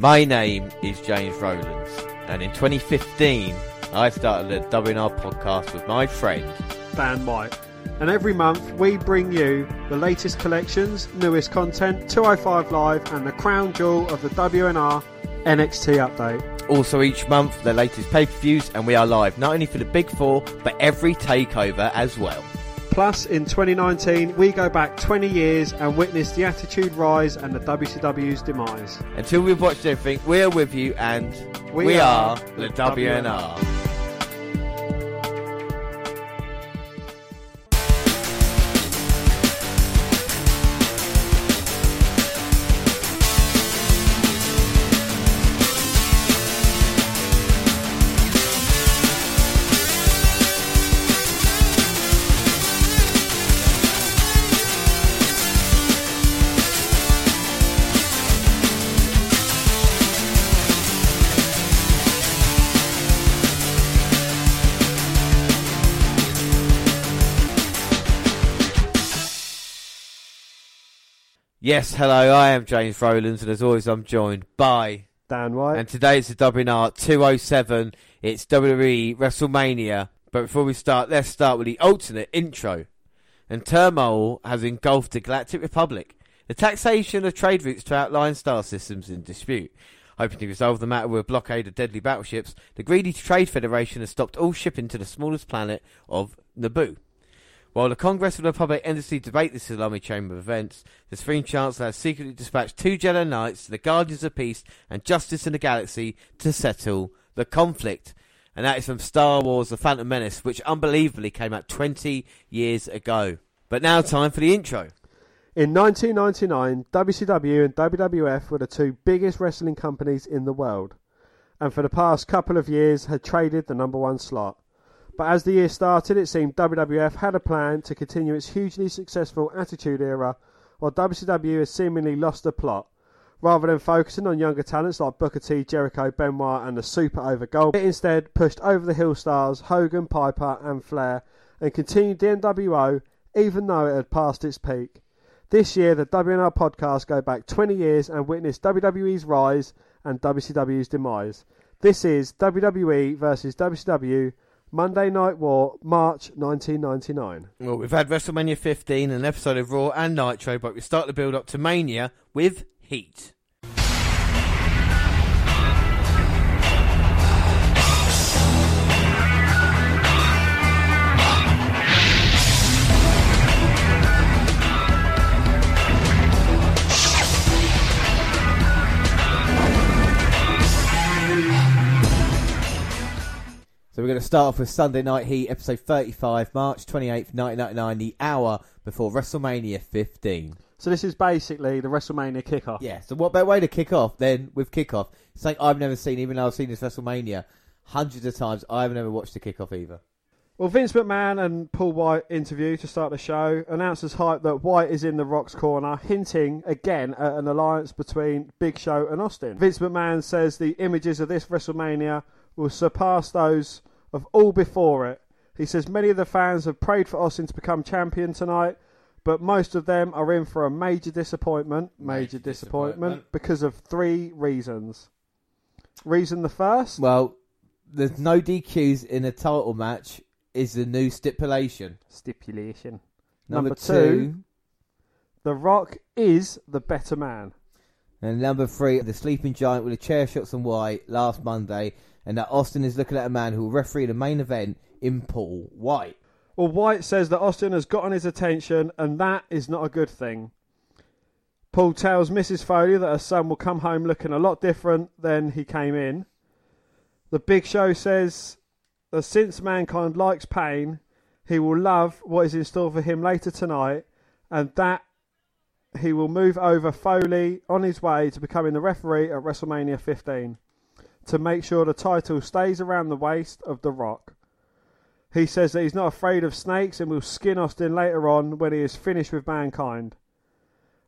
My name is James Rowlands, and in 2015, I started the WNR podcast with my friend Dan White. And every month we bring you the latest collections, newest content, 205 Live, and the crown jewel of the WNR NXT update. Also, each month, the latest pay per views, and we are live not only for the Big Four, but every takeover as well. Plus, in 2019, we go back 20 years and witness the Attitude rise and the WCW's demise. Until we've watched everything, we are with you, and we, We are, are the the WNR. Yes, hello, I am James Rowlands, and as always, I'm joined by. Dan White. And today it's the WNR 207. It's WWE WrestleMania. But before we start, let's start with the alternate intro. And turmoil has engulfed the Galactic Republic. The taxation of trade routes to outline star systems in dispute. Hoping to resolve the matter with a blockade of deadly battleships, the greedy Trade Federation has stopped all shipping to the smallest planet of Naboo. While the Congress of the Republic endlessly debate this salami chamber of events, the Supreme Chancellor has secretly dispatched two Jedi Knights, the Guardians of Peace and Justice in the Galaxy, to settle the conflict. And that is from Star Wars The Phantom Menace, which unbelievably came out 20 years ago. But now, time for the intro. In 1999, WCW and WWF were the two biggest wrestling companies in the world, and for the past couple of years had traded the number one slot. But as the year started, it seemed WWF had a plan to continue its hugely successful Attitude Era, while WCW has seemingly lost the plot. Rather than focusing on younger talents like Booker T, Jericho, Benoit, and the Super Over Gold, it instead pushed over the hill stars Hogan, Piper, and Flair, and continued the NWO even though it had passed its peak. This year, the WNR podcast go back 20 years and witness WWE's rise and WCW's demise. This is WWE versus WCW Monday Night War, March 1999. Well, we've had WrestleMania 15, an episode of Raw and Nitro, but we start the build up to Mania with Heat. So we're going to start off with Sunday Night Heat, episode 35, March 28th, 1999, the hour before WrestleMania 15. So this is basically the WrestleMania kickoff. Yeah, so what better way to kick off than with kickoff? It's something I've never seen, even though I've seen this WrestleMania hundreds of times. I've never watched the kickoff either. Well, Vince McMahon and Paul White interview to start the show. Announcers hype that White is in the Rock's corner, hinting again at an alliance between Big Show and Austin. Vince McMahon says the images of this WrestleMania will surpass those of all before it. He says many of the fans have prayed for Austin to become champion tonight, but most of them are in for a major disappointment. Major, Major disappointment, disappointment. because of three reasons. Reason the first. Well, there's no DQs in a title match is the new stipulation. Stipulation. Number, Number two, two. The Rock is the better man. and number three, the sleeping giant with the chair shots on White last Monday, and that Austin is looking at a man who will referee the main event in Paul White. Well, White says that Austin has gotten his attention, and that is not a good thing. Paul tells Mrs. Foley that her son will come home looking a lot different than he came in. The Big Show says that since mankind likes pain, he will love what is in store for him later tonight, and that he will move over Foley on his way to becoming the referee at WrestleMania 15 to make sure the title stays around the waist of The Rock. He says that he's not afraid of snakes and will skin Austin later on when he is finished with mankind.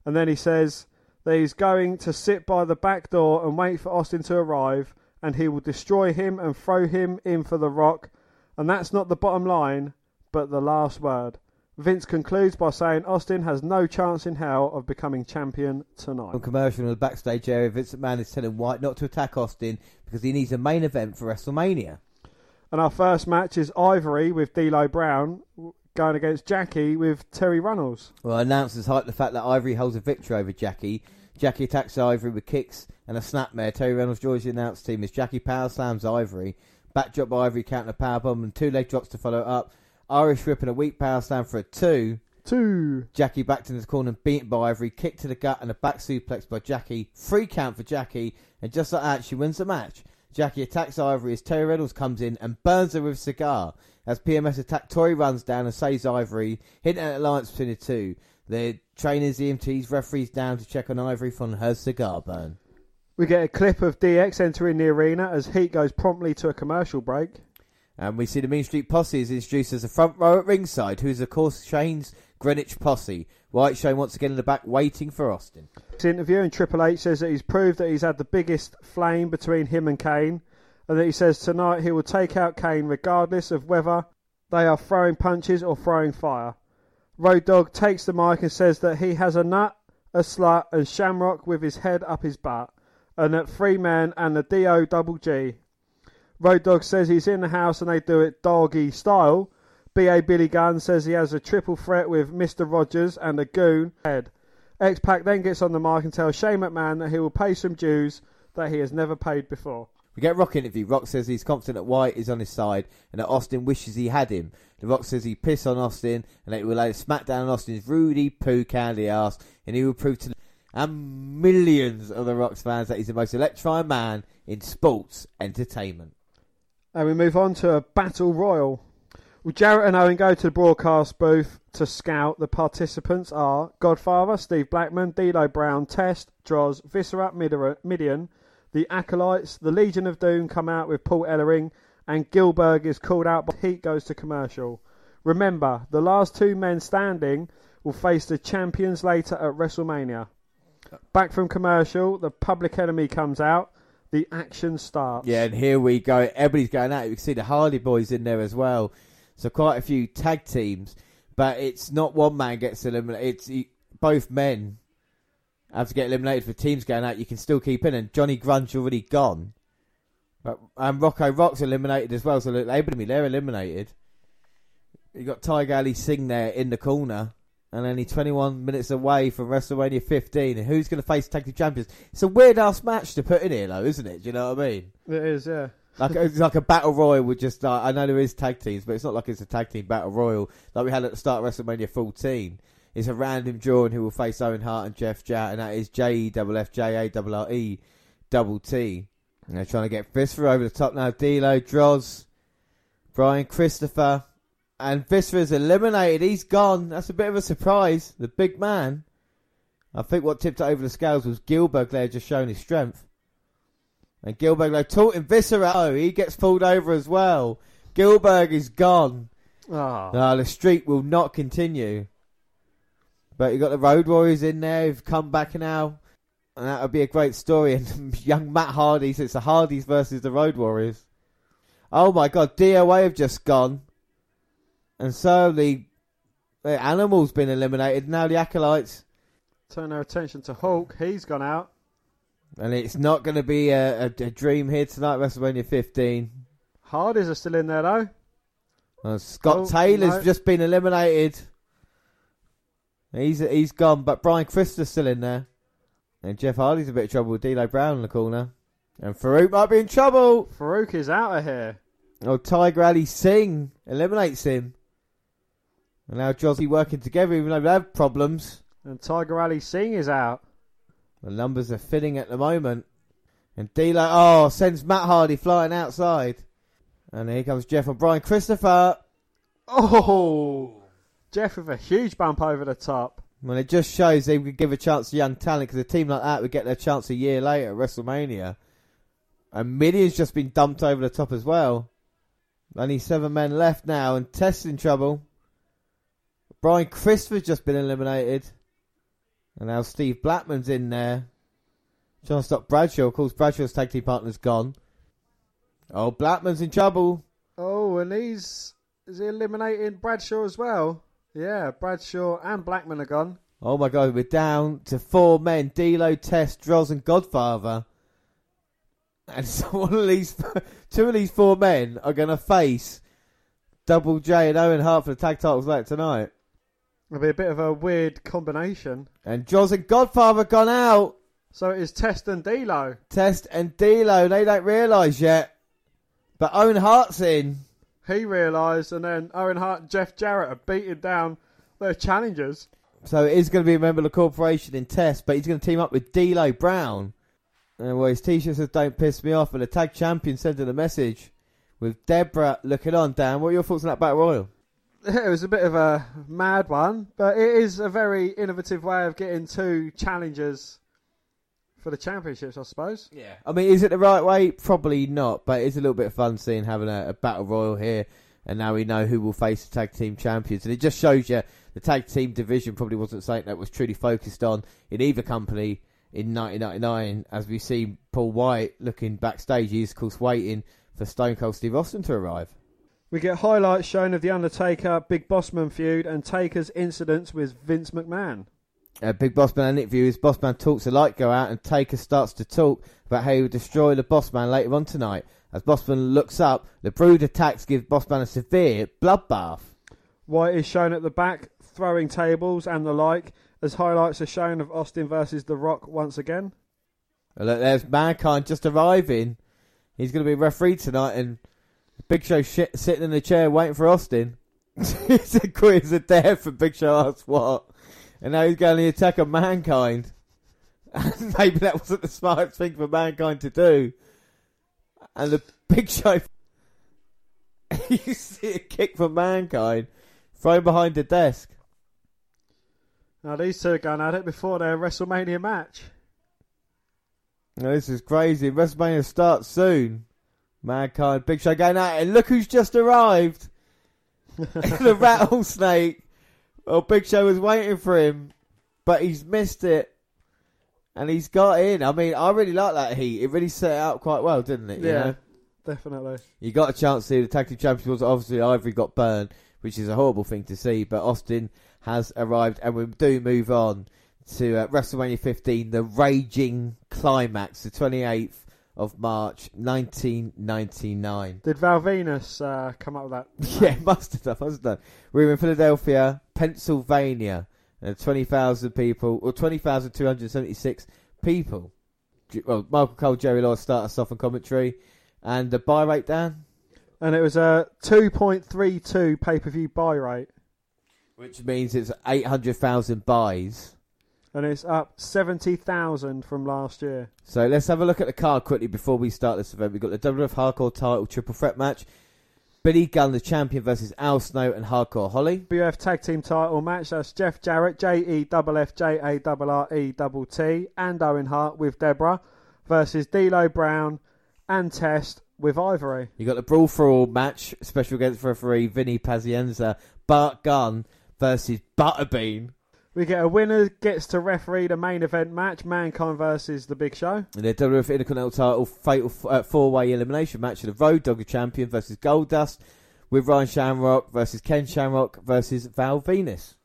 And then he says that he's going to sit by the back door and wait for Austin to arrive, and he will destroy him and throw him in for the rock. And that's not the bottom line, but the last word. Vince concludes by saying Austin has no chance in hell of becoming champion tonight. On commercial in the backstage area, Vince McMahon is telling White not to attack Austin because he needs a main event for WrestleMania. And our first match is Ivory with D'Lo Brown going against Jackie with Terri Runnels. Well, announcers hype the fact that Ivory holds a victory over Jackie. Jackie attacks Ivory with kicks and a snapmare. Terry Reynolds joins the announce team as Jackie power slams Ivory. Backdrop by Ivory counting a powerbomb and two leg drops to follow up. Irish whip and a weak power slam for a two. Two. Jackie backed in his corner and beaten by Ivory. Kick to the gut and a back suplex by Jackie. Free count for Jackie. And just like that, she wins the match. Jackie attacks Ivory as Terry Reynolds comes in and burns her with a cigar. As PMS attack, Tori runs down and saves Ivory, hitting an alliance between the two. The trainers, EMTs, referees down to check on Ivory from her cigar burn. We get a clip of DX entering the arena as Heat goes promptly to a commercial break. And we see the Mean Street Posse is introduced as a front row at ringside, who is, of course, Shane's Greenwich Posse. White Shane once again in the back, waiting for Austin. This interview, and Triple H says that he's proved that he's had the biggest flame between him and Kane, and that he says tonight he will take out Kane regardless of whether they are throwing punches or throwing fire. Road Dog takes the mic and says that he has a nut, a slut, and Shamrock with his head up his butt, and that three men and the Do double G. Road Dog says he's in the house and they do it doggy style. B.A. Billy Gunn says he has a triple threat with Mr. Rogers and a goon head. X Pac then gets on the mic and tells Shane McMahon that he will pay some dues that he has never paid before. We get Rock interview. Rock says he's confident that White is on his side and that Austin wishes he had him. The Rock says he pissed on Austin and that he will lay smackdown on Austin's Rudy poo candy ass and he will prove to and millions of the Rock's fans that he's the most electrifying man in sports entertainment. And we move on to a battle royal. Well, Jarrett and Owen go to the broadcast booth to scout. The participants are Godfather, Steve Blackman, D'Lo Brown, Test, Droz, Viscera, Mideon. the Acolytes, the Legion of Doom come out with Paul Ellering, and Gillberg is called out, but Heat goes to commercial. Remember, the last two men standing will face the champions later at WrestleMania. Back from commercial, the Public Enemy comes out. The action starts. Yeah, and here we go. Everybody's going out. You can see the Hardy Boys in there as well. So quite a few tag teams, but it's not one man gets eliminated. It's both men have to get eliminated for teams going out. You can still keep in, and Johnny Grunge already gone. But and Rocco Rock's eliminated as well. So look, they're eliminated. You got Tiger Ali Singh there in the corner, and only 21 minutes away from WrestleMania 15. And who's going to face tag team champions? It's a weird ass match to put in here, though, isn't it? Do you know what I mean? It is, yeah. Like it's like a battle royal with just uh, I know there is tag teams, but it's not like it's a tag team battle royal like we had at the start of WrestleMania 14. It's a random drawing who will face Owen Hart and Jeff Jarrett, and that is J E double F J A double R E double T. And they're trying to get Viscera over the top now. D'Lo, Droz, Brian Christopher, and Viscera's eliminated. He's gone. That's a bit of a surprise. The big man. I think what tipped it over the scales was Gillberg there just showing his strength. And Gillberg like taunting Viscera. Oh, he gets pulled over as well. Gillberg is gone. Ah. Oh. No, the streak will not continue. But you've got the Road Warriors in there who've come back now. And that would be a great story. And young Matt Hardy, so it's the Hardys versus the Road Warriors. Oh my god, DOA have just gone. And so the, the Animal's been eliminated. Now the Acolytes. Turn their attention to Hawk. He's gone out. And it's not going to be a, a, a, dream here tonight, WrestleMania 15. Hardys are still in there, though. Uh, Scott oh, Taylor's no. just been eliminated. He's he's gone, but Brian Christopher's still in there. And Jeff Hardy's a bit of trouble with D'Lo Brown in the corner. And Faarooq might be in trouble. Faarooq is out of here. Oh, Tiger Ali Singh eliminates him. And now Jossie working together even though they have problems. And Tiger Ali Singh is out. The numbers are fitting at the moment. And D'Lo, oh, sends Matt Hardy flying outside. And here comes Jeff and Brian Christopher. Oh, Jeff with a huge bump over the top. Well, it just shows they would give a chance to young talent because a team like that would get their chance a year later at WrestleMania. And Mideon's just been dumped over the top as well. Only seven men left now and Test in trouble. Brian Christopher's just been eliminated. And now Steve Blackman's in there. Trying to stop Bradshaw. Of course, Bradshaw's tag team partner's gone. Oh, Blackman's in trouble. Oh, and he's is he eliminating Bradshaw as well? Yeah, Bradshaw and Blackman are gone. Oh my god, we're down to four men: D'Lo, Test, Droz, and Godfather. And so one of these, two of these four men are going to face Double J and Owen Hart for the tag titles later tonight. It'll be a bit of a weird combination. And Droz and Godfather gone out. So it is Test and D'Lo. Test and D'Lo, they don't realise yet, but Owen Hart's in. He realised, and then Owen Hart and Jeff Jarrett are beating down their challengers. So it is going to be a member of the corporation in Test, but he's going to team up with D'Lo Brown. And well, his t-shirt says "Don't piss me off," and the tag champion sending a message with Debra looking on. Dan, what are your thoughts on that battle royal? It was a bit of a mad one, but it is a very innovative way of getting two challengers for the championships, I suppose. Yeah. I mean, is it the right way? Probably not, but it's a little bit of fun seeing having a, a battle royal here, and now we know who will face the tag team champions, and it just shows you the tag team division probably wasn't something that was truly focused on in either company in 1999. As we see Paul White looking backstage, he's of course waiting for Stone Cold Steve Austin to arrive. We get highlights shown of the Undertaker Big Bossman feud and Taker's incidents with Vince McMahon. Uh, Big Bossman interview is Bossman talks a light go out and Taker starts to talk about how he will destroy the Bossman later on tonight. As Bossman looks up, the Brood attacks give Bossman a severe bloodbath. White is shown at the back throwing tables and the like as highlights are shown of Austin versus The Rock once again. Look, there's Mankind just arriving. He's going to be referee tonight and Big Show shit, sitting in the chair waiting for Austin. it's a quiz of death and Big Show asks what. And now he's going to attack on Mankind. And maybe that wasn't the smartest thing for Mankind to do. And the Big Show... you see a kick from Mankind thrown behind the desk. Now these two are going at it before their WrestleMania match. Now, this is crazy. WrestleMania starts soon. Mankind, Big Show going out, and Look who's just arrived. the rattlesnake. Well, Big Show was waiting for him, but he's missed it. And he's got in. I mean, I really like that heat. It really set it out quite well, didn't it? You yeah, know? definitely. You got a chance to see the tag team champions. Obviously, Ivory got burned, which is a horrible thing to see. But Austin has arrived, and we do move on to uh, WrestleMania 15, the raging climax, the 28th of March, 1999. Did Val Venis uh, come up with that? Yeah, must have done, must have done. We were in Philadelphia, Pennsylvania, and 20,000 people, or 20,276 people. Well, Michael Cole, Jerry Lawler start us off on commentary. And the buy rate, Dan? And it was a 2.32 pay per view buy rate. Which means it's 800,000 buys. And it's up 70,000 from last year. So let's have a look at the card quickly before we start this event. We've got the WWF Hardcore title triple threat match. Billy Gunn, the champion, versus Al Snow and Hardcore Holly. WF Tag Team title match. That's Jeff Jarrett, J E F F J A R R E T T, and Owen Hart with Debra versus D'Lo Brown and Test with Ivory. You got the Brawl for All match, special guest referee Vinny Pazienza, Bart Gunn versus Butterbean. We get a winner gets to referee the main event match, Mankind versus The Big Show. And the WWF Intercontinental title fatal uh, four-way elimination match of the Road Dogger champion versus Goldust, with Ryan Shamrock versus Ken Shamrock versus Val Venis.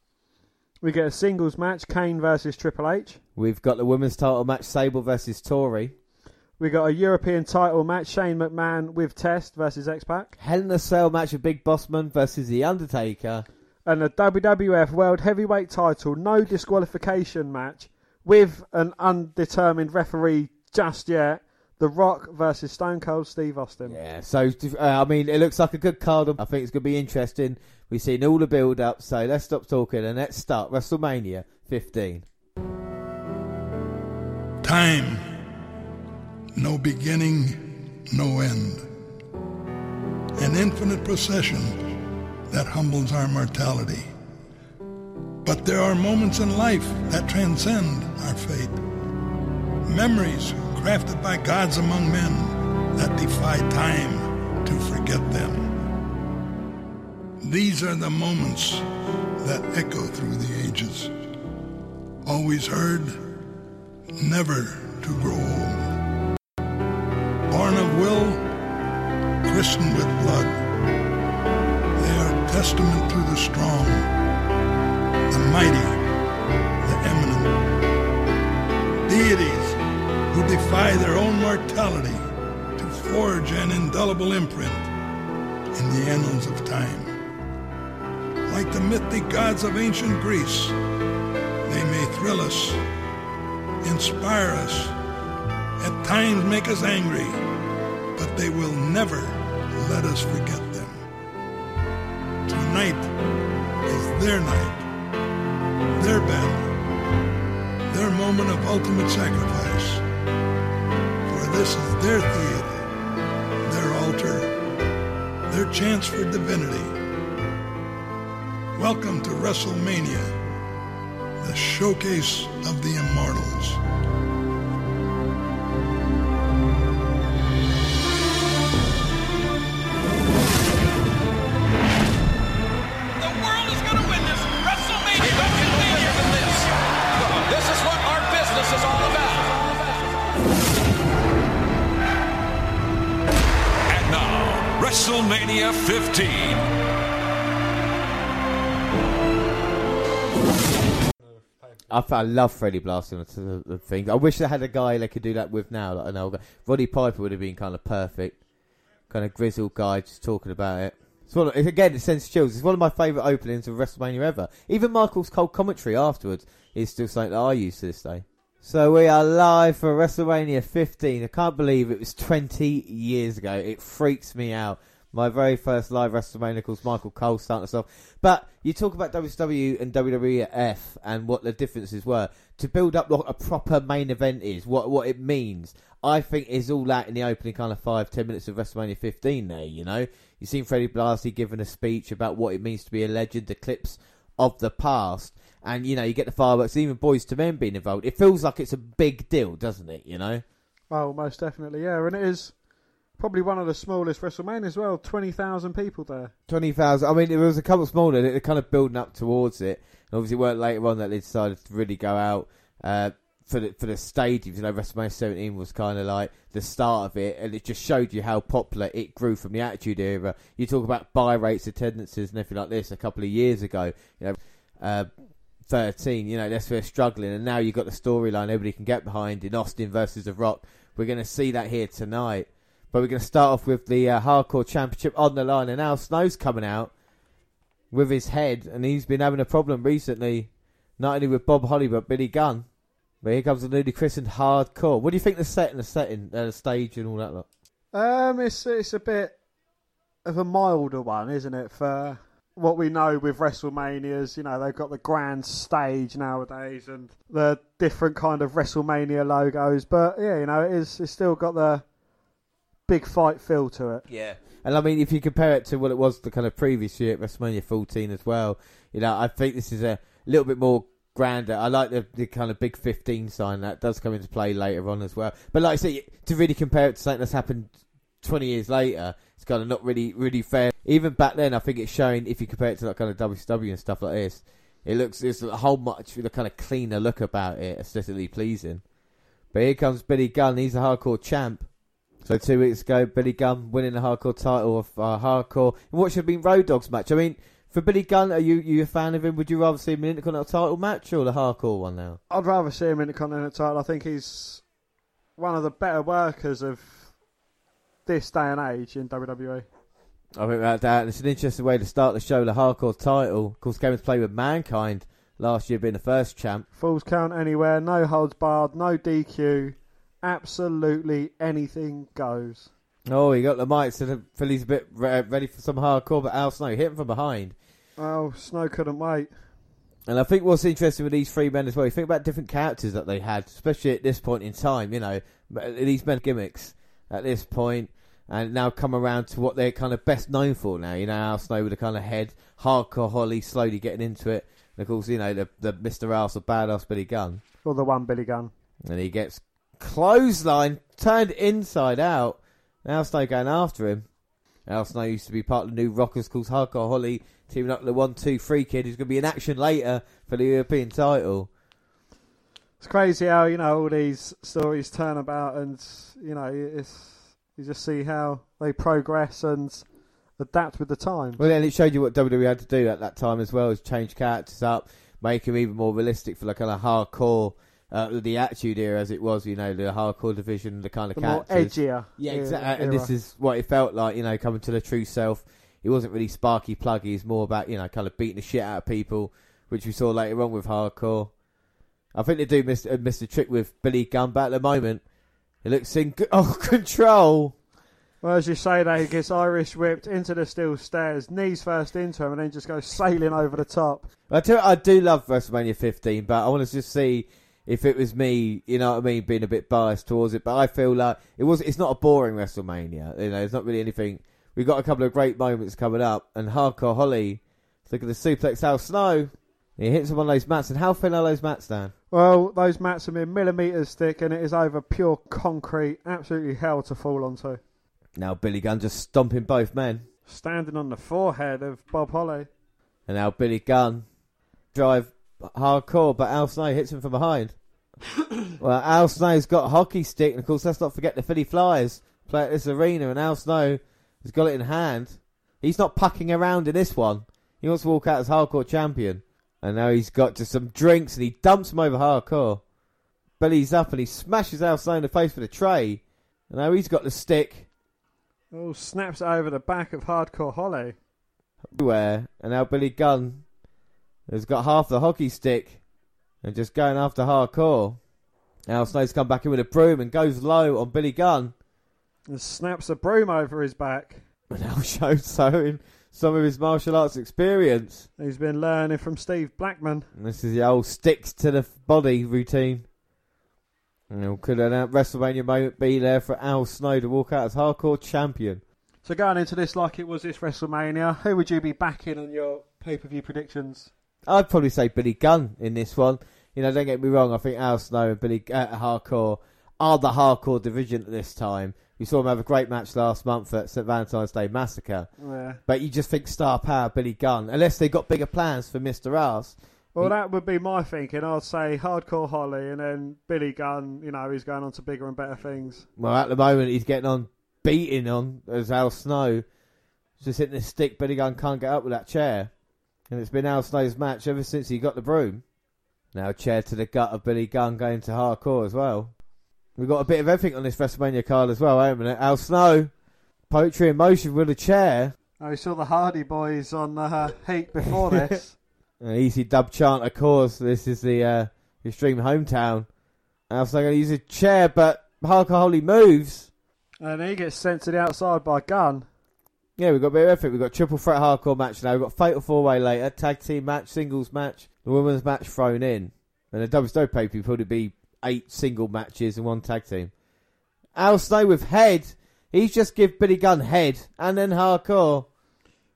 We get a singles match, Kane versus Triple H. We've got the women's title match, Sable versus Tori. We got a European title match, Shane McMahon with Test versus X Pac. Hell in a Cell match of Big Bossman versus The Undertaker. And a WWF World Heavyweight title, no disqualification match with an undetermined referee just yet. The Rock versus Stone Cold Steve Austin. Yeah, so uh, I mean, it looks like a good card. I think it's going to be interesting. We've seen all the build up, so let's stop talking and let's start WrestleMania 15. Time, no beginning, no end. An infinite procession that humbles our mortality. But there are moments in life that transcend our fate. Memories crafted by gods among men that defy time to forget them. These are the moments that echo through the ages. Always heard, never to grow old. Born of will, christened with blood. Testament to the strong the mighty, the eminent. Deities who defy their own mortality to forge an indelible imprint in the annals of time. Like the mythic gods of ancient Greece, they may thrill us, inspire us, at times make us angry, but they will never let us forget Tonight is their night, their battle, their moment of ultimate sacrifice. For this is their theater, their altar, their chance for divinity. Welcome to WrestleMania, the showcase of the immortals. WrestleMania 15. I, I love Freddie Blassie the, thing. I wish they had a guy they could do that with now. Like an old guy. Roddy Piper would have been kind of perfect. Kind of grizzled guy just talking about it. It's one of, again, it sends chills. It's one of my favourite openings of WrestleMania ever. Even Michael's cold commentary afterwards is still something that I use to this day. So we are live for WrestleMania 15. I can't believe it was 20 years ago. It freaks me out. My very first live WrestleMania, course, Michael Cole starting us off. But you talk about WCW and WWF and what the differences were. To build up what a proper main event is, what what it means, I think is all that in the opening kind of five, ten minutes of WrestleMania 15 there, you know? You've seen Freddie Blassie giving a speech about what it means to be a legend, the clips of the past. And, you know, you get the fireworks, even Boyz II Men being involved. It feels like it's a big deal, doesn't it, you know? Well, most definitely, yeah. And it is probably one of the smallest WrestleMania as well. 20,000 people there. Twenty thousand. I mean, it was a couple smaller. They're kind of building up towards it. And obviously, it weren't later on that they decided to really go out uh, for the for the stadiums. You know, WrestleMania 17 was kind of like the start of it, and it just showed you how popular it grew from the Attitude Era. You talk about buy rates, attendances, and everything like this a couple of years ago. You know, uh, 13. You know, that's where struggling, and now you've got the storyline everybody can get behind in Austin versus The Rock. We're going to see that here tonight. But we're going to start off with the uh, Hardcore Championship on the line, and now Snow's coming out with his head, and he's been having a problem recently, not only with Bob Holly but Billy Gunn. But here comes the newly christened Hardcore. What do you think the set and the setting, uh, the stage, and all that lot? Um, it's it's a bit of a milder one, isn't it? For what we know with WrestleManias, you know, they've got the grand stage nowadays and the different kind of WrestleMania logos. But yeah, you know, it is. It's still got the big fight feel to it. Yeah. And I mean, if you compare it to what it was the kind of previous year at WrestleMania 14 as well, you know, I think this is a little bit more grander. I like the, the kind of big 15 sign that does come into play later on as well. But like I say, to really compare it to something that's happened 20 years later, it's kind of not really, really fair. Even back then, I think it's showing, if you compare it to that kind of WCW and stuff like this, it looks, it's a whole much, a kind of cleaner look about it, aesthetically pleasing. But here comes Billy Gunn, he's a hardcore champ. So two weeks ago, Billy Gunn winning the hardcore title of uh, hardcore in what should have been Road Dogs match. I mean, for Billy Gunn, are you you a fan of him? Would you rather see him in an Intercontinental title match or the hardcore one now? I'd rather see him in the Continental title. I think he's one of the better workers of this day and age in WWE. I think about that. It's an interesting way to start the show. The hardcore title, of course, came into play with Mankind last year being the first champ. Falls count anywhere, no holds barred, no DQ. Absolutely anything goes. Oh, he got the mic, so the Philly's a bit re- ready for some hardcore, but Al Snow hit him from behind. Oh, Snow couldn't wait. And I think what's interesting with these three men as well, you think about different characters that they had, especially at this point in time, you know, these men gimmicks at this point, and now come around to what they're kind of best known for now. You know, Al Snow with the kind of head, hardcore Holly slowly getting into it, and of course, you know, the, the Mr. Ass or Badass Billy Gunn. Or the one Billy Gunn. And he gets clothesline turned inside out. Al Snow going after him. Al Snow used to be part of the new Rockers called Hardcore Holly, teaming up with the one, two, three kid who's going to be in action later for the European title. It's crazy how you know all these stories turn about, and you know it's you just see how they progress and adapt with the times. Well, then it showed you what WWE had to do at that time as well, is change characters up. make them even more realistic for the kind of hardcore, uh, the Attitude Era as it was, you know, the hardcore division, the kind of The more edgier. Yeah, era- exactly. And this is what it felt like, you know, coming to the true self. He wasn't really sparky pluggy. He's more about, you know, kind of beating the shit out of people, which we saw later on with hardcore. I think they do miss, uh, miss the trick with Billy Gunn, but at the moment, it looks in oh, control. Well, as you say that, he gets Irish whipped into the steel stairs, knees first into him, and then just goes sailing over the top. I do, I do love WrestleMania 15, but I want to just see if it was me, you know what I mean, being a bit biased towards it. But I feel like it was. It's not a boring WrestleMania. You know, it's not really anything. We've got a couple of great moments coming up, and Hardcore Holly, look at the suplex Al Snow. He hits him on those mats, and how thin are those mats, Dan? Well, those mats are been millimetres thick, and it is over pure concrete. Absolutely hell to fall onto. Now Billy Gunn just stomping both men, Standing on the forehead of Bob Holly. and now Billy Gunn drive hardcore, but Al Snow hits him from behind. well, Al Snow's got a hockey stick, and of course, let's not forget the Philly Flyers play at this arena, and Al Snow has got it in hand. He's not pucking around in this one. He wants to walk out as hardcore champion, and now he's got just some drinks, and he dumps him over hardcore. Billy's up, and he smashes Al Snow in the face with a tray, and now he's got the stick Oh, snaps it over the back of Hardcore Holly. everywhere, and now Billy Gunn has got half the hockey stick and just going after hardcore. Al Snow's come back in with a broom and goes low on Billy Gunn. And snaps a broom over his back. And Al shows showing some of his martial arts experience. He's been learning from Steve Blackman. And this is the old sticks to the body routine. And could an WrestleMania moment be there for Al Snow to walk out as hardcore champion? So going into this like it was this WrestleMania, who would you be backing on your pay-per-view predictions? I'd probably say Billy Gunn in this one. You know, don't get me wrong. I think Al Snow and Billy uh, Hardcore are the hardcore division at this time. We saw them have a great match last month at St Valentine's Day Massacre. Yeah. But you just think star power Billy Gunn, unless they've got bigger plans for Mister Ass. Well, He- that would be my thinking. I'd say Hardcore Holly, and then Billy Gunn. You know, he's going on to bigger and better things. Well, at the moment he's getting on beating on as Al Snow, just hitting the stick. Billy Gunn can't get up with that chair, and it's been Al Snow's match ever since he got the broom. Now chair to the gut of Billy Gunn going to hardcore as well. We've got a bit of everything on this WrestleMania card as well, haven't we? Al Snow, poetry in motion with a chair. Oh, we saw the Hardy Boys on uh, Heat before this. An easy dub chant, of course. This is the uh, Extreme Hometown. Al Snow going to use a chair, but Hardcore Holly moves. and he gets sent to the outside by Gunn. Yeah, we've got a bit of everything. We've got triple threat hardcore match now. We've got fatal four way later, tag team match, singles match, the women's match thrown in. And the WCW pay per probably be eight single matches and one tag team. Al Snow with head. He's just give Billy Gunn head and then hardcore.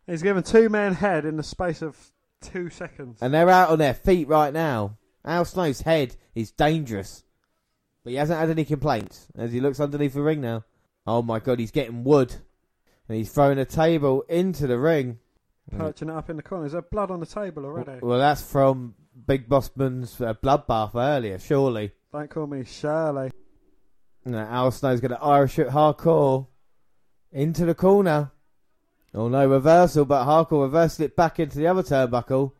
He's given two men head in the space of two seconds. And they're out on their feet right now. Al Snow's head is dangerous. But he hasn't had any complaints as he looks underneath the ring now. Oh my god, he's getting wood. And he's throwing a table into the ring. Perching it up in the corner. Is there blood on the table already? Well, that's from Big Bossman's uh, bloodbath earlier, surely. Don't call me Shirley. No, Al Snow's going to Irish it hardcore into the corner. Oh no, reversal, but hardcore reversed it back into the other turnbuckle.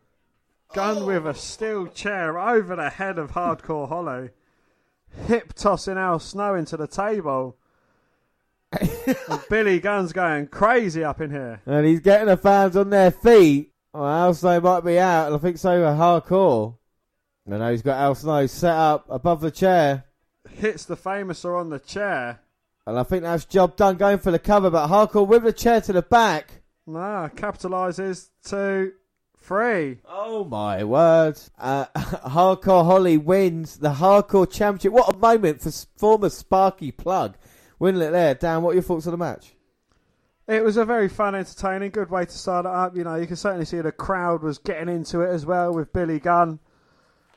Gunn with a steel chair over the head of Hardcore Holly. Hip tossing Al Snow into the table. Billy Gunn's going crazy up in here. And he's getting the fans on their feet. Well, Al Snow might be out, and I think so hardcore. And now he's got Al Snow set up above the chair. Hits the famouser on the chair. And I think that's job done going for the cover, but hardcore with the chair to the back. Nah, capitalises to three. Oh my word. Uh, Hardcore Holly wins the Hardcore Championship. What a moment for former Sparky Plugg. It there. Dan, what are your thoughts on the match? It was a very fun, entertaining, good way to start it up. You know, you can certainly see the crowd was getting into it as well with Billy Gunn.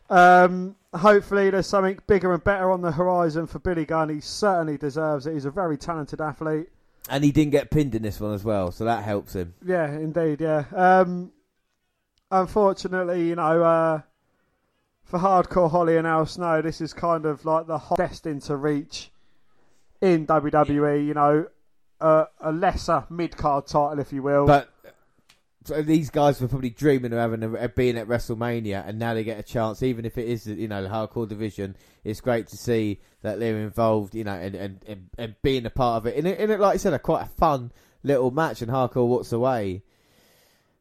Um, hopefully, there's something bigger and better on the horizon for Billy Gunn. He certainly deserves it. He's a very talented athlete. And he didn't get pinned in this one as well, so that helps him. Yeah, indeed, yeah. Um, unfortunately, you know, uh, for Hardcore Holly and Al Snow, this is kind of like the hot destined to reach in WWE, you know, uh, a lesser mid card title, if you will. But so these guys were probably dreaming of having a, of being at WrestleMania, and now they get a chance, even if it is you know the hardcore division. It's great to see that they're involved, you know, and and, and, and being a part of it. And it, and it, like I said, a quite a fun little match, and hardcore walks away.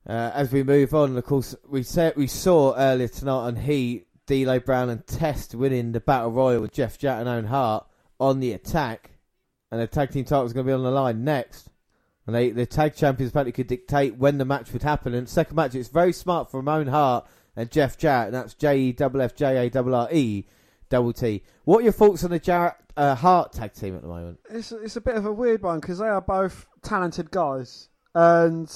Uh, as we move on, of course, we said we saw earlier tonight on Heat, D'Lo Brown and Test winning the Battle Royal with Jeff Jarrett and Owen Hart on the attack, and the tag team title is going to be on the line next. And they, the tag champions apparently could dictate when the match would happen. And second match, it's very smart from Owen Hart and Jeff Jarrett, and that's J E W F J A R R E double T. What are your thoughts on the Jarrett uh, Hart tag team at the moment? It's it's a bit of a weird one because they are both talented guys, and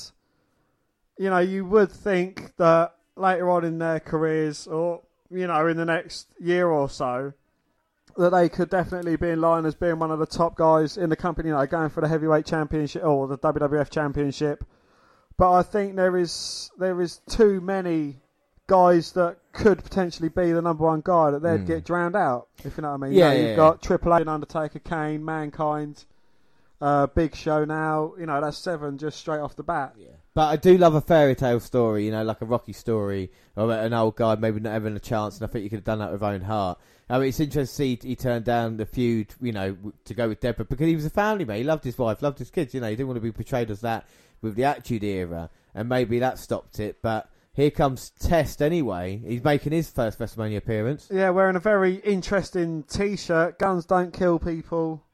you know you would think that later on in their careers, or you know in the next year or so, that they could definitely be in line as being one of the top guys in the company, you know, going for the heavyweight championship or the WWF championship. But I think there is there is too many guys that could potentially be the number one guy that they'd Mm. get drowned out. If you know what I mean. Yeah, You know, you've yeah. got Triple H, Undertaker, Kane, Mankind, uh, Big Show. Now you know that's seven just straight off the bat. Yeah. But I do love a fairy tale story, you know, like a Rocky story, or an old guy maybe not having a chance, and I think you could have done that with Owen Hart. I mean, it's interesting to see he turned down the feud, you know, to go with Debra because he was a family man. He loved his wife, loved his kids. You know, he didn't want to be portrayed as that with the Attitude Era, and maybe that stopped it. But here comes Test anyway. He's making his first WrestleMania appearance. Yeah, wearing a very interesting T-shirt. Guns don't kill people.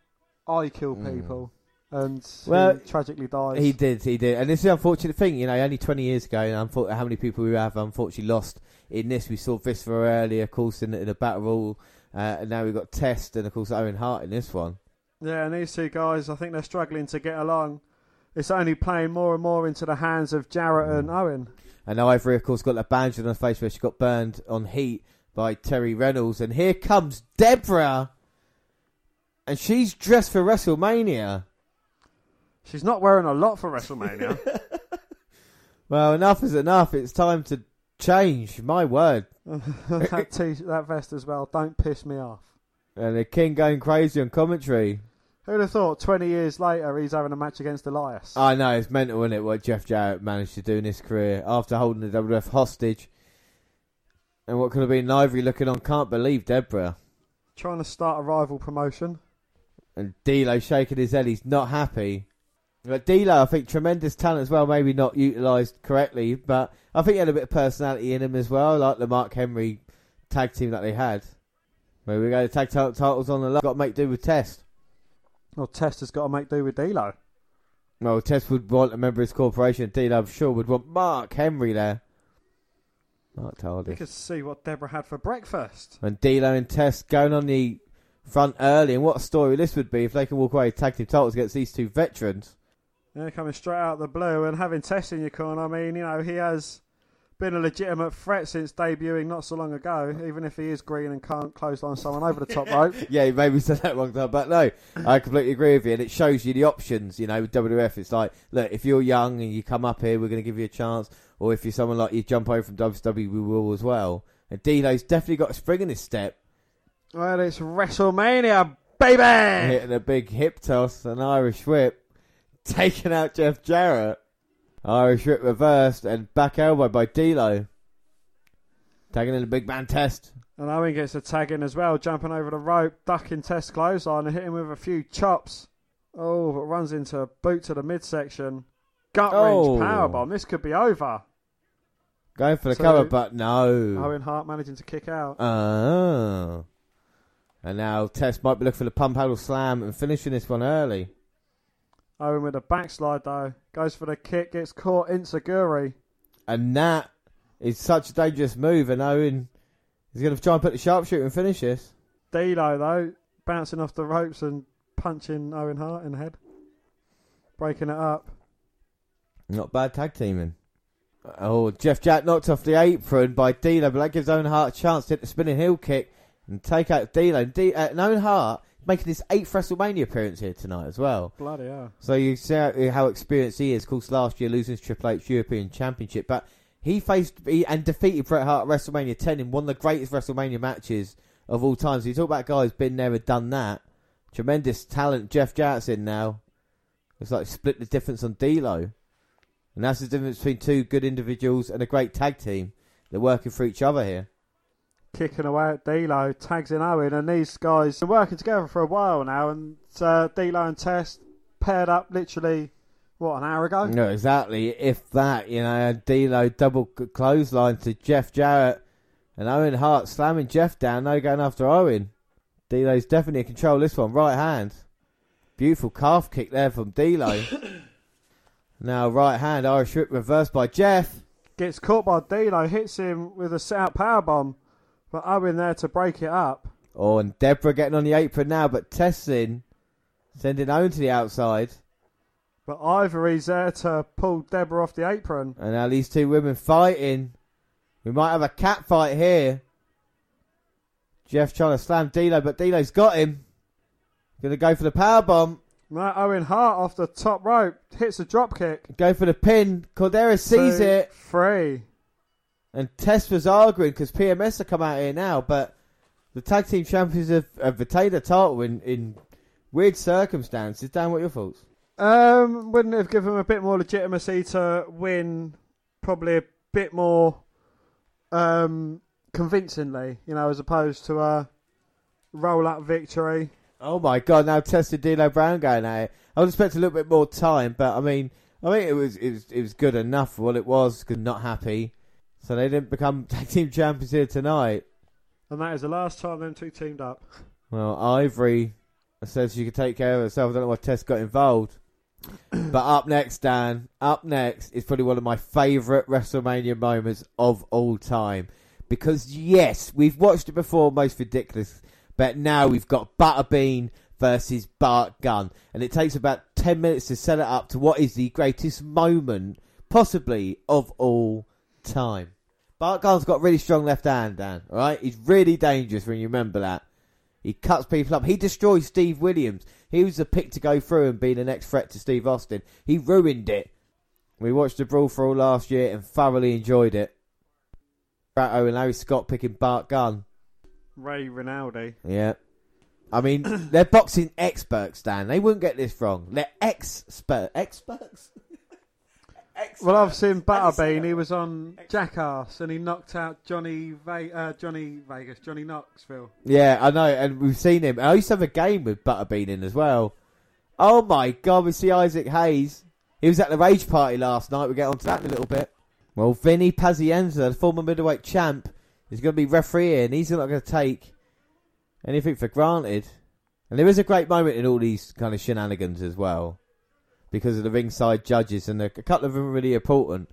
I kill people. And Mm. Well, he tragically died. He did, he did, and this is the unfortunate thing. You know, only twenty years ago, and unfor- how many people we have unfortunately lost in this. We saw Viscera earlier, of course, in, the- in a battle royal, uh, and now we've got Test and of course Owen Hart in this one. Yeah, and these two guys, I think they're struggling to get along. It's only playing more and more into the hands of Jarrett and Owen. And Ivory, of course, got that bandage on her face where she got burned on heat by Terry Reynolds, and here comes Debra, and she's dressed for WrestleMania. She's not wearing a lot for WrestleMania. Well, enough is enough. It's time to change. My word. that, t- that vest as well. Don't piss me off. And the King going crazy on commentary. Who'd have thought 20 years later he's having a match against Elias? I know it's mental, isn't it? What Jeff Jarrett managed to do in his career after holding the WWF hostage, and what could have been Ivory looking on. Can't believe Debra Trying to start a rival promotion. and D'Lo shaking his head. He's not happy. But D'Lo, I think tremendous talent as well. Maybe not utilised correctly, but I think he had a bit of personality in him as well, like the Mark Henry tag team that they had. Where we go, the tag ti- titles on the line. Got to make do with Test. Well, Test has got to make do with D'Lo. Well, Test would want a member of his corporation. D'Lo, I'm sure, would want Mark Henry there. Mark told You Tardy. could see what Debra had for breakfast. And D'Lo and Test going on the front early. And what a story this would be if they can walk away with tag team titles against these two veterans. Yeah, coming straight out of the blue and having Test in your corner. I mean, you know, he has been a legitimate threat since debuting not so long ago, even if he is green and can't close clothesline someone over the top rope. Yeah, you maybe said that wrong time, but no, I completely agree with you. And it shows you the options, you know, with WWF. It's like, look, if you're young and you come up here, we're going to give you a chance. Or if you're someone like you jump over from WWE, we will as well. And D'Lo's definitely got a spring in his step, Well, it's WrestleMania, baby! hitting a big hip toss, an Irish whip, taking out Jeff Jarrett. Irish whip reversed and back elbow by D'Lo. Tagging in the big man test. And Owen gets a tag in as well, jumping over the rope, ducking Test clothesline and hitting with a few chops. Oh, but runs into a boot to the midsection. Gut wrench Oh. powerbomb. This could be over. Going for the So- cover, but no. Owen Hart managing to kick out. Oh. And now Test might be looking for the pump handle slam and finishing this one early. Owen with a backslide though. Goes for the kick, gets caught enzuigiri. And that is such a dangerous move, and Owen is going to try and put the sharpshooter and finish this. D'Lo though, bouncing off the ropes and punching Owen Hart in the head. Breaking it up. Not bad tag teaming. Oh, Jeff Jack knocked off the apron by D'Lo, but that gives Owen Hart a chance to hit the spinning heel kick and take out. And, D- uh, and Owen Hart making his eighth WrestleMania appearance here tonight as well. Bloody hell. So you see how, how experienced he is. Of course, last year losing his Triple H European Championship, but he faced he, and defeated Bret Hart at WrestleMania 10 in one of the greatest WrestleMania matches of all time. So you talk about guys been there and done that. Tremendous talent. Jeff Jarrett's in now. It's like split the difference on D'Lo. And that's the difference between two good individuals and a great tag team. They're working for each other here. Kicking away at D'Lo, tags in Owen, and these guys have been working together for a while now. And uh, D'Lo and Test paired up literally what an hour ago. No, exactly. If that, you know, D'Lo double clothesline to Jeff Jarrett and Owen Hart slamming Jeff down, no going after Owen. D'Lo's definitely in control this one, right hand. Beautiful calf kick there from D'Lo. now right hand Irish whip reversed by Jeff. Gets caught by D'Lo, hits him with a set out power bomb, but Owen there to break it up. Oh, and Debra getting on the apron now, but Tessin sending Owen to the outside. But Ivory's there to pull Debra off the apron. And now these two women fighting. We might have a cat fight here. Jeff trying to slam D'Lo, but D'Lo's got him. Gonna go for the power bomb. Now Owen Hart off the top rope hits a drop kick. Go for the pin. Cordera sees Two, it, Three. And was arguing because PMS have come out here now, but the tag team champions have, have retained the title in, in weird circumstances. Dan, what are your thoughts? Um, wouldn't it have given him a bit more legitimacy to win, probably a bit more um, convincingly, you know, as opposed to a roll up victory. Oh my god! Now Test and D'Lo Brown going at it. I would expect a little bit more time, but I mean, I mean, it was it was it was good enough for what it was. Cause not happy, so they didn't become tag team champions here tonight. And that is the last time them two teamed up. Well, Ivory says she could take care of herself. I don't know why Test got involved. but up next, Dan, up next is probably one of my favourite WrestleMania moments of all time. Because, yes, we've watched it before, most ridiculous, but now we've got Butterbean versus Bart Gunn. And it takes about 10 minutes to set it up to what is the greatest moment, possibly, of all time. Bart Gunn's got a really strong left hand, Dan, alright? He's really dangerous when you remember that. He cuts people up. He destroys Steve Williams. He was the pick to go through and be the next threat to Steve Austin. He ruined it. We watched the Brawl for All last year and thoroughly enjoyed it. Bratto and Larry Scott picking Bart Gunn. Ray Rinaldi. Yeah. I mean, they're boxing experts, Dan. They wouldn't get this wrong. They're expert experts. Well, I've seen Butterbean. He was on Jackass and he knocked out Johnny Ve- uh, Johnny Vegas, Johnny Knoxville. Yeah, I know, and we've seen him. I used to have a game with Butterbean in as well. Oh my god, we see Isaac Hayes. He was at the rage party last night. We'll get on to that in a little bit. Well, Vinny Pazienza, the former middleweight champ, is going to be refereeing. He's not going to take anything for granted. And there is a great moment in all these kind of shenanigans as well. Because of the ringside judges, and a, a couple of them are really important.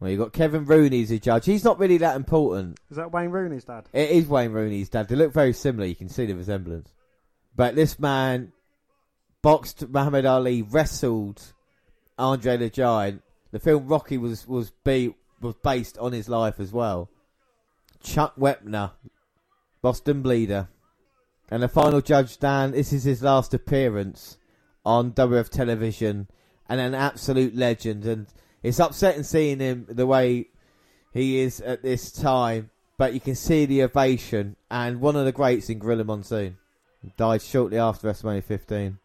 Well, you've got Kevin Rooney as a judge. He's not really that important. Is that Wayne Rooney's dad? It is Wayne Rooney's dad. They look very similar. You can see the resemblance. But this man boxed Muhammad Ali, wrestled Andre the Giant. The film Rocky was was be, was based on his life as well. Chuck Wepner, Boston Bleeder, and the final judge Dan. This is his last appearance on WF television, and an absolute legend. And it's upsetting seeing him the way he is at this time, but you can see the ovation. And one of the greats in Gorilla Monsoon died shortly after WrestleMania 15.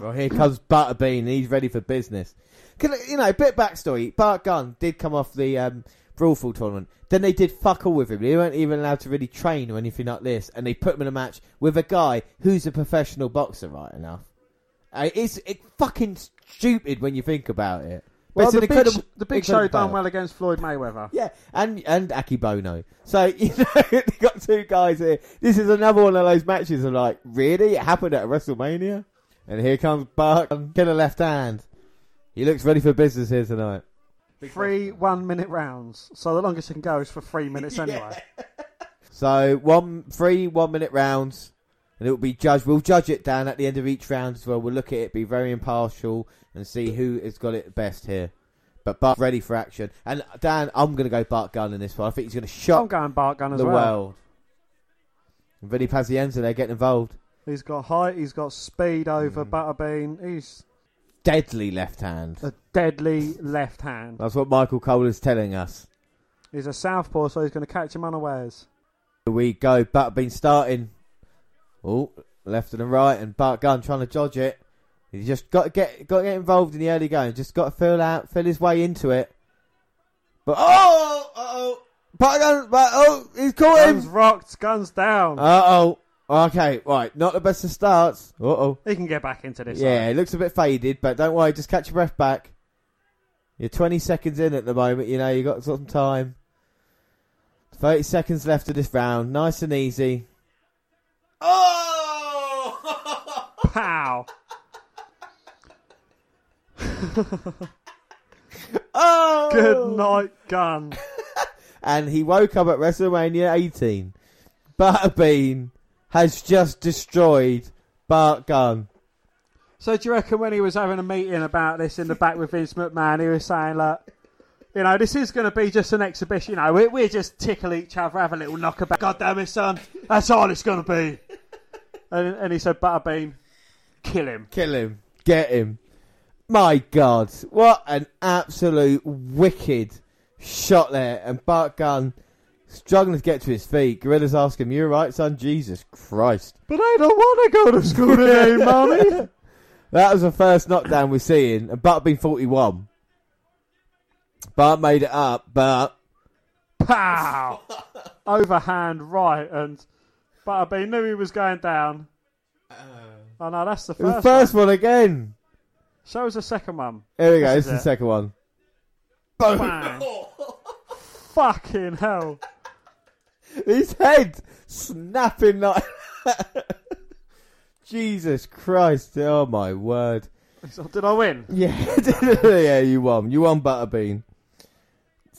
Well, here comes Butterbean. He's ready for business. You know, a bit backstory. Bart Gunn did come off the um, Brawl for All tournament. Then they did fuck all with him. They weren't even allowed to really train or anything like this. And they put him in a match with a guy who's a professional boxer, right enough. Uh, it's it fucking stupid when you think about it. But Well, it's the an big, incredible, the big show incredible done battle. well against Floyd Mayweather. Yeah, and and Akebono. So you know they got two guys here. This is another one of those matches. Of like, really, it happened at WrestleMania, and here comes Bart, killer left hand. He looks ready for business here tonight. Three one minute rounds. So the longest it can go is for three minutes anyway. So one, three one minute rounds, and it will be judged. We'll judge it down at the end of each round as well. We'll look at it, be very impartial, and see who has got it best here. But Bart ready for action, and Dan, I'm going to go Bart Gunn in this one. I think he's going to shock. I'm going Bart Gunn as the well. world. And Vinny Pazienza, they're getting involved. He's got height, he's got speed over hmm. Butterbean. He's Deadly left hand. a deadly left hand. That's what Michael Cole is telling us. He's a southpaw, so he's going to catch him unawares. Here we go. Butterbean starting. Oh, left and right, and Bart Gunn trying to dodge it. He's just got to get got to get involved in the early going. Just got to feel out, feel his way into it. But oh, uh oh, Guns, but oh, he's caught Guns him. rocked, guns down. Uh oh. Okay, right. Not the best of starts. Uh oh. he can get back into this. Yeah, it looks a bit faded, but don't worry. Just catch your breath back. You're 20 seconds in at the moment. You know you've got some time. 30 seconds left of this round. Nice and easy. Oh! Pow. oh! Good night, Gunn. And he woke up at WrestleMania 18. Butterbean has just destroyed Bart Gunn. So do you reckon when he was having a meeting about this in the back with Vince McMahon, he was saying like, you know, this is going to be just an exhibition. You know, we we just tickle each other, have a little knockabout. God damn it, son, that's all it's going to be. And, and he said, Butterbean, kill him. Kill him. Get him. My God. What an absolute wicked shot there. And Bart Gunn struggling to get to his feet. Gorilla's asking him, You alright, son? Jesus Christ. But I don't want to go to school today, mommy. That was the first knockdown we're seeing. And Butterbean 41. Bart made it up, but Pow! Overhand right, and Butterbean knew he was going down. Oh no, that's the first. the first one. one again. So us the second one. Here we go. This This is is the it. second one. Boom. Bang. Fucking hell. His head snapping like. Jesus Christ! Oh my word! So, Did I win? Yeah, yeah, you won. You won Butterbean.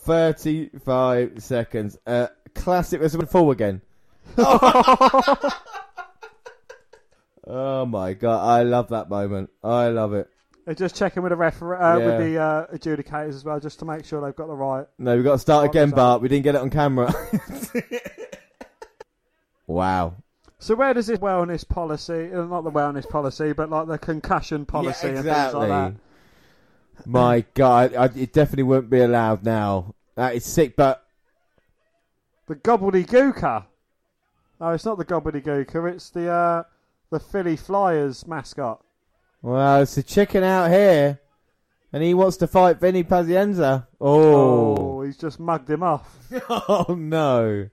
Thirty-five seconds. Uh, classic. Let's win full again. oh my god! I love that moment. I love it. They're just checking with the referee, uh, Yeah. with the uh, adjudicators as well, just to make sure they've got the right. No, we've got to start again? Bart. We didn't get it on camera. wow. So where does this wellness policy, uh, not the wellness policy, but like the concussion policy and things like that? My God, I, it definitely wouldn't be allowed now. That is sick, but The Gobbledy Gooker. No, it's not the Gobbledy Gooker. It's the uh, the Philly Flyers mascot. well, it's a chicken out here, and he wants to fight Vinny Pazienza. Oh, Oh, he's just mugged him off. oh no!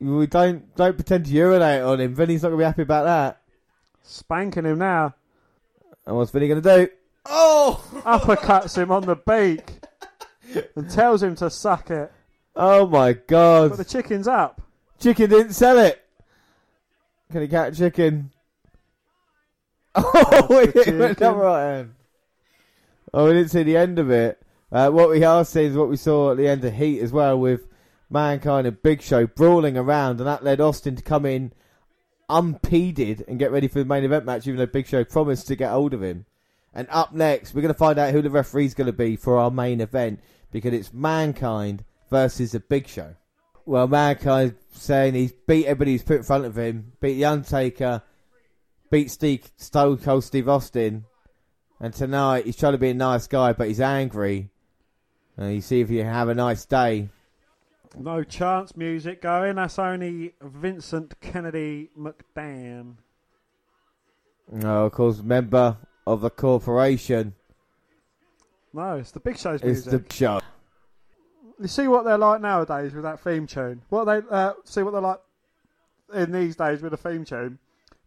We don't don't pretend to urinate on him. Vinny's not gonna be happy about that. Spanking him now. And what's Vinny gonna do? Oh, Uppercuts him on the beak and tells him to suck it. oh my god. But the chicken's up. Chicken didn't sell it. Can he catch chicken? Oh, it went chicken. up right hand. Oh, we didn't see the end of it. Uh, what we are seeing is what we saw at the end of Heat as well, with Mankind and Big Show brawling around, and that led Austin to come in unpeded and get ready for the main event match, even though Big Show promised to get hold of him. And up next, we're going to find out who the referee's going to be for our main event because it's Mankind versus the Big Show. Well, Mankind saying he's beat everybody who's put in front of him, beat The Undertaker, beat Steve, Stone Cold Steve Austin, and tonight he's trying to be a nice guy, but he's angry. And you see if you have a nice day. No chance music going. That's only Vincent Kennedy McDan. Oh, of course, member of the corporation No, it's the Big Show's It's music. the show. You see what they're like nowadays with that theme tune. What they uh, see what they're like in these days with a theme tune.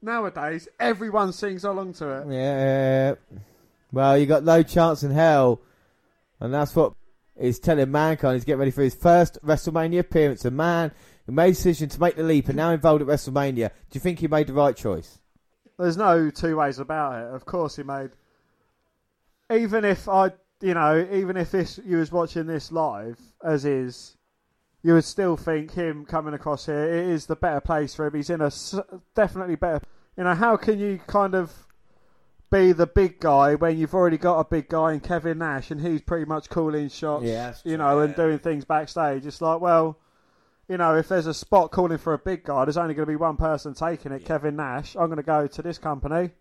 Nowadays, everyone sings along to it. Yeah. Well, you got no chance in hell, and that's what is telling Mankind. He's getting ready for his first WrestleMania appearance. A man who made a decision to make the leap and now involved at WrestleMania. Do you think he made the right choice? There's no two ways about it. Of course, he made. Even if I, you know, even if this you was watching this live as is, you would still think him coming across here it is the better place for him. He's in a definitely better. You know, how can you kind of be the big guy when you've already got a big guy in Kevin Nash and he's pretty much calling shots, Yeah, you know, and doing things backstage. It's like, well, you know, if there's a spot calling for a big guy, there's only going to be one person taking it, Kevin Nash. I'm going to go to this company.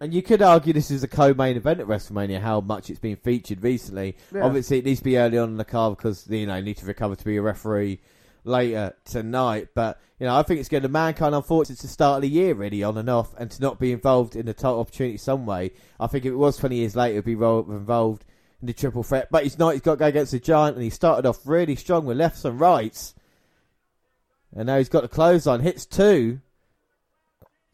And you could argue this is a co-main event at WrestleMania. How much it's been featured recently. Yeah. Obviously, it needs to be early on in the card because you know you need to recover to be a referee. later tonight. But you know, I think it's going to mankind. Unfortunately, to start of the year, really on and off, and to not be involved in the title opportunity some way. I think if it was twenty years later, he'd be involved in the triple threat. But he's not. He's got to go against the giant, and he started off really strong with lefts and rights, and now he's got the clothesline. Hits two.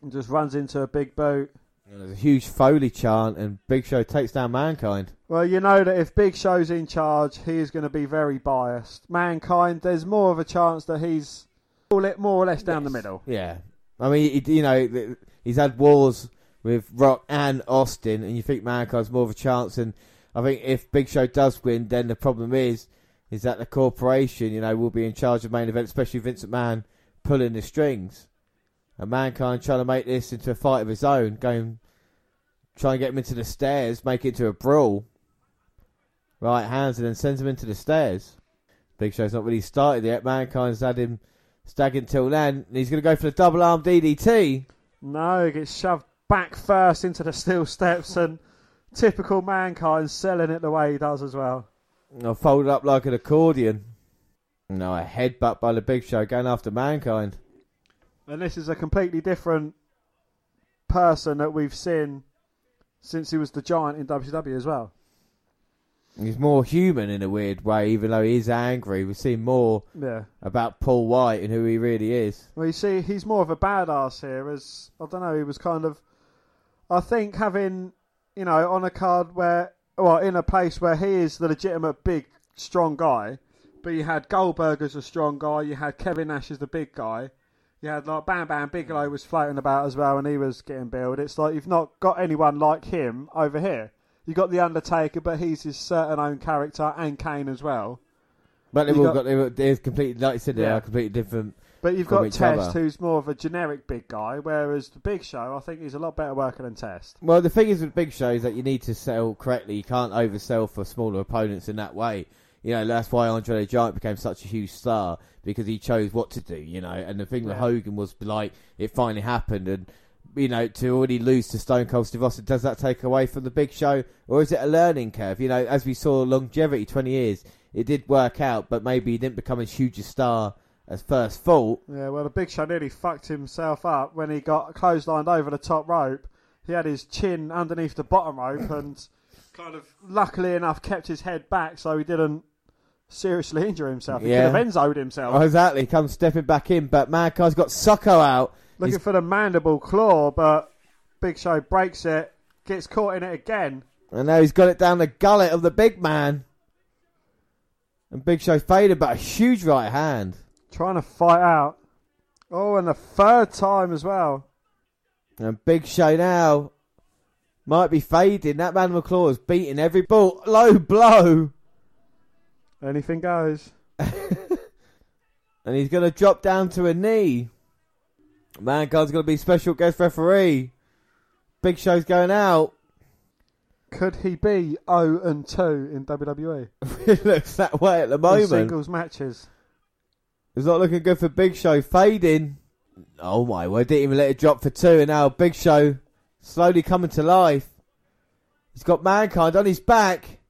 And just runs into a big boot. And there's a huge Foley chant, and Big Show takes down Mankind. Well, you know that if Big Show's in charge, he is going to be very biased. Mankind, there's more of a chance that he's all it more or less down the middle. Yeah, I mean, he, you know, he's had wars with Rock and Austin, and you think Mankind's more of a chance. And I think if Big Show does win, then the problem is, is that the corporation, you know, will be in charge of main event, especially Vincent McMahon pulling the strings, and Mankind trying to make this into a fight of his own, going, trying to get him into the stairs, make it into a brawl. Right hands, and then sends him into the stairs. Big Show's not really started yet. Mankind's had him staggering till then, and he's going to go for the double arm DDT. No, he gets shoved back first into the steel steps, and typical Mankind selling it the way he does as well. Or folded up like an accordion. No, a headbutt by the Big Show going after Mankind. And this is a completely different person that we've seen since he was the giant in WCW as well. He's more human in a weird way, even though he is angry. We've seen more Yeah. about Paul White and who he really is. Well, you see, he's more of a badass here. As I don't know, he was kind of. I think having, you know, on a card where, well, in a place where he is the legitimate big, strong guy, but you had Goldberg as a strong guy, you had Kevin Nash as the big guy, you had like Bam Bam Bigelow was floating about as well, and he was getting billed. It's like you've not got anyone like him over here. You got the Undertaker, but he's his certain own character, and Kane as well. But they've You all got- got, they're, they're completely, like you said, they Yeah. are completely different. But you've got Test, other. who's more of a generic big guy, whereas the Big Show, I think he's a lot better worker than Test. Well, the thing is with Big Show is that you need to sell correctly. You can't oversell for smaller opponents in that way. You know, that's why Andre the Giant became such a huge star because he chose what to do. You know, and the thing with Yeah. Hogan was like it finally happened, and you know to already lose to Stone Cold Steve Austin, does that take away from the Big Show, or is it a learning curve? You know, as we saw longevity, twenty years, it did work out, but maybe he didn't become as huge a star as first thought. Yeah, well, the Big Show nearly fucked himself up when he got clotheslined over the top rope. He had his chin underneath the bottom rope and kind of, luckily enough, kept his head back so he didn't seriously injure himself. He Yeah. could have Enzo'd himself. Oh, exactly, he comes stepping back in, but Mankind's got Socko out. looking he's- for the mandible claw, but Big Show breaks it, gets caught in it again. And now he's got it down the gullet of the big man. And Big Show faded, but a huge right hand. Trying to fight out. Oh, and the third time as well. And Big Show now might be fading. That mandible claw is beating every ball. Low blow. Anything goes. And he's going to drop down to a knee. Man Mankind's going to be special guest referee. Big Show's going out. Could he be 0 and 2 in WWE? it looks that way at the In moment. singles matches. It's not looking good for Big Show. Fading. Oh my word, didn't even let it drop for two. And now Big Show slowly coming to life. He's got Mankind on his back.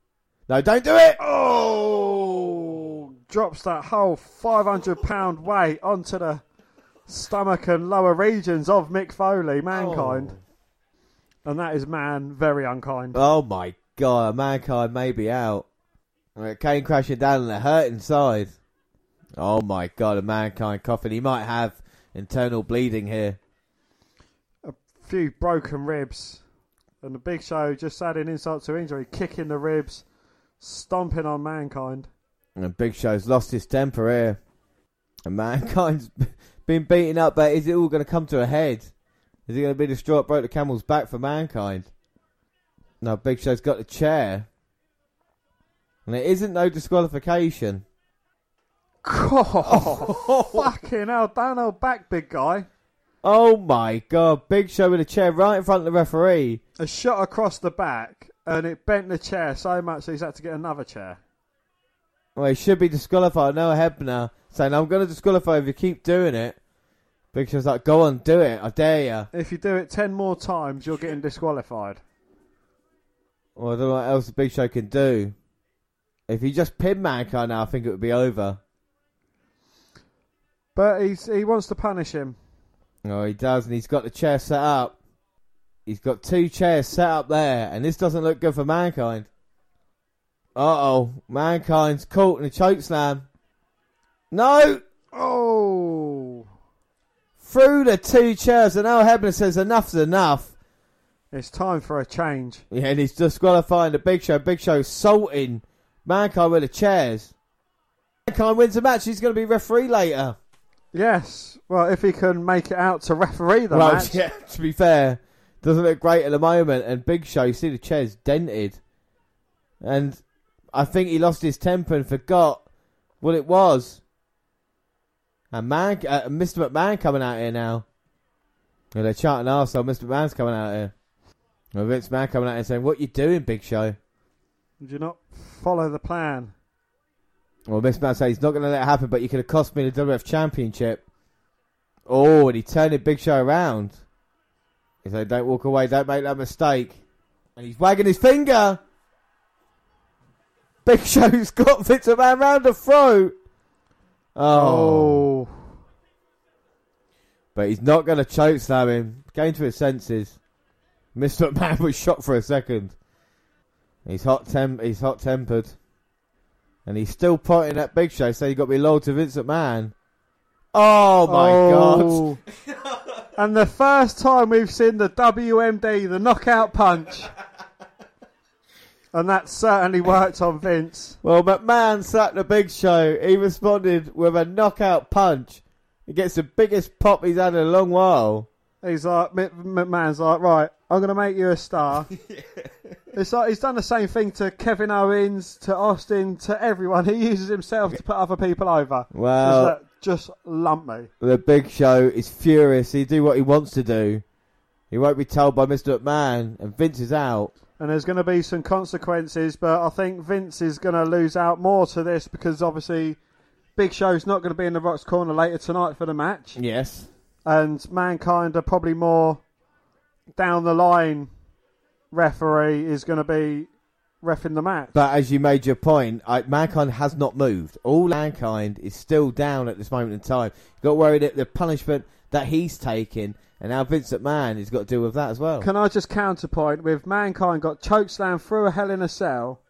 No, don't do it! Oh! Drops that whole 500 pound weight onto the stomach and lower regions of Mick Foley, Mankind. Oh. And that is man very unkind. Oh my god, Mankind may be out. Uh, Kane crashing down and a hurt inside. Oh my god, a Mankind coughing. He might have internal bleeding here. A few broken ribs. And the Big Show just adding insult to injury, kicking the ribs, stomping on Mankind. And Big Show's lost his temper here. And Mankind's been beaten up, but is it all going to come to a head? Is it going to be the straw that broke the camel's back for Mankind? No, Big Show's got the chair. And it isn't no disqualification. Oh, fucking hell, down back, big guy. Oh my god, Big Show with a chair right in front of the referee. A shot across the back, and it bent the chair so much that he's had to get another chair. Well, he should be disqualified. Noah Hebner saying, I'm going to disqualify if you keep doing it. Big Show's like, go on, do it. I dare you. If you do it ten more times, you're getting disqualified. Well, I don't know what else the Big Show can do. If he just pinned Mankind now, I think it would be over. But he's he wants to punish him. Oh, he does, and he's got the chair set up. He's got two chairs set up there, and this doesn't look good for Mankind. Uh oh, Mankind's caught in a choke slam. No! Oh, Through the two chairs, and now Hebner says enough's enough. it's time for a change. Yeah, and he's disqualifying the Big Show. Big Show salting Mankind with the chairs. Mankind wins the match. He's going to be referee later. Yes. Well, if he can make it out to referee the well, match. yeah, to be fair, doesn't look great at the moment. And Big Show, you see the chair's dented. And I think he lost his temper and forgot what it was. And man, uh, Mr. McMahon coming out here now. And they're chanting arsehole, Mr. McMahon's coming out here. And Vince McMahon coming out here saying, What you doing, Big Show? Do you not follow the plan? Well, Vince Man said he's not going to let it happen, but you could have cost me the WF Championship. Oh, and he turned the Big Show around. He said, Don't walk away, don't make that mistake. And he's wagging his finger. Big Show's got Vince McMahon round the throat. Oh. Oh. But he's not going to choke slam him. Came to his senses. Mr. Man was shocked for a second. He's hot tem- he's hot tempered. And he's still pointing at Big Show saying you got to be loyal to Vince McMahon. Oh my oh. god. god. and the first time we've seen the WMD, the knockout punch. and that certainly worked on Vince. Well, McMahon sat the Big Show. He responded with a knockout punch. He gets the biggest pop he's had in a long while. He's like, M- McMahon's like, right, I'm going to make you a star. It's like he's done the same thing to Kevin Owens, to Austin, to everyone. He uses himself to put other people over. Well- just, like, just lump me. The Big Show is furious. He do what he wants to do. He won't be told by Mr. McMahon, and Vince is out. And there's going to be some consequences, but I think Vince is going to lose out more to this because obviously Big Show's not going to be in the Rock's corner later tonight for the match. Yes. and Mankind are probably more down the line. Referee is going to be refing the match. But as you made your point, I, Mankind has not moved. All Mankind is still down at this moment in time. You've got worried at the punishment that he's taking, and now Vince McMahon has got to deal with that as well. Can I just counterpoint with Mankind got chokeslammed through a Hell in a Cell,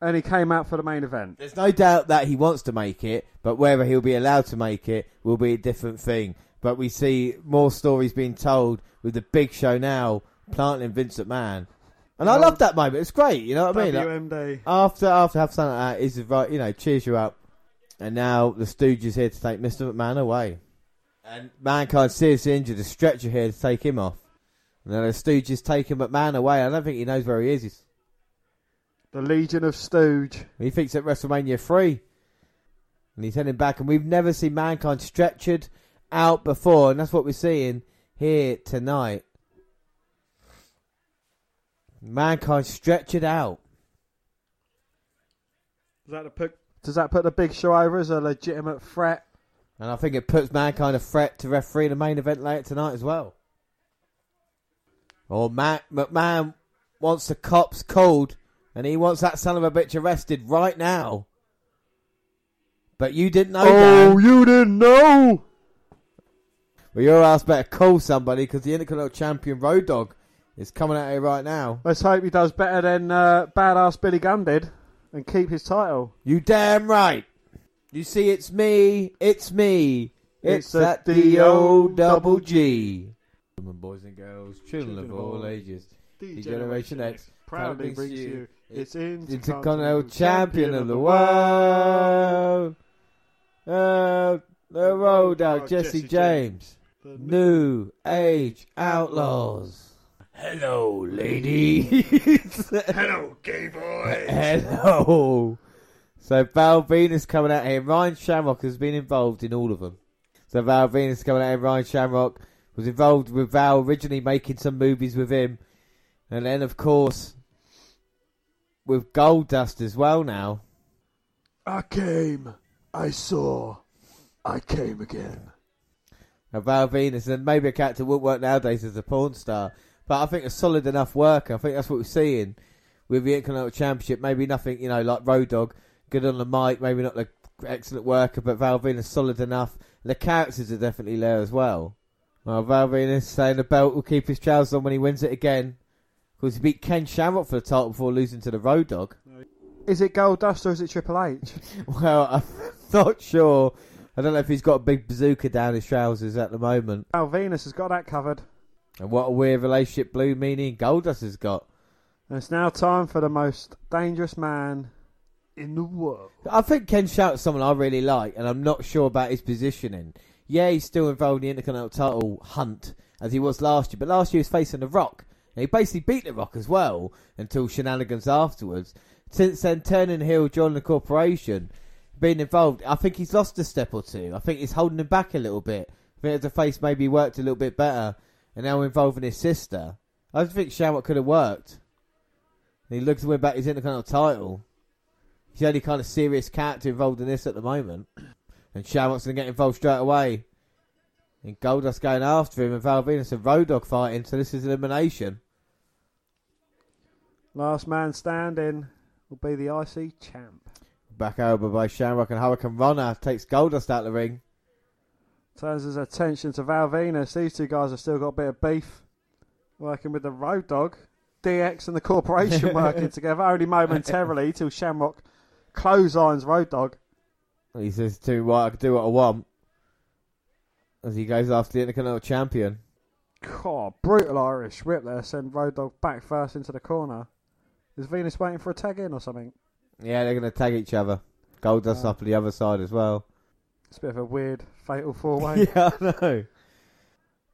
and he came out for the main event. There's no doubt that he wants to make it, but whether he'll be allowed to make it will be a different thing. But we see more stories being told with the big show now planting Vince McMahon. And I love that moment. It's great, you know what I mean? Like, WMD. after after have something like that is right, you know, cheers you up. And now the Stooges here to take Mr. McMahon away. And Mankind seriously injured, a stretcher here to take him off. And then the Stooges taking McMahon away. I don't think he knows where he is. He's, The Legion of Stooge. he thinks at WrestleMania 3. And he's heading back. And we've never seen Mankind stretchered out before. And that's what we're seeing here tonight. Mankind stretch it out. Does that put Does that put the Big Show over as a legitimate threat? And I think it puts Mankind a threat to referee the main event later tonight as well. Or Matt McMahon wants the cops called and he wants that son of a bitch arrested right now. But you didn't know Oh, that. you didn't know? Well, your ass better call somebody because the Intercontinental Champion Road Dogg is coming out here right now. Let's hope he does better than uh, badass Billy Gunn did and keep his title. You damn right. You see, it's me. It's me. It's, It's the that D-O double G. Gentlemen, Boys and girls, children, of all ages. D Generation X proudly brings you its Intercontinental Champion of the world. Uh, the road dog, Jesse James. New Age Outlaws. Hello, ladies. Hello, gay boy. Hello. So Val Venis coming out here. Ryan Shamrock has been involved in all of them. So Val Venis coming out here. Ryan Shamrock was involved with Val originally making some movies with him, and then of course with Goldust as well now. I came, I saw, I came again. Now, Val Venis and maybe a character wouldn't work nowadays as a porn star, but I think a solid enough worker. I think that's what we're seeing with the Intercontinental Championship. Maybe nothing, you know, like Road Dogg, good on the mic, maybe not the excellent worker, but Val Venis solid enough The characters are definitely there as well. Well, Val Venis saying the belt will keep his trousers on when he wins it again. Because he beat Ken Shamrock for the title before losing to the Road Dogg. Is it Goldust or is it Triple H? Well, I'm not sure. I don't know if he's got a big bazooka down his trousers at the moment. Val Venis has got that covered. And what a weird relationship Blue Meanie and Goldust has got. And it's now time for the most dangerous man in the world. I think Ken Shamrock's someone I really like, and I'm not sure about his positioning. Yeah, he's still involved in the Intercontinental title hunt as he was last year, but last year he was facing The Rock. And he basically beat The Rock as well until shenanigans afterwards. Since then, turning heel, joining the corporation, being involved, I think he's lost a step or two. I think he's holding him back a little bit. I think as a face maybe worked a little bit better, and now involving his sister. I think Shamrock could have worked. And he looks to win back his Intercontinental title. He's the only kind of serious character involved in this at the moment. And Shamrock's going to get involved straight away. And Goldust going after him and Val Venis and Road Dogg fighting, so this is elimination. Last man standing will be the IC champ. Back over by Shamrock and hurricanrana takes Goldust out of the ring. Turns his attention to Val Venis. These two guys have still got a bit of beef. Working with the Road Dogg. DX and the Corporation working together, only momentarily till Shamrock clotheslines Road Dogg. He says to what I can do what I want. As he goes after the Intercontinental Champion. God, brutal Irish whip there. Send Road Dogg back first into the corner. Is Venis waiting for a tag in or something? Yeah, they're going to tag each other. Goldust Oh. Uh. up on the other side as well. It's a bit of a weird fatal four way. yeah, I know.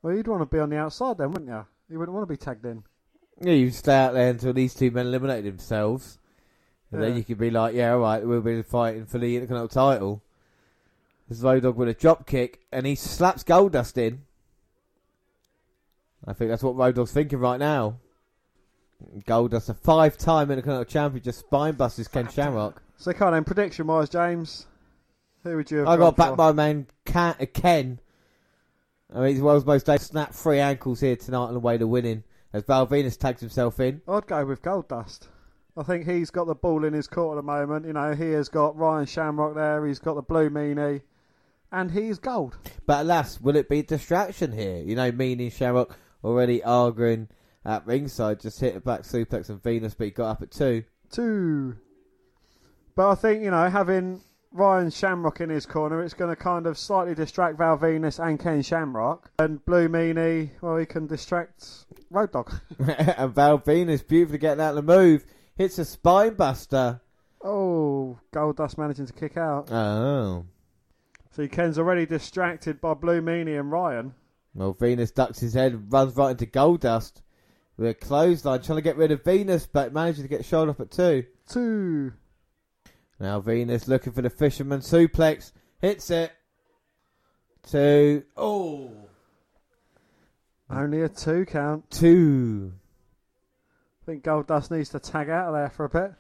Well, you'd want to be on the outside then, wouldn't you? You wouldn't want to be tagged in. Yeah, you stay out there until these two men eliminate themselves. And then you could be like, yeah, alright, we'll be fighting for the Intercontinental title. There's Road Dogg with a drop kick, and he slaps Goldust in. I think that's what Road Dogg's thinking right now. Goldust, a five-time Intercontinental champion, just spine busts Ken Shamrock. So, kind of prediction wise, James, who would you have I got back by man Ken. Uh, Ken. I mean, he's the world's most snapped three ankles here tonight on the way to winning. As Val Venis tags himself in. I'd go with Goldust. I think he's got the ball in his court at the moment. You know, he has got Ryan Shamrock there. He's got the blue meanie, and he's gold. But alas, will it be a distraction here? You know, meaning Shamrock already arguing at ringside, just hit a back suplex and Venis, but he got up at two. Two. But I think you know having Ryan Shamrock in his corner, it's going to kind of slightly distract Val Venis and Ken Shamrock. And Blue Meanie, well, he can distract Road Dogg. and Val Venis beautifully getting out of the move. Hits a spine buster. Oh, Goldust managing to kick out. Oh. See, Ken's already distracted by Blue Meanie and Ryan. Well, Venis ducks his head runs right into Goldust. With a clothesline, trying to get rid of Venis, but manages to get shot up at two. Two. Now Venis looking for the fisherman suplex. Hits it. Two. Oh. Only a two count. Two. I think Goldust needs to tag out of there for a bit.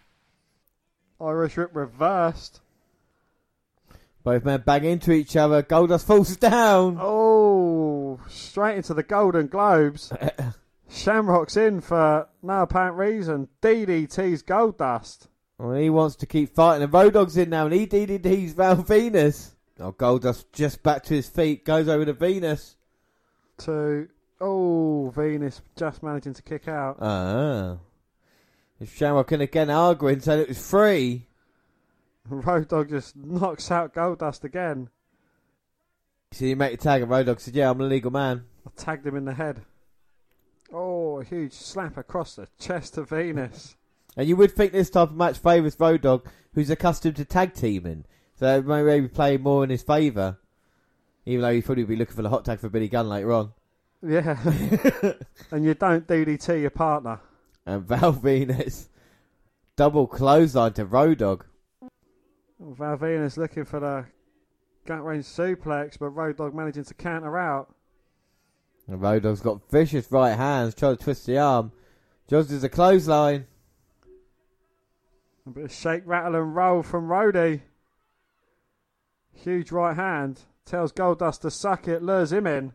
Irish whip reversed. Both men bang into each other. Goldust falls down. Oh, straight into the Golden Globes. Shamrock's in for no apparent reason. DDT's Goldust. Well, he wants to keep fighting. And Road in now, and he DDT's Val Venis. Oh, Goldust just back to his feet, goes over to Venis. To oh, Venis just managing to kick out. Ah. If Shamrock and again arguing, said it was free. Road Dogg just knocks out Goldust again. So you make a tag, and Road Dogg said, "Yeah, I'm a legal man." I tagged him in the head. Oh, a huge slap across the chest to Venis. And you would think this type of match favours Road Dogg, who's accustomed to tag teaming, so it may maybe play more in his favour. Even though he'd probably be looking for the hot tag for Billy Gunn later on. Yeah. and you don't DDT your partner. And Val Venis double clothesline to Road Dogg. Val Venis looking for the gutwrench suplex, but Road Dogg managing to counter out. And Road Dogg's got vicious right hands, trying to twist the arm. Just as a clothesline. A bit of shake, rattle, and roll from Rody. Huge right hand. Tells Goldust to suck it, lures him in.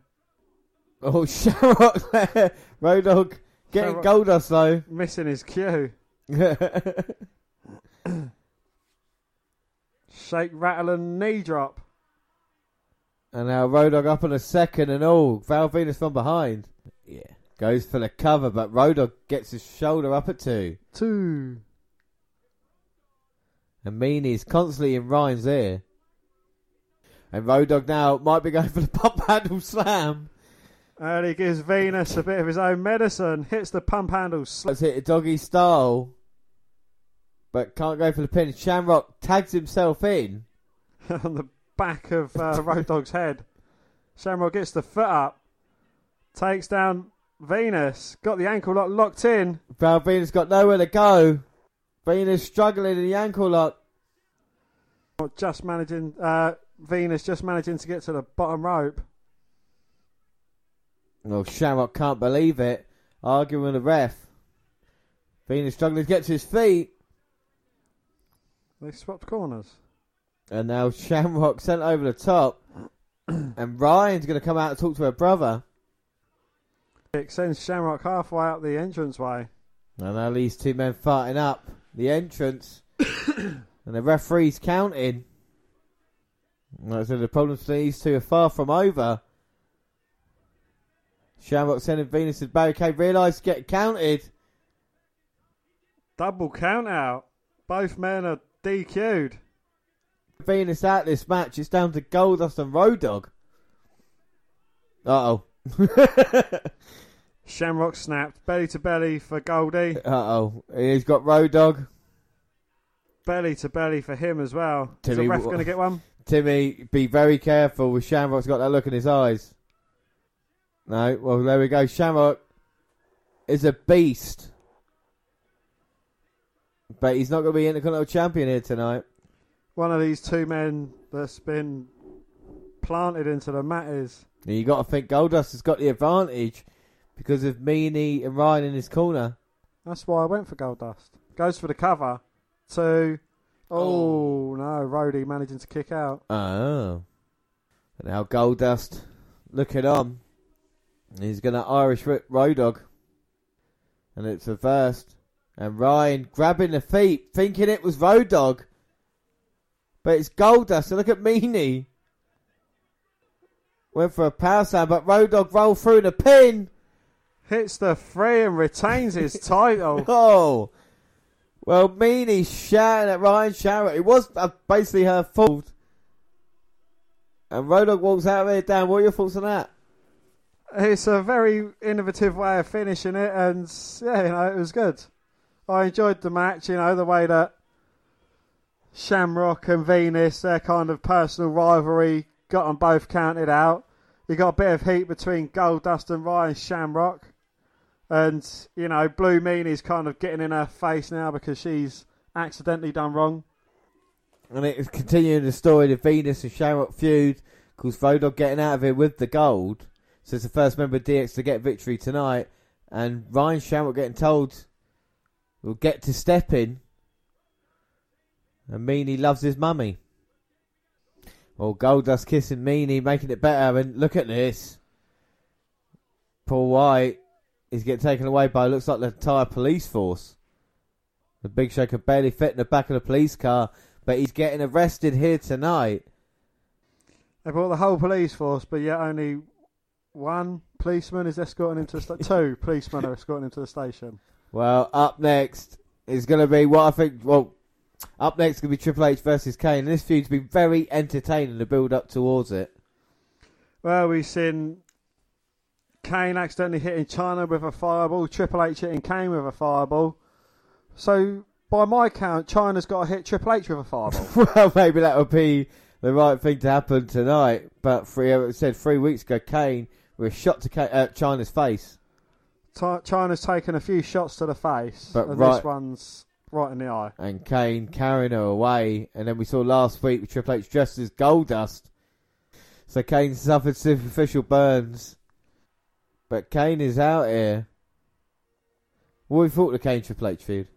Oh, Shamrock there. Road Dogg getting Shamrock- Goldust though. Missing his cue. Shake, rattle, and knee drop. And now Road Dogg up on a second and all. Val Venis from behind. Yeah. Goes for the cover, but Road Dogg gets his shoulder up at two. Two. And Meanie's constantly in Ryan's ear. And Road Dogg now might be going for the pump handle slam. And he gives Venis a bit of his own medicine. Hits the pump handle. slam. Let's hit a doggy style. But can't go for the pin. Shamrock tags himself in. on the back of uh, Road Dogg's head. Shamrock gets the foot up. Takes down Venis. Got the ankle lock locked in. Val Venis got nowhere to go. Venis struggling in the ankle lock. Just managing. Uh, Venis just managing to get to the bottom rope. Well, Shamrock can't believe it. Arguing with the ref. Venis struggling to get to his feet. They swapped corners. And now Shamrock sent over the top. and Ryan's going to come out and talk to her brother. It sends Shamrock halfway up the entranceway. And now these two men fighting up the entrance. and the referee's counting. Like I said, the problems for these two are far from over. Shamrock sending Venis to the barricade, realised get counted. Double count out. Both men are DQ'd. Venis out this match. It's down to Goldust and Road Dogg. Uh oh. Shamrock snapped. Belly to belly for Goldie. Uh oh. He's got Road Dogg. Belly to belly for him as well. Is Timmy, the ref going to get one? Timmy, be very careful with Shamrock's got that look in his eyes. No, well there we go. Shamrock is a beast. But he's not going to be Intercontinental Champion here tonight. One of these two men that's been planted into the mat is. You got to think Goldust has got the advantage because of Meanie and Ryan in his corner. That's why I went for Goldust. Goes for the cover. Two. Oh, oh, no. Rhodey managing to kick out. Oh. And now Goldust looking on. He's going to Irish Road Dogg. And it's reversed. And Ryan grabbing the feet, thinking it was Road Dogg. But it's Goldust. So look at Meanie. Went for a power slam, but Road Dogg rolled through the pin. Hits the three and retains his title. Oh. Well, Meanie shouting at Ryan Shamrock. It was uh, basically her fault. And Road Dogg walks out of there. Dan, what are your thoughts on that? It's a very innovative way of finishing it, and yeah, you know, it was good. I enjoyed the match, you know, the way that Shamrock and Venis, their kind of personal rivalry, got them both counted out. You got a bit of heat between Goldust and Ryan Shamrock. And, you know, Blue Meanie's kind of getting in her face now because she's accidentally done wrong. And it is continuing the story of Venis and Shamrock feud. Because Road Dogg getting out of it with the gold. So it's the first member of DX to get victory tonight. And Ryan Shamrock getting told "We'll get to step in. And Meanie loves his mummy. Well, Goldust kissing Meanie, making it better. And look at this. Paul White is getting taken away by looks like the entire police force. The Big Show could barely fit in the back of the police car, but he's getting arrested here tonight. They brought the whole police force, but yet only one policeman is escorting him to the sta- two policemen are escorting him to the station. Well, up next is going to be what I think. Well, up next is going to be Triple H versus Kane. And this feud's been very entertaining to build up towards it. Well, we've seen Kane accidentally hitting Chyna with a fireball, Triple H hitting Kane with a fireball. So, by my count, Chyna's got to hit Triple H with a fireball. well, maybe that would be the right thing to happen tonight. But three, it said three weeks ago, Kane was shot to Ka- uh, Chyna's face. Chyna's taken a few shots to the face, But and right- this one's right in the eye. and Kane carrying her away. And then we saw last week with Triple H dressed as Goldust. So Kane suffered superficial burns. But Kane is out here. What we thought of the Kane Triple H feud?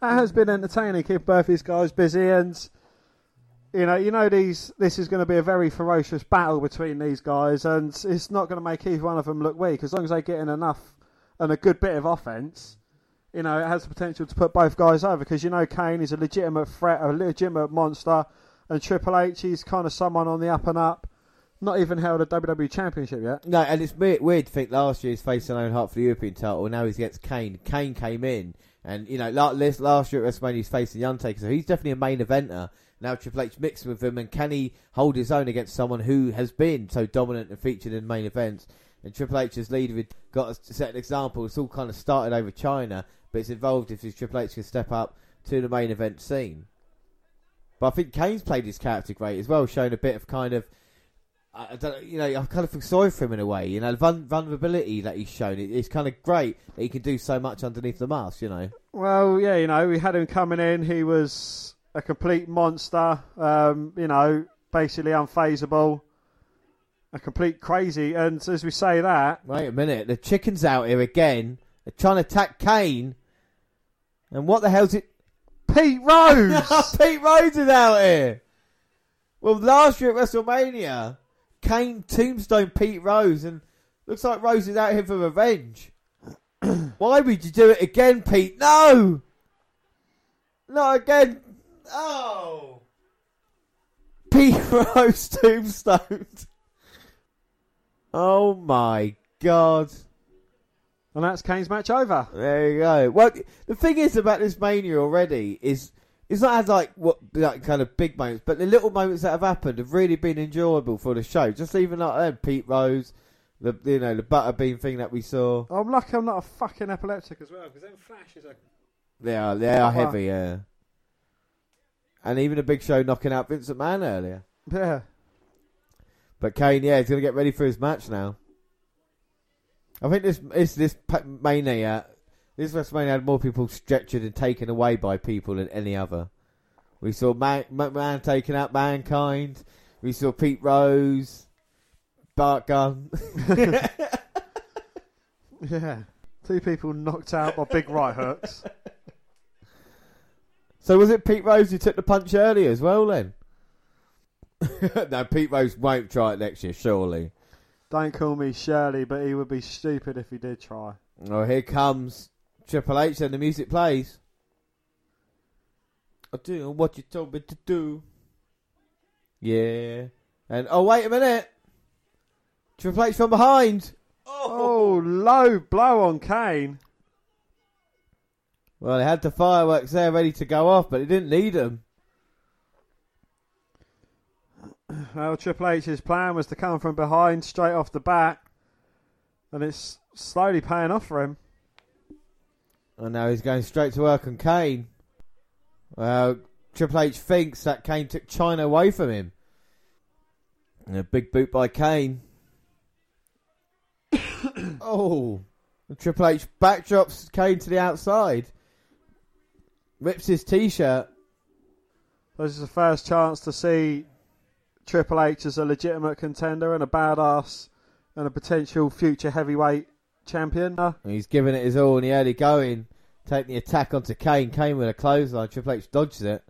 That has been entertaining. Keep both these guys busy, and you know, you know, these this is going to be a very ferocious battle between these guys, and it's not going to make either one of them look weak as long as they get in enough and a good bit of offense. You know, it has the potential to put both guys over because you know Kane is a legitimate threat, a legitimate monster, and Triple H he's kind of someone on the up and up Not even held a WWE Championship yet. No, and it's weird, weird to think last year he's facing Owen Hart for the European title, now he's against Kane. Kane came in, and you know, la- this last year at WrestleMania he's facing the Undertaker, so he's definitely a main eventer. Now Triple H mixed with him, and can he hold his own against someone who has been so dominant and featured in main events? And Triple H as leader had got to set an example. It's all kind of started over Chyna, but it's evolved if Triple H can step up to the main event scene. But I think Kane's played his character great as well, showing a bit of kind of I I don't, you know, I kind of feel sorry for him in a way. You know, the vul- vulnerability that he's shown. It, it's kind of great that he can do so much underneath the mask. You know, Well, yeah, you know, we had him coming in. He was a complete monster. Um, you know, basically unfazable, a complete crazy. And as we say that, wait a minute, the chicken's out here again. They're trying to attack Kane, and what the hell's it? Pete Rose. Pete Rose is out here. Well, last year at WrestleMania, Kane tombstone Pete Rose, and looks like Rose is out here for revenge. Why would you do it again, Pete? No, not again. Oh, Pete Rose tombstoned. Oh my god. and that's Kane's match over. There you go. Well, the thing is about this mania already is it's not had like what like kind of big moments, but the little moments that have happened have really been enjoyable for the show. Just even like them, Pete Rose, the you know the butterbean thing that we saw. I'm lucky I'm not a fucking epileptic as well, because them flashes are. They are they are Wow. heavy, yeah. And even a big show knocking out Vincent Mann earlier. Yeah. But Kane, yeah, he's gonna get ready for his match now. I think this is this mania, this WrestleMania had more people stretchered and taken away by people than any other. We saw Man, McMahon taking out Mankind. We saw Pete Rose, Bart Gunn. Yeah. Two people knocked out by big right hooks. so was it Pete Rose who took the punch earlier as well? Then no, Pete Rose won't try it next year, surely. Don't call me Shirley, but he would be stupid if he did try. Oh, here comes Triple H and the music plays. I do what you told me to do. Yeah. And, oh, wait a minute. Triple H from behind. Oh, low blow on Kane. Well, they had the fireworks there ready to go off, but they didn't need them. Well, Triple H's plan was to come from behind straight off the bat, and it's slowly paying off for him. And now he's going straight to work on Kane. Well, Triple H thinks that Kane took Chyna away from him. And a big boot by Kane. oh. Triple H backdrops Kane to the outside. Rips his t-shirt. This is the first chance to see Triple H as a legitimate contender and a badass and a potential future heavyweight champion. And he's giving it his all in the early going. Taking the attack onto Kane. Kane with a clothesline. Triple H dodges it.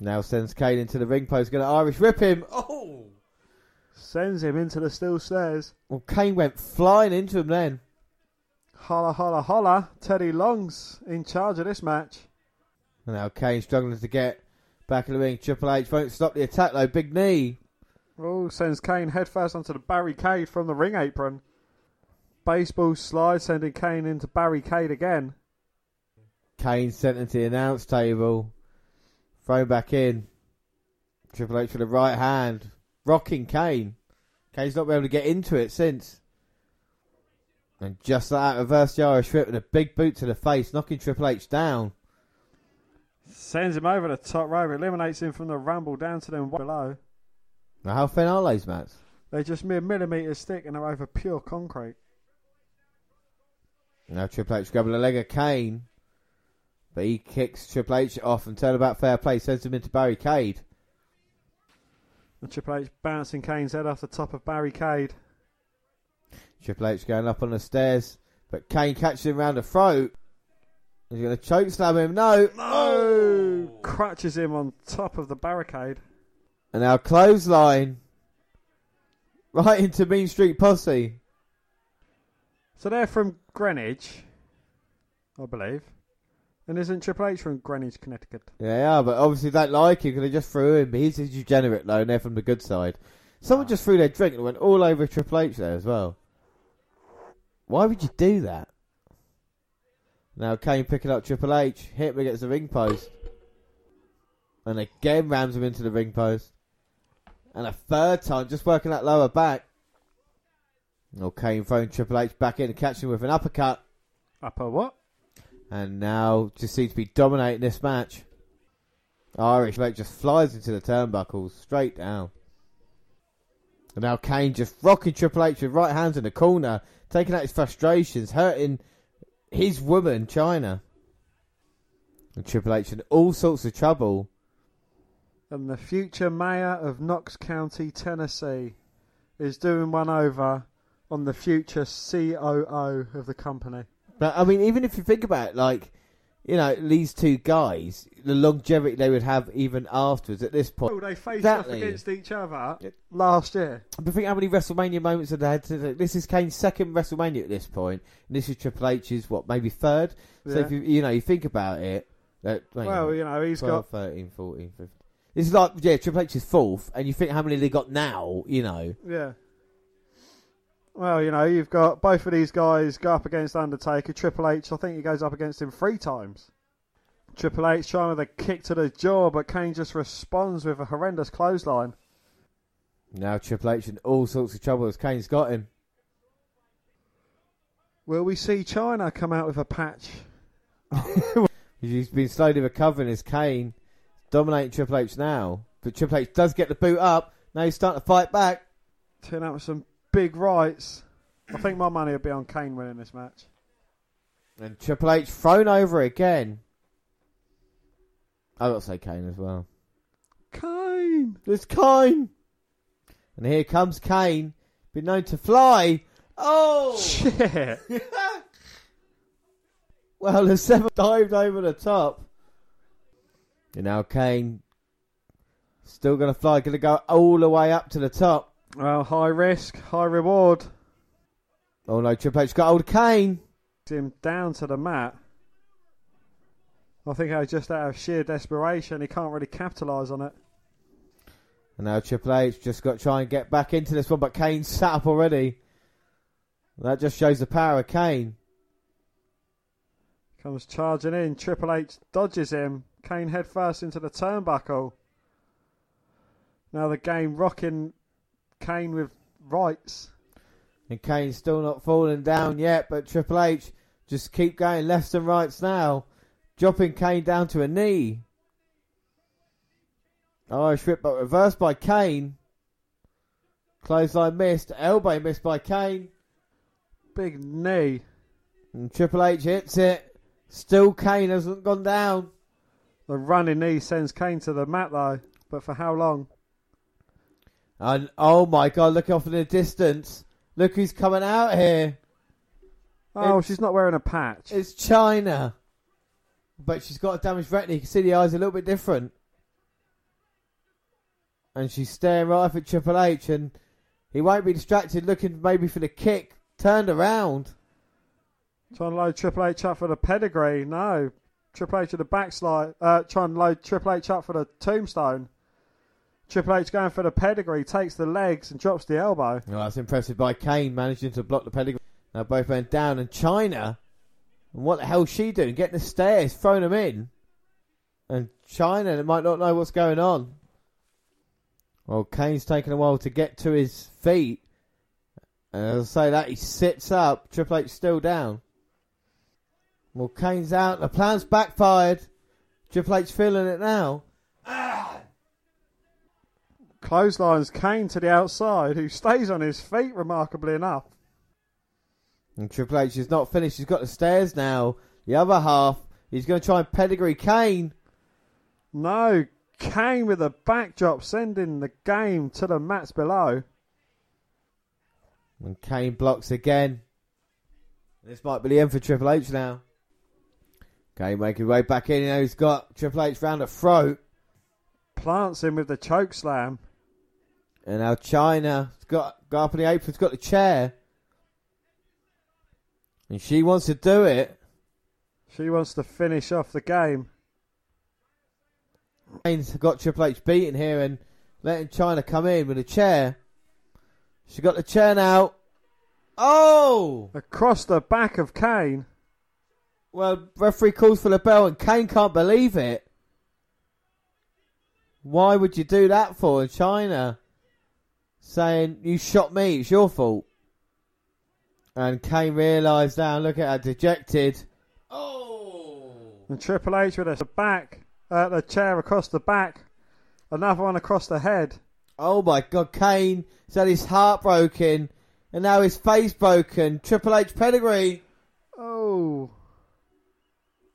Now sends Kane into the ring post. Going to Irish whip him. Oh! sends him into the steel stairs. Well, Kane went flying into him then. Holla, holla, holla. Teddy Long's in charge of this match. And now Kane struggling to get back in the ring. Triple H won't stop the attack though. Big knee. Oh, sends Kane headfirst onto the barricade from the ring apron. Baseball slide sending Kane into barricade again. Kane sent into the announce table. Thrown back in. Triple H with the right hand. Rocking Kane. Kane's not been able to get into it since. And just like that, reverse the Irish whip with a big boot to the face, knocking Triple H down. Sends him over the top rope, eliminates him from the rumble down to them below. Now, how thin are those mats? They're just mere millimetres thick and they're over pure concrete. Now Triple H grabbing a leg of Kane. But he kicks Triple H off and turnabout fair play, sends him into barricade. And Triple H bouncing Kane's head off the top of barricade. Triple H going up on the stairs, but Kane catches him round the throat. He's going to choke slam him. No, Oh! Crutches him on top of the barricade. And now clothesline. Right into Mean Street Posse. So they're from Greenwich, I believe. And isn't Triple H from Greenwich, Connecticut? Yeah, yeah, but obviously they don't like him because they just threw him. He's a degenerate though, and they're from the good side. Someone just threw their drink and went all over Triple H there as well. Why would you do that? Now Kane picking up Triple H, hit him against the ring post. And again rams him into the ring post. And a third time, just working that lower back. Oh, Kane throwing Triple H back in and catching him with an uppercut. Upper what? And now just seems to be dominating this match. Irish Lake just flies into the turnbuckles, straight down. And now Kane just rocking Triple H with right hands in the corner, taking out his frustrations, hurting his woman, Chyna. And Triple H in all sorts of trouble. And the future mayor of Knox County, Tennessee, is doing one over on the future COO of the company. But I mean, even if you think about it, like, you know, these two guys, the longevity they would have even afterwards at this point. Oh, they faced Exactly. off against each other last year. But think how many WrestleMania moments have they had? To, this is Kane's second WrestleMania at this point, and this is Triple H's what maybe third. So if you you know you think about it, that Well, on, you know, he's 12, got 13, 14, 15. This is like yeah, Triple H is fourth, and you think how many they got now? You know, Yeah. Well, you know, you've got both of these guys go up against Undertaker. Triple H, I think he goes up against him three times. Triple H trying with a kick to the jaw, but Kane just responds with a horrendous clothesline. now Triple H in all sorts of trouble as Kane's got him. Will we see Chyna come out with a patch? He's been slowly recovering as Kane dominating Triple H now, but Triple H does get the boot up. Now he's starting to fight back. Turn out with some big rights. I think my money would be on Kane winning this match. And Triple H thrown over again. I got to say Kane as well. Kane! It's Kane. And here comes Kane, been known to fly. Oh! Shit! well, the seven dived over the top. And now Kane still going to fly, going to go all the way up to the top. Well, high risk, high reward. Oh no, Triple H got old Kane. him down to the mat. I think I just out of sheer desperation, he can't really capitalise on it. And now Triple H just got to try and get back into this one, but Kane's sat up already. That just shows the power of Kane. Comes charging in. Triple H dodges him. Kane head first into the turnbuckle. Now the game rocking Kane with rights. And Kane's still not falling down yet, but Triple H just keep going left and rights now. Dropping Kane down to a knee. Irish whip, but reversed by Kane. Clothesline missed. Elbow missed by Kane. Big knee. And Triple H hits it. Still Kane hasn't gone down. The running knee sends Kane to the mat though. But for how long? And oh my god, look off in the distance. Look who's coming out here. Oh, It's- she's not wearing a patch. It's Chyna. But she's got a damaged retina. You can see the eyes a little bit different. And she's staring right up at Triple H, and he won't be distracted looking maybe for the kick. Turned around. Trying to load Triple H up for the pedigree. No. Triple H with the backslide. Uh, trying to load Triple H up for the tombstone. Triple H going for the pedigree, takes the legs and drops the elbow. Oh, that's impressive by Kane managing to block the pedigree. Now both went down, and Chyna. And what the hell's she doing? Getting the stairs, throwing them in. And Chyna might not know what's going on. Well, Kane's taking a while to get to his feet. And as I say that, he sits up. Triple H still down. Well, Kane's out. The plan's backfired. Triple H feeling it now. Clotheslines Kane to the outside, who stays on his feet remarkably enough. And Triple H is not finished. He's got the stairs now. The other half. He's going to try and pedigree Kane. No, Kane with a backdrop sending the game to the mats below. And Kane blocks again. This might be the end for Triple H now. Kane making his way back in. You know, he's got Triple H round the throat. Plants him with the choke slam. And now Chyna's got, got up in the apron's got the chair. And she wants to do it. She wants to finish off the game. Kane's got Triple H beaten here and letting Chyna come in with a chair. She got the chair now. Oh! Across the back of Kane. Well, referee calls for the bell and Kane can't believe it. Why would you do that for in Chyna? Saying, you shot me, it's your fault. And Kane realised now, look at her dejected. Oh! And Triple H with a back, uh, the chair across the back. Another one across the head. Oh my god, Kane has had his heart broken and now his face broken. Triple H pedigree Oh.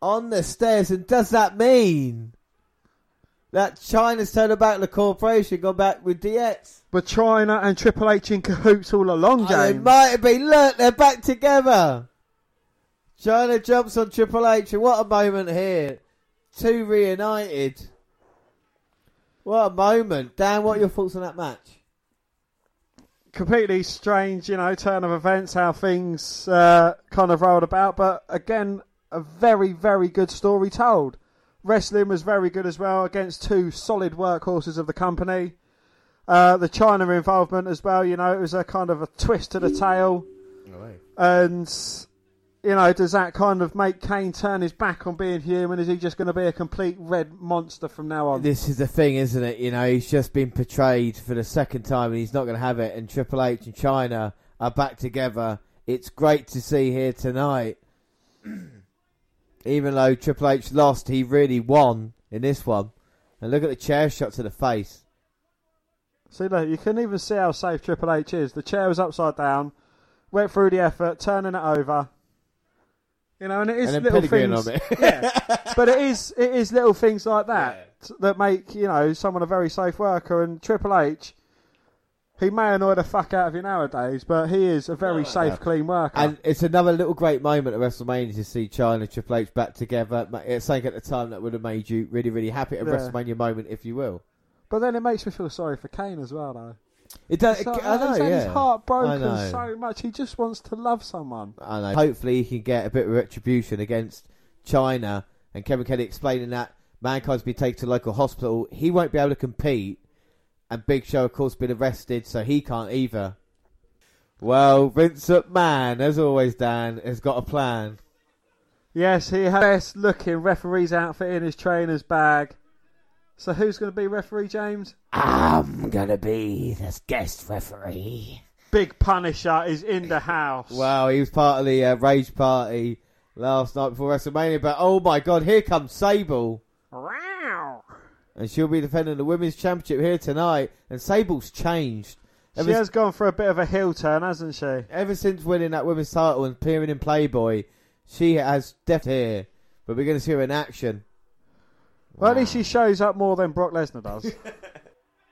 on the stairs. And does that mean that Chyna's turned about the corporation, gone back with DX? But Chyna and Triple H in cahoots all along, Oh, they might have been. Look, they're back together. Chyna jumps on Triple H, and what a moment here. Two reunited. What a moment. Dan, what are your thoughts on that match? completely strange, you know, turn of events, how things uh, kind of rolled about. But again, a very, very good story told. Wrestling was very good as well against two solid workhorses of the company. Uh, the Chyna involvement as well, you know, it was a kind of a twist to the tale. And, you know, does that kind of make Kane turn his back on being human? Is he just going to be a complete red monster from now on? This is the thing, isn't it? You know, he's just been portrayed for the second time and he's not going to have it. And Triple H and Chyna are back together. It's great to see here tonight. Even though Triple H lost, he really won in this one. And look at the chair shot to the face. See, look, you can even see how safe Triple H is. The chair was upside down, went through the effort, turning it over. You know, and it is and little things. yeah, but it is it is little things like that that make you know someone a very safe worker. And Triple H, he may annoy the fuck out of you nowadays, but he is a very safe, clean worker. And it's another little great moment at WrestleMania to see Chyna Triple H back together. It's something at the time that would have made you really, really happy at a Yeah. WrestleMania moment, if you will. but then it makes me feel sorry for Kane as well, though. It does. So, I know. he's had yeah. his heart I broken know. so much. He just wants to love someone. I know. Hopefully, he can get a bit of retribution against Chyna. And Kevin Kelly explaining that Mankind's been taken to a local hospital. He won't be able to compete. And Big Show, of course, been arrested, so he can't either. Well, Vince McMahon, as always, Dan, has got a plan. Yes, he has best looking referee's outfit in his trainer's bag. So who's going to be referee, James? I'm gonna be this guest referee. Big Punisher is in the house. Wow, he was part of the uh, Rage Party last night before WrestleMania. But oh my God, here comes Sable. Wow. And she'll be defending the women's championship here tonight. And Sable's changed. She Ever, has gone for a bit of a heel turn, hasn't she? ever since winning that women's title and appearing in Playboy, she has deft here. But we're going to see her in action. Well, at least she shows up more than Brock Lesnar does.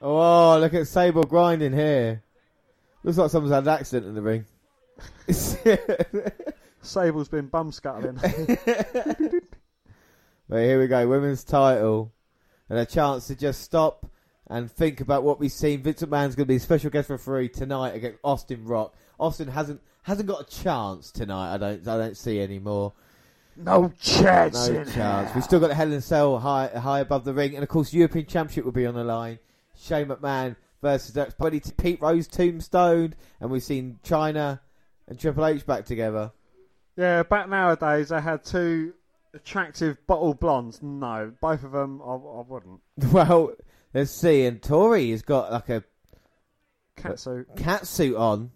Oh, look at Sable grinding here. Looks like someone's had an accident in the ring. Sable's been bum scuttling. But here we go, women's title, and a chance to just stop and think about what we've seen. Vince McMahon's going to be a special guest referee tonight against Austin Rock. Austin hasn't hasn't got a chance tonight. I don't I don't see anymore. no chance. No chance. hell. We've still got the Hell in a Cell high high above the ring, and of course European Championship will be on the line. Shane McMahon versus that's buddy to Pete Rose Tombstone, and we've seen Chyna and Triple H back together. Yeah, back nowadays they had two attractive bottle blondes. No, both of them I, I wouldn't. Well, let's see. And Tori has got like a Catsuit. cat suit on.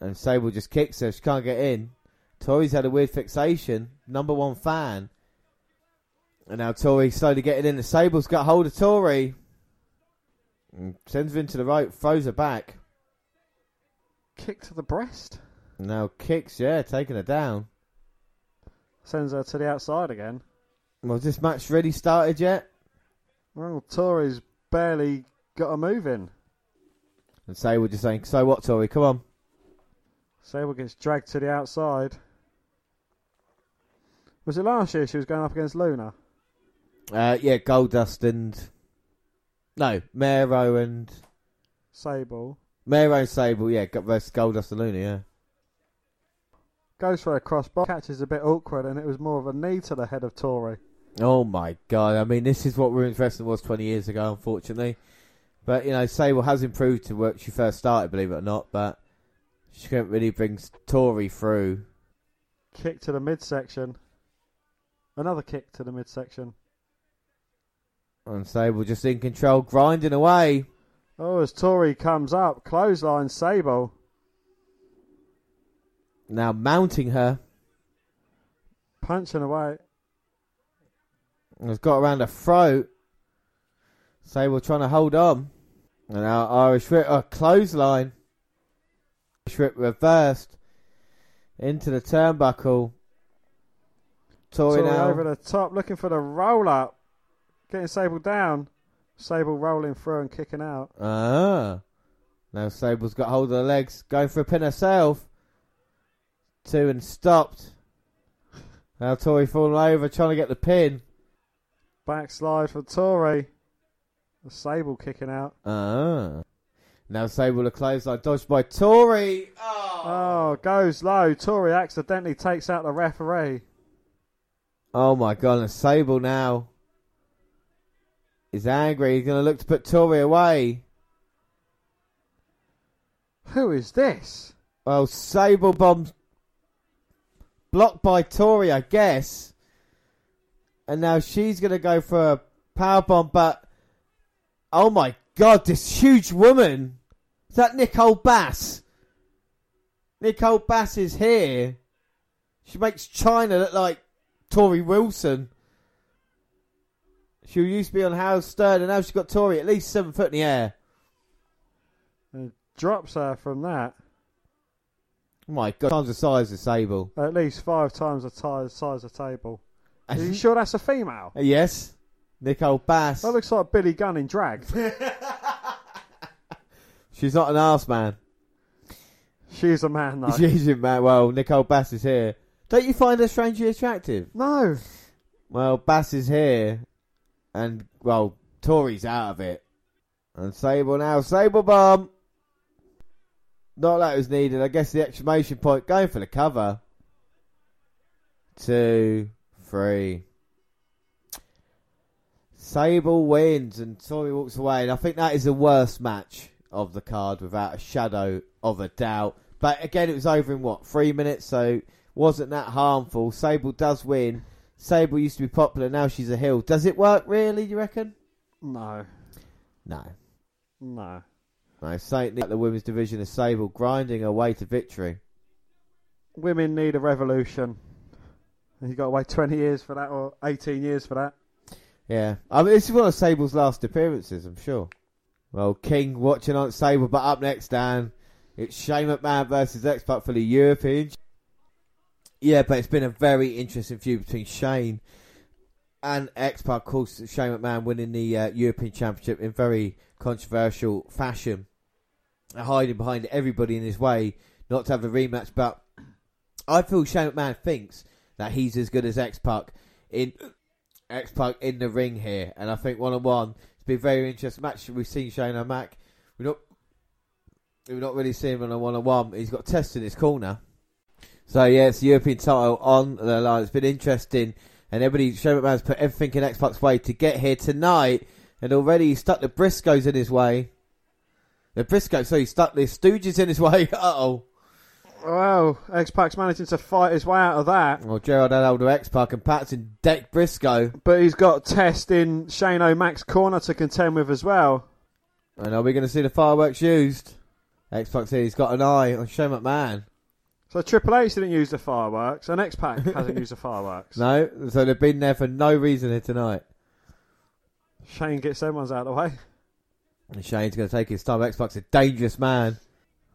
And Sable just kicks her. She can't get in. Tori's had a weird fixation. Number one fan. And now Tori slowly getting in. The Sable's got hold of Tori. And sends her into the rope, Throws her back. Kick to the breast. Now kicks, yeah, taking her down. Sends her to the outside again. Well, is this match ready started yet? Well, Tori's barely got a move in. And Sable just saying, so what, Tori? Come on. Sable gets dragged to the outside. Was it last year she was going up against Luna? Uh, yeah, Goldust and... No, Mero and... Sable. Mero and Sable, yeah, versus Goldust and Luna, yeah. Goes for a crossbar. Catch is a bit awkward and it was more of a knee to the head of Tori. Oh my god! I mean, this is what women's wrestling was 20 years ago, unfortunately. But you know, Sable has improved to where she first started, believe it or not. But she couldn't really bring Tori through. Kick to the midsection. Another kick to the midsection. And Sable just in control, grinding away. Oh, as Tori comes up, clothesline Sable. Now mounting her. Punching away. Has got around her throat. Sable trying to hold on. And now Irish Whip, a clothesline. Irish reversed into the turnbuckle. Now. over the top, looking for the roll up. Getting Sable down. Sable rolling through and kicking out. Ah. Now Sable's got hold of the legs, going for a pin herself. Two and stopped. Now Tori falling over, trying to get the pin. Backslide for Tori. The Sable kicking out. Ah. Now Sable the clothesline dodged by Tori. Oh. Oh, goes low. Tori accidentally takes out the referee. Oh my god, and Sable now is angry. He's going to look to put Tori away. Who is this? Well, Sable bomb blocked by Tori, I guess. And now she's going to go for a power bomb, but oh my god, this huge woman. Is that Nicole Bass? Nicole Bass is here. She makes Chyna look like Torrie Wilson. She used to be on Howard Stern, and now she's got Tori at least seven foot in the air. And drops her from that. Oh my god, times the size of Sable. At least five times the ti- size of table. Are you sure that's a female? Uh, yes, Nicole Bass. That looks like Billy Gunn in drag. She's not an ass man. She's a man though. She's in man. Well, Nicole Bass is here. Don't you find her strangely attractive? No. Well, Bass is here, and well, Tori's out of it, and Sable now Sable bomb. Not that was needed. I guess the exclamation point going for the cover. Two, three. Sable wins and Tori walks away, and I think that is the worst match of the card without a shadow of a doubt. But again, it was over in what three minutes, so wasn't that harmful. Sable does win. Sable used to be popular, now she's a heel. Does it work really? You reckon? No. No. No. No, certainly the women's division is Sable grinding her way to victory. Women need a revolution. And you got to wait 20 years for that or 18 years for that. Yeah, I mean this is one of Sable's last appearances, I'm sure. Well, King watching on Sable, but up next, Dan, it's Shane McMahon versus X Pac for the European. Yeah, but it's been a very interesting feud between Shane and X Pac. Of course, Shane McMahon winning the uh, European Championship in very controversial fashion, hiding behind everybody in his way not to have a rematch. But I feel Shane McMahon thinks that he's as good as X Pac in X Pac in the ring here, and I think one on one it's been a very interesting match. We've seen Shane O'Mac. We're not we're not really seeing him on a one on one. He's got Test in his corner. So yeah, it's the European title on the line. It's been interesting, and everybody Shane McMahon's put everything in X way to get here tonight, and already he's stuck the Briscoes in his way. The Briscoe, so he stuck the Stooges in his way. Uh oh. Well, X Pac's managing to fight his way out of that. Well, Gerald had hold of X Pac and Pat's in deck Briscoe. But he's got Test in Shane O'Mac's corner to contend with as well. And are we going to see the fireworks used? X Pac said he's got an eye on Shane McMahon. So Triple H didn't use the fireworks, and X Pac hasn't used the fireworks. No, so they've been there for no reason here tonight. Shane gets them ones out of the way. And Shane's going to take his time. X Pac's a dangerous man.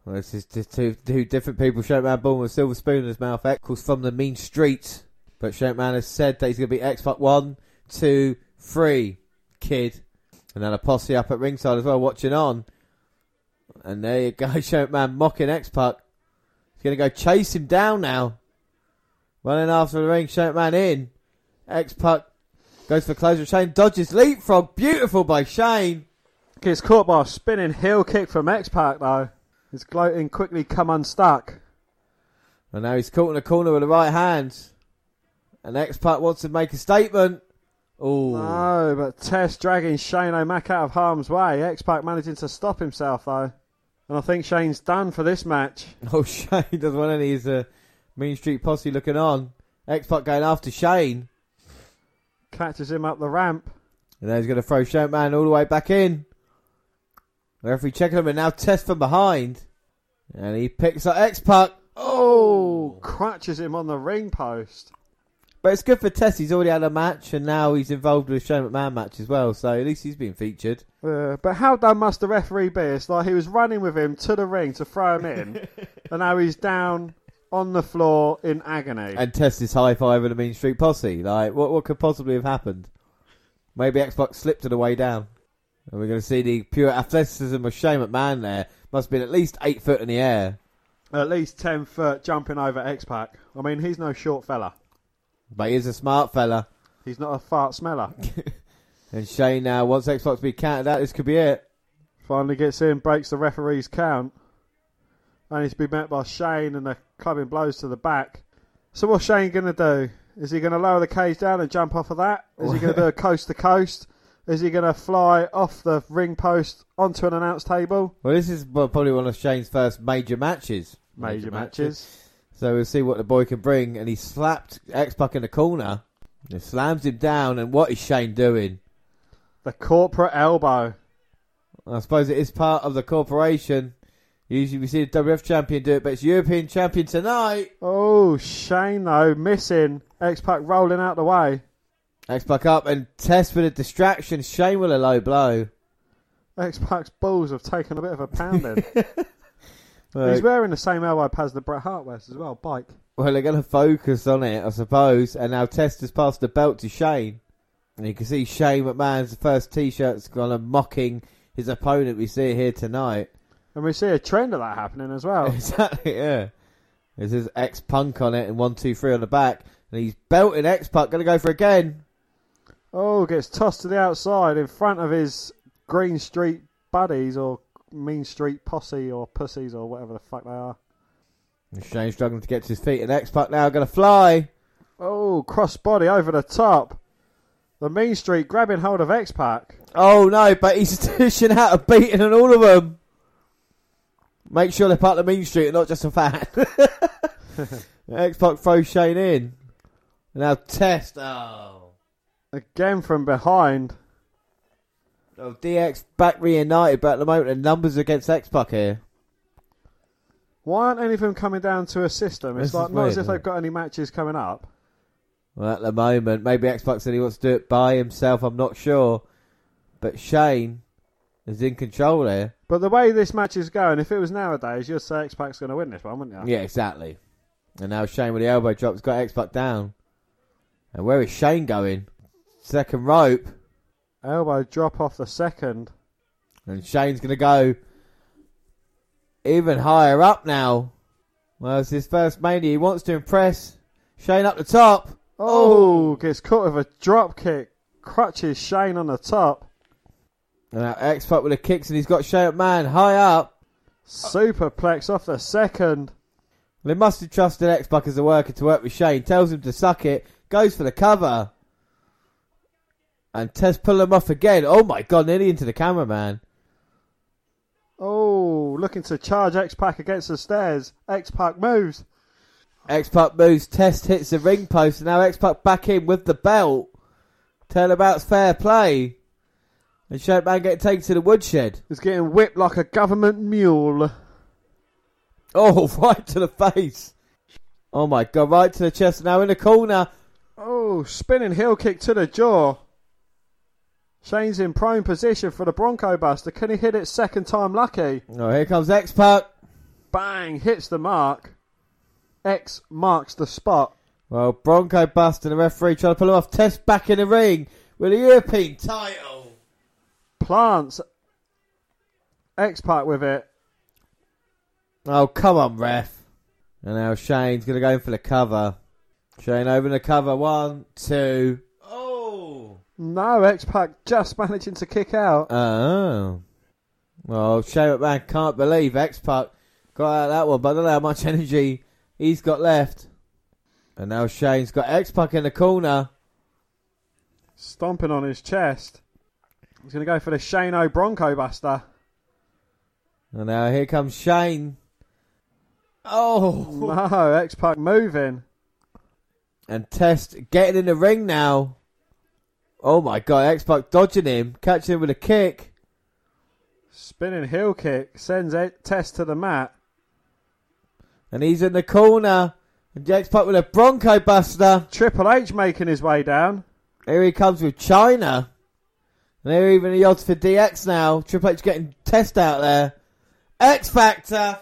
Well, just, just two, two different people. Shane McMahon born with a silver spoon in his mouth. Was from the mean streets. But Shane McMahon has said that he's going to be X Pac one, two, three, kid. And then a posse up at ringside as well, watching on. And there you go, Shane McMahon mocking X Pac. He's going to go chase him down now. Running after the ring, Shane McMahon in. X Pac goes for closure. Shane dodges leapfrog. Beautiful by Shane. Gets caught by a spinning heel kick from X Pac though. His gloating quickly come unstuck. And now he's caught in the corner with the right hand. And X Pac wants to make a statement. Oh, No, but Test dragging Shane O'Mac out of harm's way. X Pac managing to stop himself though, and I think Shane's done for this match. oh, Shane doesn't want any. He's a uh, Mean Street Posse looking on. X Pac going after Shane. Catches him up the ramp. And then he's going to throw Shane Man all the way back in. Referee checking him and now Test from behind. And he picks up X Pac. Oh, crutches him on the ring post. But it's good for Test. He's already had a match and now he's involved with a Shane McMahon match as well. So at least he's been featured. Uh, but how dumb must the referee be? It's like he was running with him to the ring to throw him in, and now he's down on the floor in agony. And Test is high fiving the Mean Street Posse. Like, what, what could possibly have happened? Maybe X Pac slipped on the way down. And we're going to see the pure athleticism of Shane McMahon there. Must have been at least eight foot in the air. At least 10 foot jumping over X Pac. I mean, he's no short fella. But he is a smart fella. He's not a fart smeller. And Shane now wants X Pac to be counted out. This could be it. Finally gets in, breaks the referee's count. And he's been met by Shane and the clubbing blows to the back. So what's Shane going to do? Is he going to lower the cage down and jump off of that? Is he going to do a coast to coast? Is he going to fly off the ring post onto an announce table? Well, this is probably one of Shane's first major matches. Major, matches. So we'll see what the boy can bring. And he slapped X Pac in the corner. He slams him down. And what is Shane doing? The corporate elbow. I suppose it is part of the corporation. Usually we see the WF champion do it, but it's European champion tonight. Oh, Shane though, missing. X Pac rolling out the way. X Pac up and Test with a distraction. Shane with a low blow. X Pac's balls have taken a bit of a pounding. He's wearing the same elbow pads that Bret Hart wears as well, bike. well, they're going to focus on it, I suppose. And now Test has passed the belt to Shane. And you can see Shane McMahon's first t-shirt's kind of mocking his opponent. We see it here tonight. And we see a trend of that happening as well. Exactly, yeah. There's his X Punk on it and one, two, three on the back. And he's belting X Pac, going to go for again. Oh, gets tossed to the outside in front of his Green Street buddies or Mean Street posse or pussies or whatever the fuck they are. Shane struggling to get to his feet, and X Pac now going to fly. Oh, cross body over the top. The Mean Street grabbing hold of X Pac. Oh no, but he's dishing out a beating on all of them. Make sure they're part of the Mean Street and not just a fan. X Pac throws Shane in. And now Test. Oh. Again from behind. oh. DX back reunited, but at the moment the numbers against X Pac here. Why aren't any of them coming down to assist them? It's This like is not as weird, if they've got any matches coming up. Well, at the moment, maybe X Pac said he wants to do it by himself. I'm not sure, but Shane is in control here. But the way this match is going, if it was nowadays, you'd say X Pac's going to win this one, wouldn't you? Yeah, exactly. And now Shane with the elbow drop has got X Pac down. And where is Shane going? Second rope, Elbow drop off the second. and Shane's going to go even higher up now. Well, it's his first mania. He wants to impress Shane up the top. Oh, gets caught with a drop kick. Crutches Shane on the top. And now X Pac with the kicks, and he's got Shane McMahon high up. Superplex off the second. Well, he must have trusted X Pac as a worker to work with Shane. Tells him to suck it. Goes for the cover. And Test pull him off again. Oh my god, nearly into the cameraman. Oh, looking to charge X Pac against the stairs. X Pac moves. X Pac moves. Test hits the ring post. And now X Pac back in with the belt. Turnabout's fair play. And McMahon getting taken to the woodshed. He's getting whipped like a government mule. Oh, right to the face. Oh my god, right to the chest. Now in the corner. Oh, spinning heel kick to the jaw. Shane's in prone position for the Bronco Buster. Can he hit it second time lucky? Oh, here comes X Pac. Bang, hits the mark. X marks the spot. Well, Bronco Buster the referee trying to pull him off. Test back in the ring with a European title. Plants X Pac with it. Oh, come on, ref. And now Shane's going to go in for the cover. Shane over the cover. One, two. No, X Pac just managing to kick out. Oh. Well, Shane McMahon can't believe X Pac got out of that one, but I don't know how much energy he's got left. And now Shane's got X Pac in the corner. Stomping on his chest. He's going to go for the Shane Bronco Buster. And now here comes Shane. Oh, No, X Pac moving. and Test getting in the ring now. Oh my god, X Pac dodging him, catching him with a kick. Spinning heel kick sends Test to the mat. And he's in the corner. And X Pac with a Bronco Buster. Triple H making his way down. Here he comes with Chyna. And here even the odds for DX now. Triple H getting Test out there. X Factor.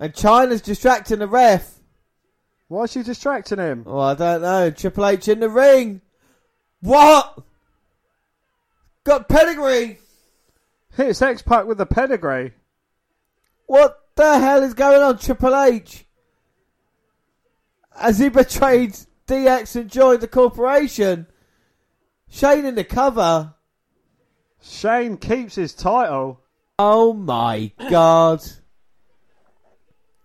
And Chyna's distracting the ref. Why is she distracting him? Oh, I don't know. Triple H in the ring. What? Got pedigree. Hits X Pac with the pedigree. What the hell is going on, Triple H? Has he betrayed DX and joined the corporation? Shane in the cover. Shane keeps his title. Oh my god.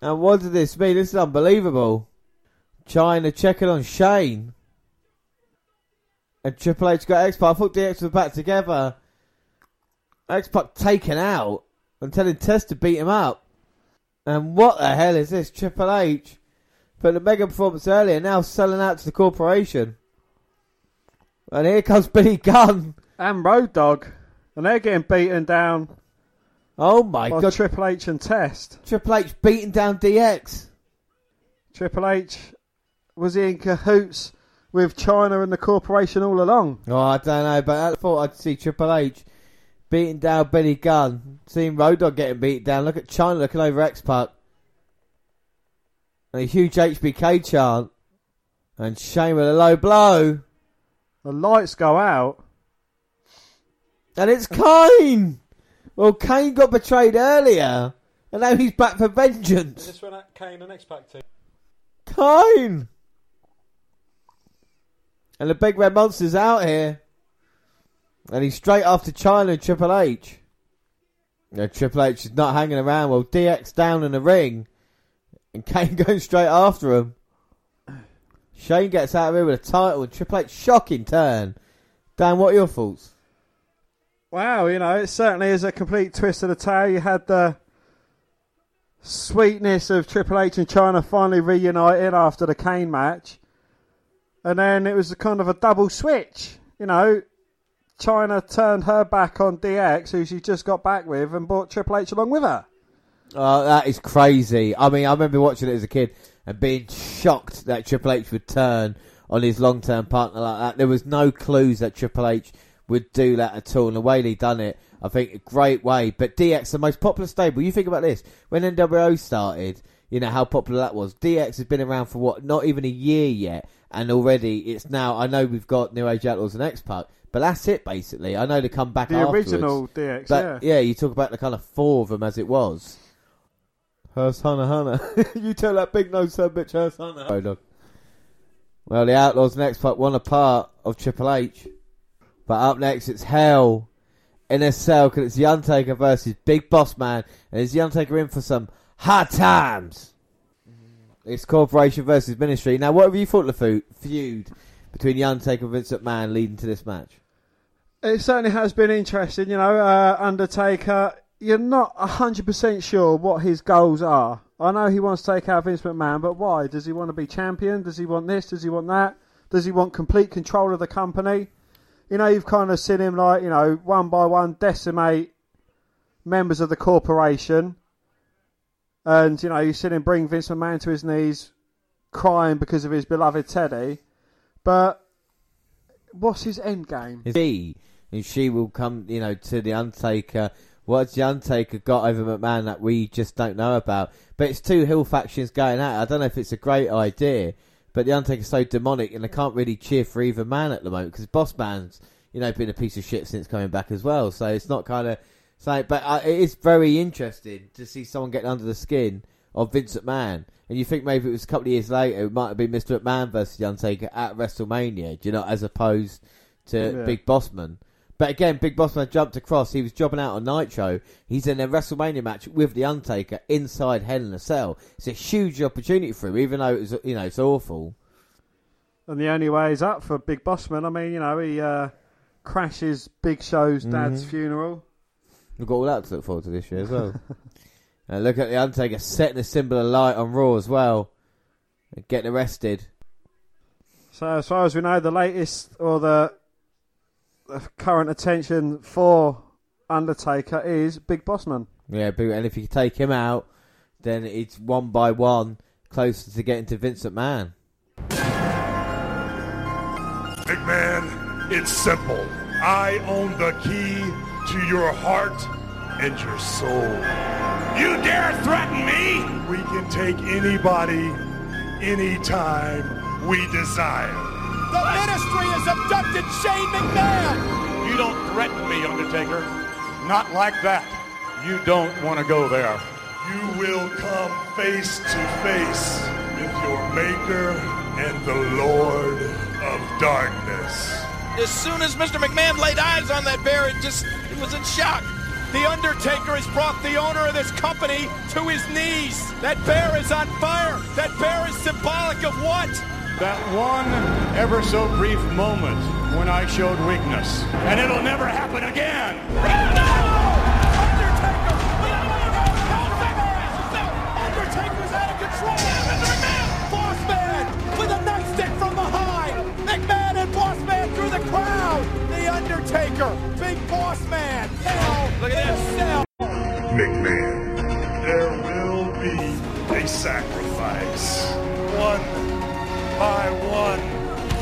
And what does this mean? This is unbelievable. Chyna checking on Shane. And Triple H got X Pac. I thought DX was back together. X Pac taken out and telling Test to beat him up. And what the hell is this? Triple H put the mega performance earlier, now selling out to the corporation. And here comes Billy Gunn. And Road Dogg. And they're getting beaten down Oh my god. Triple H and Test. Triple H beating down DX. Triple H was he in cahoots with Chyna and the corporation all along? Oh, I don't know, but I thought I'd see Triple H beating down Billy Gunn, seeing Road Dogg getting beat down. Look at Chyna looking over X Pac. And a huge HBK chant. And Shane with a low blow. The lights go out. And it's Kane! Well, Kane got betrayed earlier. And now he's back for vengeance. when Kane and X Pac team? Kane! And the Big Red Monster's out here. And he's straight after Chyna and Triple H. No, Triple H is not hanging around. Well, DX down in the ring. And Kane going straight after him. Shane gets out of here with a title and Triple H shocking turn. Dan, what are your thoughts? Wow, you know, it certainly is a complete twist of the tale. You had the sweetness of Triple H and Chyna finally reunited after the Kane match. And then it was a kind of a double switch. You know, Chyna turned her back on DX, who she just got back with, and brought Triple H along with her. Oh, that is crazy. I mean, I remember watching it as a kid and being shocked that Triple H would turn on his long term partner like that. There was no clues that Triple H would do that at all. And the way he done it, I think, a great way. But DX, the most popular stable, you think about this. When NWO started, you know how popular that was. DX has been around for what, not even a year yet. And already it's now, I know we've got New Age Outlaws and X Pac, but that's it basically. I know they come back out. The afterwards. original DX, But yeah. yeah, you talk about the kind of four of them as it was. Hearst Hunter Hunter. you tell that big nose son bitch Hearst Hunter. Oh, dog. Well, the Outlaws next part one a part of Triple H. But up next it's Hell in a cell because it's The Undertaker versus Big Boss Man. And is The Undertaker in for some hard times? It's Corporation versus Ministry. Now, what have you thought of the feud between The Undertaker and Vince McMahon leading to this match? It certainly has been interesting, you know. Uh, Undertaker, you're not hundred percent sure what his goals are. I know he wants to take out Vince McMahon, but why? Does he want to be champion? Does he want this? Does he want that? Does he want complete control of the company? You know, you've kind of seen him like you know one by one decimate members of the corporation, and you know you've seen him bring Vince McMahon to his knees, crying because of his beloved Teddy. But what's his end game? she, and she will come, you know, to the Undertaker. What's the Undertaker got over McMahon that we just don't know about? But it's two hill factions going at. I don't know if it's a great idea, but the Undertaker's so demonic, and they can't really cheer for either man at the moment because Boss Man's, you know, been a piece of shit since coming back as well. So it's not kind of so. But uh, it is very interesting to see someone getting under the skin of Vince McMahon. And you think maybe it was a couple of years later, it might have been Mr. McMahon versus The Undertaker at WrestleMania, do you know, as opposed to Yeah. Big Bossman. But again, Big Bossman jumped across. He was jobbing out on Nitro. He's in a WrestleMania match with The Undertaker inside Hell in a Cell. It's a huge opportunity for him, even though it was, you know, it's awful. And the only way is up for Big Bossman. I mean, you know, he uh, crashes Big Show's dad's Mhm. funeral. We've got all that to look forward to this year as well. and uh, look at the Undertaker setting a symbol of light on Raw as well. Getting arrested. So, as far as we know, the latest or the, the current attention for Undertaker is Big Bossman. Yeah, and if you take him out, then it's one by one closer to getting to Vince Big Man, it's simple. I own the key to your heart and your soul. You dare threaten me? We can take anybody, anytime we desire. The ministry has abducted Shane McMahon. You don't threaten me, Undertaker. Not like that. You don't want to go there. You will come face to face with your Maker and the Lord of Darkness. As soon as Mr. McMahon laid eyes on that bear, it just it was in shock. The Undertaker has brought the owner of this company to his knees. That bear is on fire. That bear is symbolic of what? That one ever so brief moment when I showed weakness. And it'll never happen again. Undertaker! Undertaker's out of control. Undertaker, Big Boss Man. Hell, look at this. Cell. McMahon, there will be a sacrifice. One by one,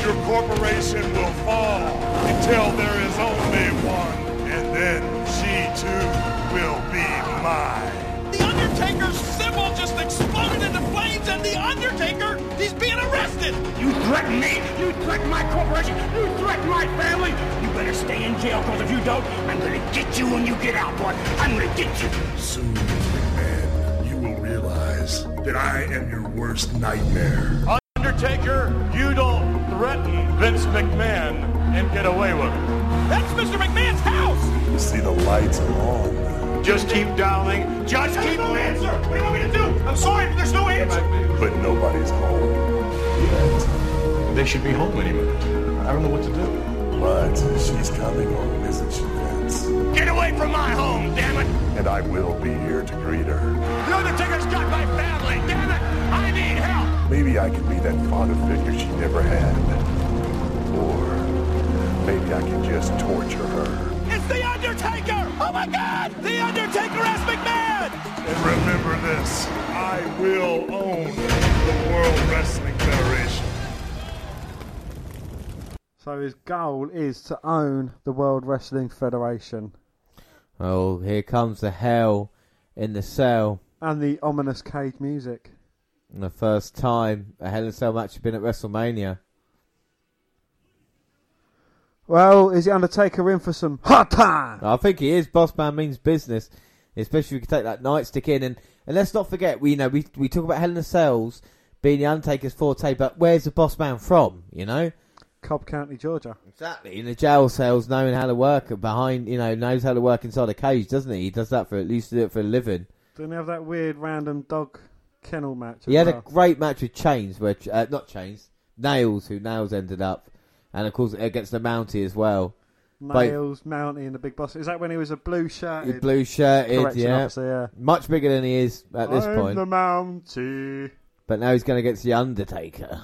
your corporation will fall until there is only one. And then she too will be mine. Threaten me? You threaten my corporation? You threaten my family? You better stay in jail, because if you don't, I'm gonna get you when you get out, boy. I'm gonna get you. Soon, McMahon, you will realize that I am your worst nightmare. Undertaker, you don't threaten Vince McMahon and get away with it. That's Mr. McMahon's house. You see the lights are on. Just keep dialing. Just keep no answer. What do you want me to do? I'm sorry, but there's no answer. But nobody's home yet. They should be home any minute. I don't know what to do. But she's coming home, isn't she, Vince? Get away from my home, damn it! And I will be here to greet her. The Undertaker's got my family, damn it! I need help! Maybe I can be that father figure she never had. Or maybe I can just torture her. It's The Undertaker. Oh my God! The Undertaker as McMahon. And remember this, I will own the World Wrestling Federation. So his goal is to own the World Wrestling Federation Oh, here comes the hell in the cell. and the ominous cage music. And the first time a Hell in a Cell match has been at WrestleMania. Well, is the Undertaker in for some hot time? I think he is. Boss man means business, especially if you can take that nightstick in. And, and let's not forget, we you know we we talk about Hell in a Cells being the Undertaker's forte, but where's the Boss man from? You know Cobb County, Georgia. exactly in the jail cells, knowing how to work behind. You know knows how to work inside a cage, doesn't he? He does that for at least do it for a living. Didn't he have that weird random dog kennel match. He had a great match with Chains, where uh, not Chains, Nailz, who Nailz ended up, and of course against the Mountie as well. Nailz, Mountie, and the Big Boss. Is that when he was a blue shirt? Blue shirted, yeah, officer, yeah. much bigger than he is at this I'm point. the Mountie. But now he's going to against the Undertaker.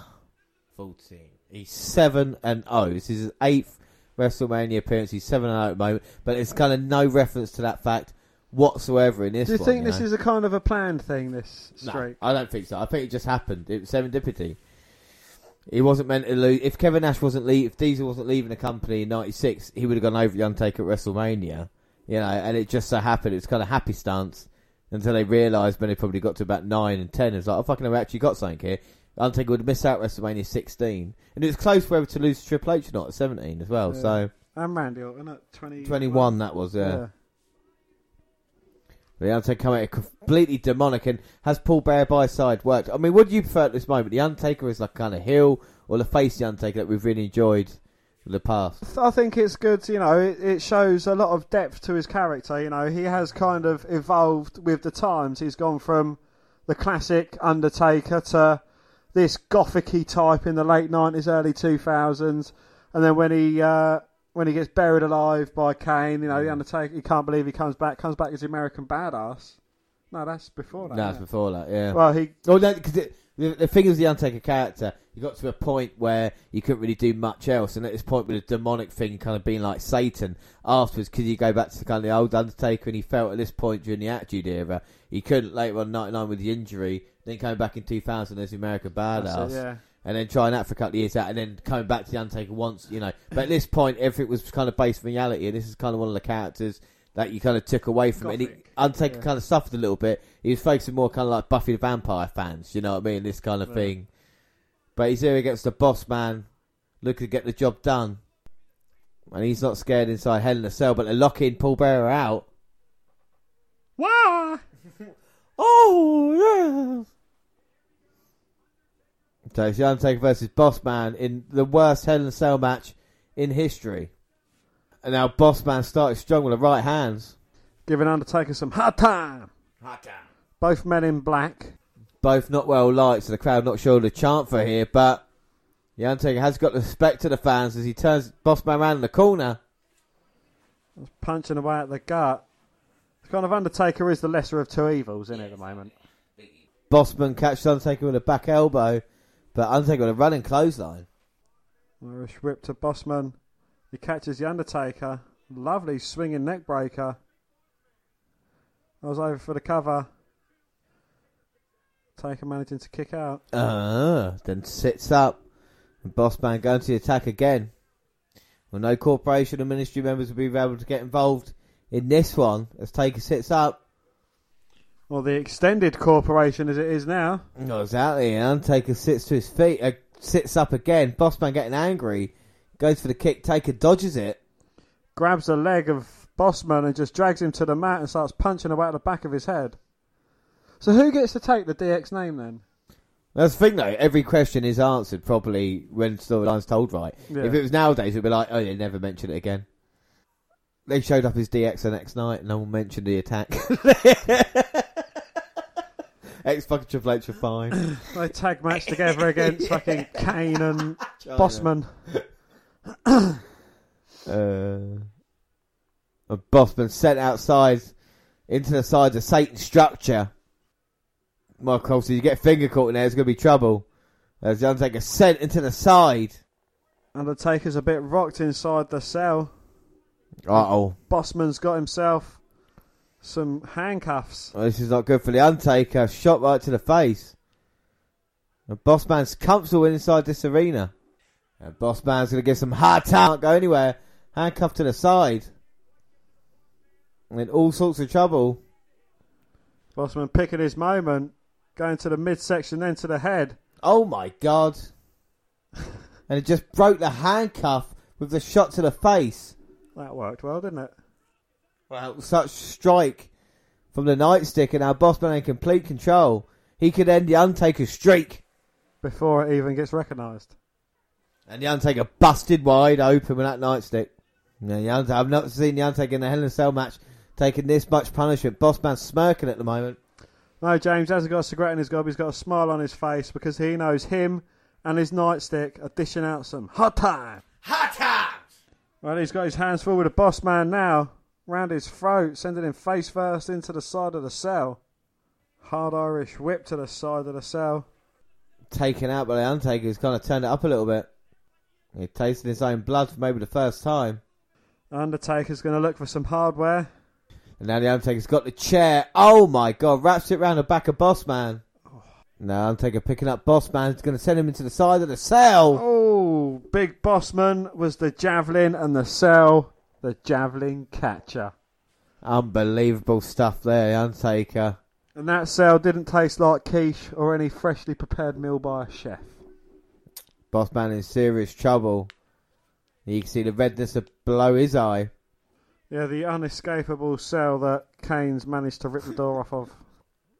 Fourteen. He's seven and zero. This is his eighth WrestleMania appearance. He's seven and zero at the moment, but it's kind of no reference to that fact whatsoever in this. Do you one, think this know? is a kind of a planned thing? This No. I don't think so. I think it just happened. It was serendipity. He wasn't meant to lose. If Kevin Nash wasn't leave, if Diesel wasn't leaving the company in '96, he would have gone over the Undertaker at WrestleMania. You know, and it just so happened. It's kind of happy stance until they realised when they probably got to about nine and ten. It's like, oh fucking, we actually got something here. Undertaker would missed out WrestleMania 16, and it was close whether to lose to Triple H or not at 17 as well. Yeah. So And Randy Orton at 20, 21 that was, yeah. yeah. The Undertaker coming out completely demonic and has Paul Bearer by side worked. I mean, what do you prefer at this moment? The Undertaker is like kind of heel or the face the Undertaker that we've really enjoyed in the past? I think it's good. You know, it, it shows a lot of depth to his character. You know, he has kind of evolved with the times. He's gone from the classic Undertaker to this gothicy type in the late nineties, early two thousands, and then when he uh, when he gets buried alive by Kane, you know, the Undertaker, he can't believe he comes back, comes back as the American Badass. No, that's before that. No, it's isn't before that, yeah. Well, he Oh no, because the, the thing is, the Undertaker character, he got to a point where you couldn't really do much else, and at this point, with the demonic thing kind of being like Satan, afterwards, could you go back to the kind of the old Undertaker, and he felt at this point during the Attitude Era, he couldn't later on '99 with the injury, then coming back in 2000 as the American Badass, it, yeah. and then trying that for a couple of years out, and then coming back to the Undertaker once, you know. But at this point, everything was kind of based on reality, and this is kind of one of the characters that you kind of took away from it. And he, Undertaker yeah. kind of suffered a little bit. He was focusing more kind of like Buffy the Vampire fans, you know what I mean? This kind of Yeah. thing. But he's here against the boss man, looking to get the job done. And he's not scared inside Hell in a Cell, but they're locking Paul Bearer out. Wah! Oh, yeah. So it's the Undertaker versus Boss Man in the worst Hell in a Cell match in history. And now Boss Man started strong with the right hands. giving Undertaker some hard time. Hard time. Both men in black. Both not well liked, so the crowd not sure to chant for here, but the Undertaker has got the respect of the fans as he turns Boss Man around in the corner. punching away at the gut. It's kind of Undertaker is the lesser of two evils, isn't it, at the moment? Bossman catches Undertaker with a back elbow, but Undertaker with a running clothesline. Irish whip to Bossman. He catches the Undertaker. Lovely swinging neck breaker. I was over for the cover. Taker managing to kick out. Uh, then sits up. And Bossman going to the attack again. Well, no corporation or ministry members will be able to get involved in this one as Taker sits up. Well, the extended corporation as it is now. No, exactly. And Undertaker sits to his feet, uh, sits up again. Bossman getting angry, goes for the kick. Taker dodges it. Grabs the leg of Bossman and just drags him to the mat and starts punching away at the back of his head. So who gets to take the DX name then? That's the thing, though. Every question is answered properly when storyline's told right. Yeah. If it was nowadays, it'd be like, oh, yeah, never mention it again. They showed up as DX the next night, and no one mentioned the attack. X fucking Triple H were fine. They tag match together against fucking Kane and Bossman. Uh, a Bossman sent outside into the sides of Satan's structure. Of course, if you get finger caught in there, it's going to be trouble. As the Undertaker sent into the side. Undertaker's a bit rocked inside the cell. Uh oh. Bossman's got himself some handcuffs. Well, this is not good for the Undertaker. Shot right to the face. And Bossman's comfortable inside this arena. And Bossman's going to get some hard time. Can't go anywhere. Handcuffed to the side. And in all sorts of trouble. Bossman picking his moment, going to the midsection, then to the head. Oh my god. and it just broke the handcuff with the shot to the face. That worked well, didn't it? Well, such strike from the nightstick, and now Bossman in complete control. He could end the Undertaker's streak. Before it even gets recognised. And the Undertaker busted wide open with that nightstick. Yeah, I've not seen the Undertaker in the Hell in a Cell match taking this much punishment. Bossman's smirking at the moment. No, James hasn't got a cigarette in his gob. He's got a smile on his face because he knows him and his nightstick are dishing out some hot time. Hot times! Well, he's got his hands full with the boss man now, round his throat, sending him face first into the side of the cell. Hard Irish whip to the side of the cell. Taken out by the Undertaker, who's kind of turned it up a little bit. He's tasting his own blood for maybe the first time. Undertaker's going to look for some hardware. And now the Undertaker's got the chair. Oh my god, wraps it round the back of Boss Bossman. Now Undertaker picking up Bossman. He's going to send him into the side of the cell. Oh, Big Bossman was the javelin and the cell, the javelin catcher. Unbelievable stuff there, the Undertaker. And that cell didn't taste like quiche or any freshly prepared meal by a chef. Bossman in serious trouble. You can see the redness of below his eye. Yeah, the unescapable cell that Kane's managed to rip the door off of.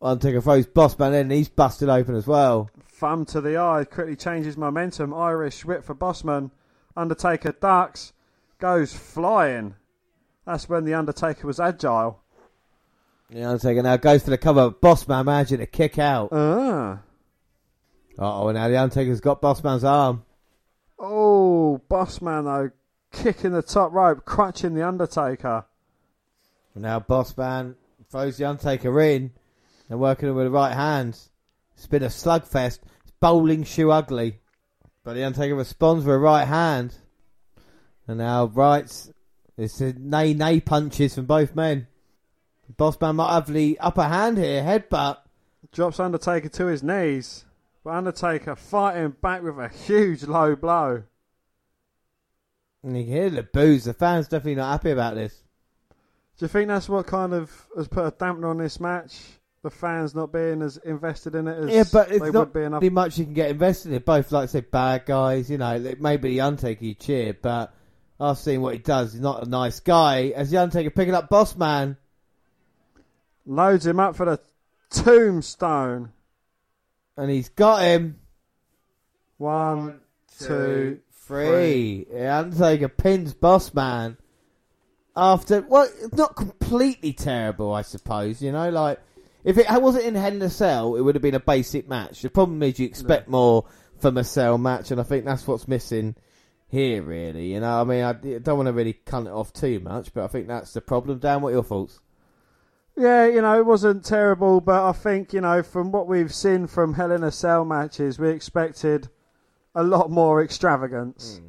Undertaker throws Bossman in and he's busted open as well. Thumb to the eye, quickly changes momentum. Irish whip for Bossman. Undertaker ducks, goes flying. That's when the Undertaker was agile. The Undertaker now goes to the cover. Boss Bossman managing to kick out. Ah. Oh, now the Undertaker's got Bossman's arm. Oh, Bossman though, kicking the top rope, crutching the Undertaker. Now Bossman throws the Undertaker in and working him with the right hands. It's been a slugfest. It's bowling shoe ugly. But the Undertaker responds with a right hand. And now rights. It's a nay nay punches from both men. Bossman might have the upper hand here, headbutt. Drops Undertaker to his knees. But Undertaker fighting back with a huge low blow. And you can hear the boos. The fans definitely not happy about this. Do you think that's what kind of has put a dampener on this match? The fans not being as invested in it as Yeah, but they it's would not be enough. much you can get invested in. Both, like I say, bad guys. You know, maybe the Undertaker you cheer, but I've seen what he does. He's not a nice guy. As the Undertaker picking up Boss Man, Loads him up for the tombstone. and he's got him. One, two, three. The Undertaker pins Boss Man after well, not completely terrible, I suppose. You know, like if it wasn't in Hell in a Cell, it would have been a basic match. The problem is you expect more from a cell match, and I think that's what's missing here. Really, you know, I mean, I don't want to really cunt it off too much, but I think that's the problem. Dan, what are your thoughts? Yeah, you know, it wasn't terrible, but I think, you know, from what we've seen from Hell in a Cell matches, we expected a lot more extravagance.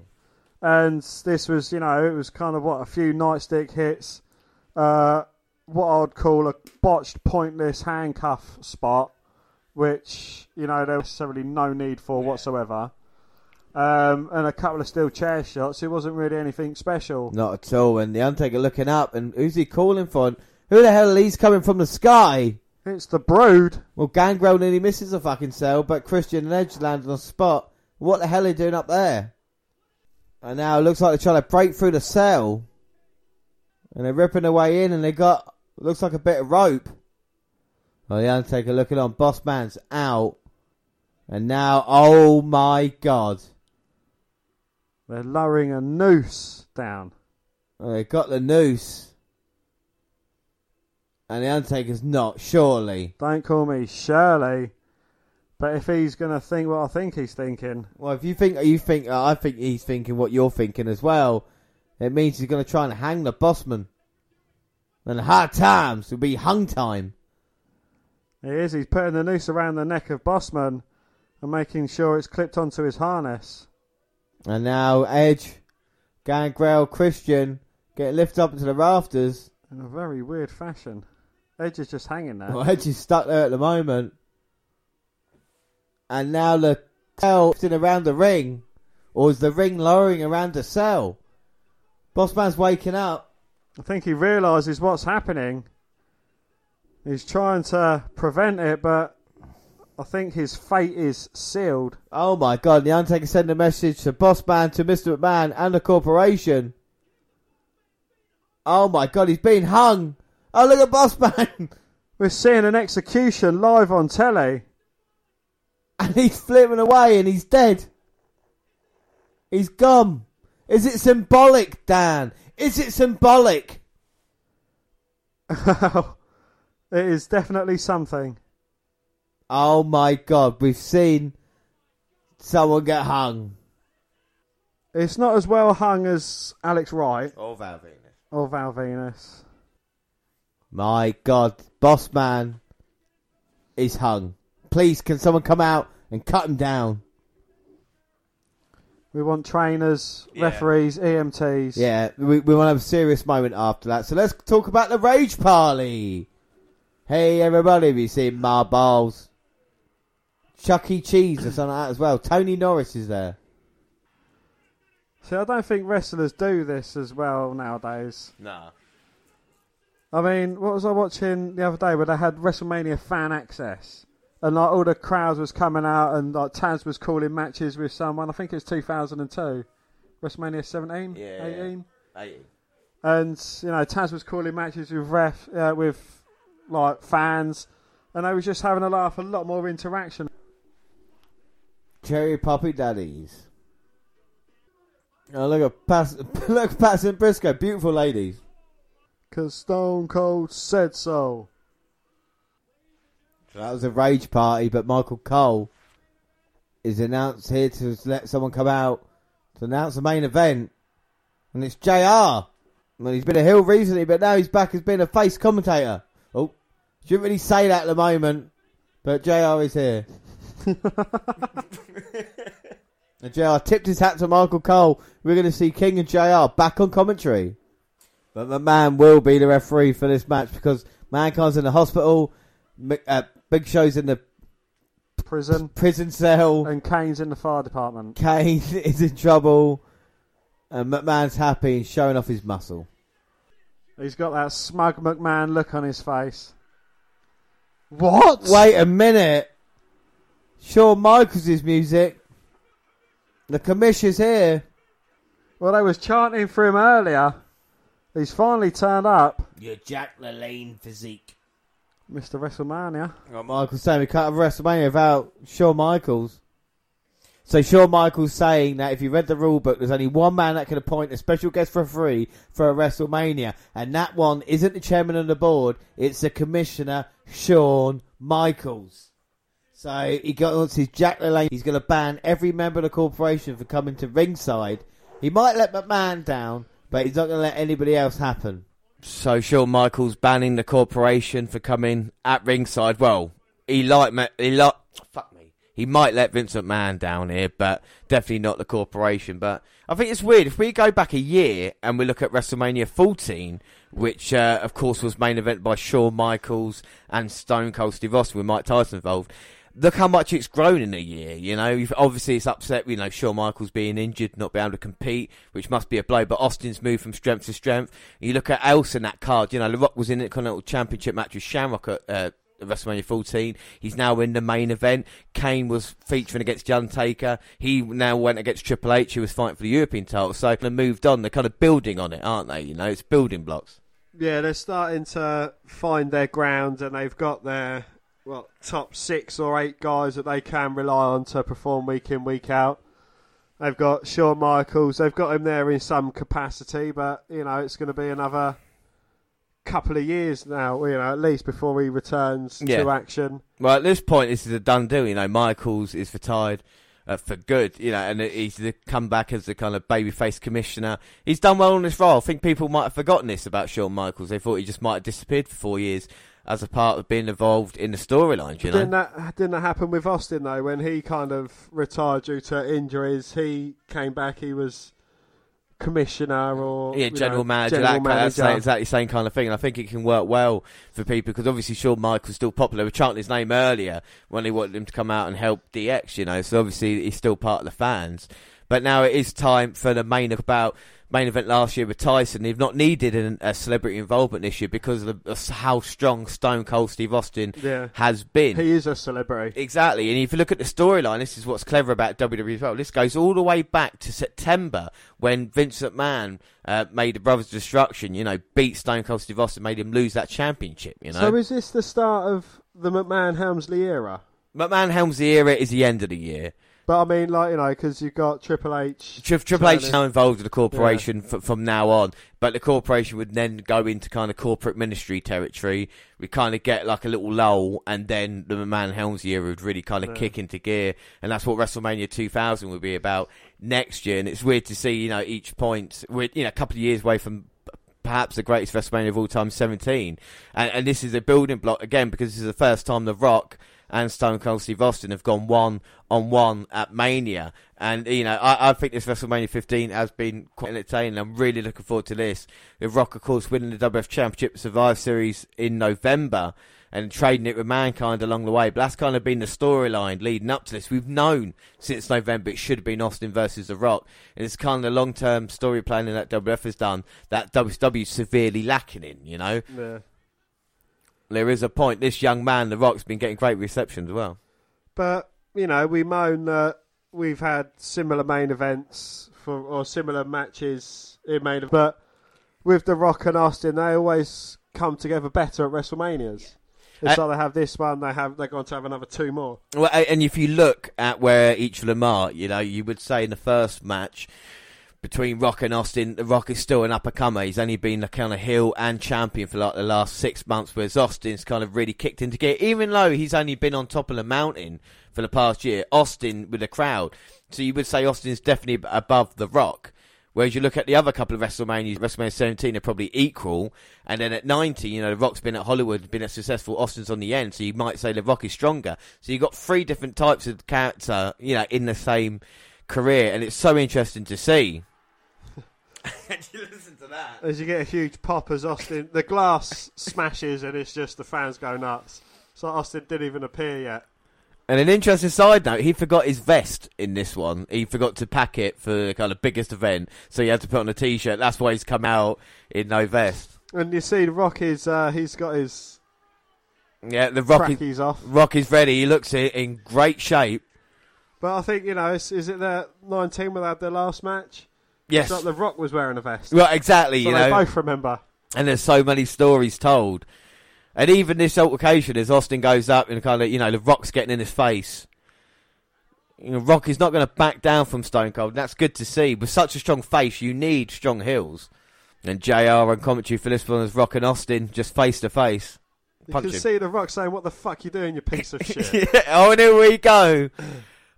And this was, you know, it was kind of what, a few nightstick hits, uh, what I'd call a botched, pointless handcuff spot, which, you know, there was necessarily no need for whatsoever. Um, and a couple of steel chair shots. It wasn't really anything special. Not at all. And the Undertaker looking up, and who's he calling for? Who the hell is coming from the sky? It's the Brood. Well, Gangrel nearly misses a fucking cell, but Christian and Edge land on the spot. What the hell are they doing up there? And now it looks like they're trying to break through the cell. And they're ripping their way in, and they got, looks like a bit of rope. Well, the Undertaker looking on, Boss Man's out. And now, oh my god. They're lowering a noose down. Well, they got the noose. And the Undertaker's not, surely. Don't call me Shirley. But if he's going to think what I think he's thinking, Well, if you think you think, uh, I think he's thinking what you're thinking as well. It means he's going to try and hang the bossman. And hard times will be hung time. he is. He's putting the noose around the neck of Bossman and making sure it's clipped onto his harness. And now Edge, Gangrel, Christian get lifted up into the rafters. In a very weird fashion. Edge is just hanging there. Well, Edge is stuck there at the moment. And now the cell lifting around the ring. Or is the ring lowering around the cell? Bossman's waking up. I think he realises what's happening. He's trying to prevent it, but I think his fate is sealed. Oh my god, the Undertaker sent a message to Bossman, to Mr. McMahon, and the corporation. Oh my god, he's being hung. Oh, look at Bossman. We're seeing an execution live on telly. and he's flipping away and he's dead. He's gone. Is it symbolic, Dan? Is it symbolic? it is definitely something. Oh my god, we've seen someone get hung. It's not as well hung as Alex Wright Oh, Val Venis. or Val Venis. My god, boss man is hung. Please, can someone come out and cut him down? We want trainers, referees, EMTs. Yeah, we, we want to have a serious moment after that. So let's talk about the Rage Party. Hey, everybody, have you seen my balls? Chuck E. Cheese or something like that as well. Tony Norris is there. See, I don't think wrestlers do this as well nowadays. Nah. I mean, what was I watching the other day where they had WrestleMania fan access? And like all the crowds was coming out and like Taz was calling matches with someone. I think it was 2002. WrestleMania 17? 18? And, you know, Taz was calling matches with ref, uh, with like fans. And they was just having a laugh, a lot more interaction. Cherry Poppin' Daddies. Oh, look at Pass, look at Patson Briscoe, beautiful ladies. Because Stone Cold said so. So that was a Rage Party, but Michael Cole is announced here to let someone come out to announce the main event, and it's JR. Well, he's been a heel recently, but now he's back as being a face commentator. Oh, shouldn't really say that at the moment, but JR is here. and JR tipped his hat to Michael Cole. We're going to see King and JR back on commentary. But the man will be the referee for this match because Mankind's in the hospital, uh, Big Show's in the Prison. prison cell, And Kane's in the fire department. Kane is in trouble, and McMahon's happy and showing off his muscle. He's got that smug McMahon look on his face. What? Wait a minute. Shawn Michaels' music. The commissioner's here. Well, they was chanting for him earlier. He's finally turned up. Your Jack LaLanne physique. Mr. WrestleMania. Got Michael saying we can't have WrestleMania without Shawn Michaels. So Shawn Michaels saying that if you read the rule book, there's only one man that can appoint a special guest referee for a WrestleMania, and that one isn't the chairman of the board; it's the commissioner, Shawn Michaels. So he got on his Jack LaLanne. He's going to ban every member of the corporation for coming to ringside. He might let McMahon down, but he's not going to let anybody else happen. So Shawn Michaels banning the corporation for coming at ringside. Well, he like he like fuck me. He might let Vincent McMahon down here, but definitely not the corporation. But I think it's weird if we go back a year and we look at WrestleMania 14, which uh, of course was main event by Shawn Michaels and Stone Cold Steve Austin with Mike Tyson involved. Look how much it's grown in a year. You know, obviously it's upset. You know, Shawn Michaels being injured, not being able to compete, which must be a blow. But Austin's moved from strength to strength. You look at else in that card. You know, The Rock was in the Continental Championship match with Shamrock at. Uh, WrestleMania 14. He's now in the main event. Kane was featuring against John Taker. He now went against Triple H, who was fighting for the European title. So they moved on. They're kind of building on it, aren't they? You know, it's building blocks. Yeah, they're starting to find their ground, and they've got their well top six or eight guys that they can rely on to perform week in week out. They've got Shawn Michaels. They've got him there in some capacity, but you know it's going to be another couple of years now. You know, at least before he returns Yeah. to action. Well, at this point, this is a done deal. You know, Michaels is retired uh, for good. You know, and he's come back as the kind of babyface commissioner. He's done well on this role. I think people might have forgotten this about Shawn Michaels. They thought he just might have disappeared for four years as a part of being involved in the storylines. You know, Didn't that didn't that happen with Austin though? When he kind of retired due to injuries, he came back. He was commissioner or Yeah, general know, manager, general that kind of, that's exactly the same kind of thing. And I think it can work well for people because obviously Shawn Michaels still popular. We chanting his name earlier when they wanted him to come out and help DX, you know. So obviously he's still part of the fans. But now it is time for the main about main event last year with Tyson. They've not needed an, a celebrity involvement this year because of, the, of how strong Stone Cold Steve Austin Yeah. has been. He is a celebrity. Exactly, and if you look at the storyline, this is what's clever about WWE as well. This goes all the way back to September when Vince McMahon uh, made the Brothers Destruction. You know, beat Stone Cold Steve Austin, made him lose that championship. You know, So is this the start of the McMahon Helmsley era? McMahon Helmsley era is the end of the year. But I mean, like you know, because you've got Triple H. Tri- Triple H is now involved with the corporation f- from now on, but the corporation would then go into kind of corporate ministry territory. We kind of get like a little lull, and then the McMahon Helmsley era would really kind of kick into gear, and that's what WrestleMania 2000 would be about next year. And it's weird to see, you know, each point, we're you know a couple of years away from perhaps the greatest WrestleMania of all time, 17. And, and this is a building block again because this is the first time The Rock and Stone Cold Steve Austin have gone one on one at Mania. And, you know, I, I think this WrestleMania 15 has been quite entertaining. I'm really looking forward to this. The Rock, of course, winning the WF Championship Survivor Series in November and trading it with Mankind along the way. But that's kind of been the storyline leading up to this. We've known since November it should have been Austin versus The Rock. And it's kind of the long term story planning that WF has done that is severely lacking in, you know? Yeah. There is a point. This young man, The Rock's been getting great reception as well. But you know, we moan that we've had similar main events for or similar matches in main, but with The Rock and Austin, they always come together better at WrestleManias. It's Uh, like they have this one, they have they're going to have another two more. Well, and if you look at where each of them are, you know, you would say in the first match, between Rock and Austin, The Rock is still an up and comer. He's only been the kind of heel and champion for like the last six months, whereas Austin's kind of really kicked into gear. Even though he's only been on top of the mountain for the past year, Austin with the crowd. So you would say Austin's definitely above The Rock. Whereas you look at the other couple of WrestleManias, WrestleMania 17 are probably equal, and then at 90, you know, The Rock's been at Hollywood, been at successful, Austin's on the end, so you might say The Rock is stronger. So you've got three different types of character, you know, in the same career, and it's so interesting to see. you listen to that. As you get a huge pop as Austin, the glass smashes and it's just the fans go nuts. So Austin didn't even appear yet. And an interesting side note, he forgot his vest in this one. He forgot to pack it for the kind of biggest event, so he had to put on a t-shirt. That's why he's come out in no vest. And you see, the Rock is uh, he's got his Yeah, the Rock is, off. Rock is ready. He looks in great shape. But I think you know, is, is it the 19 when they had their last match? Yes, like the Rock was wearing a vest. well, exactly. so you they know, both remember. and there's so many stories told. And even this altercation, as Austin goes up and kind of, you know, the Rock's getting in his face. You know, Rock is not going to back down from Stone Cold. and That's good to see. With such a strong face, you need strong heels. And JR on commentary for this one is Rock and Austin just face to face. You can him. see the Rock saying, "What the fuck you doing, you piece of shit." yeah, oh, and here we go.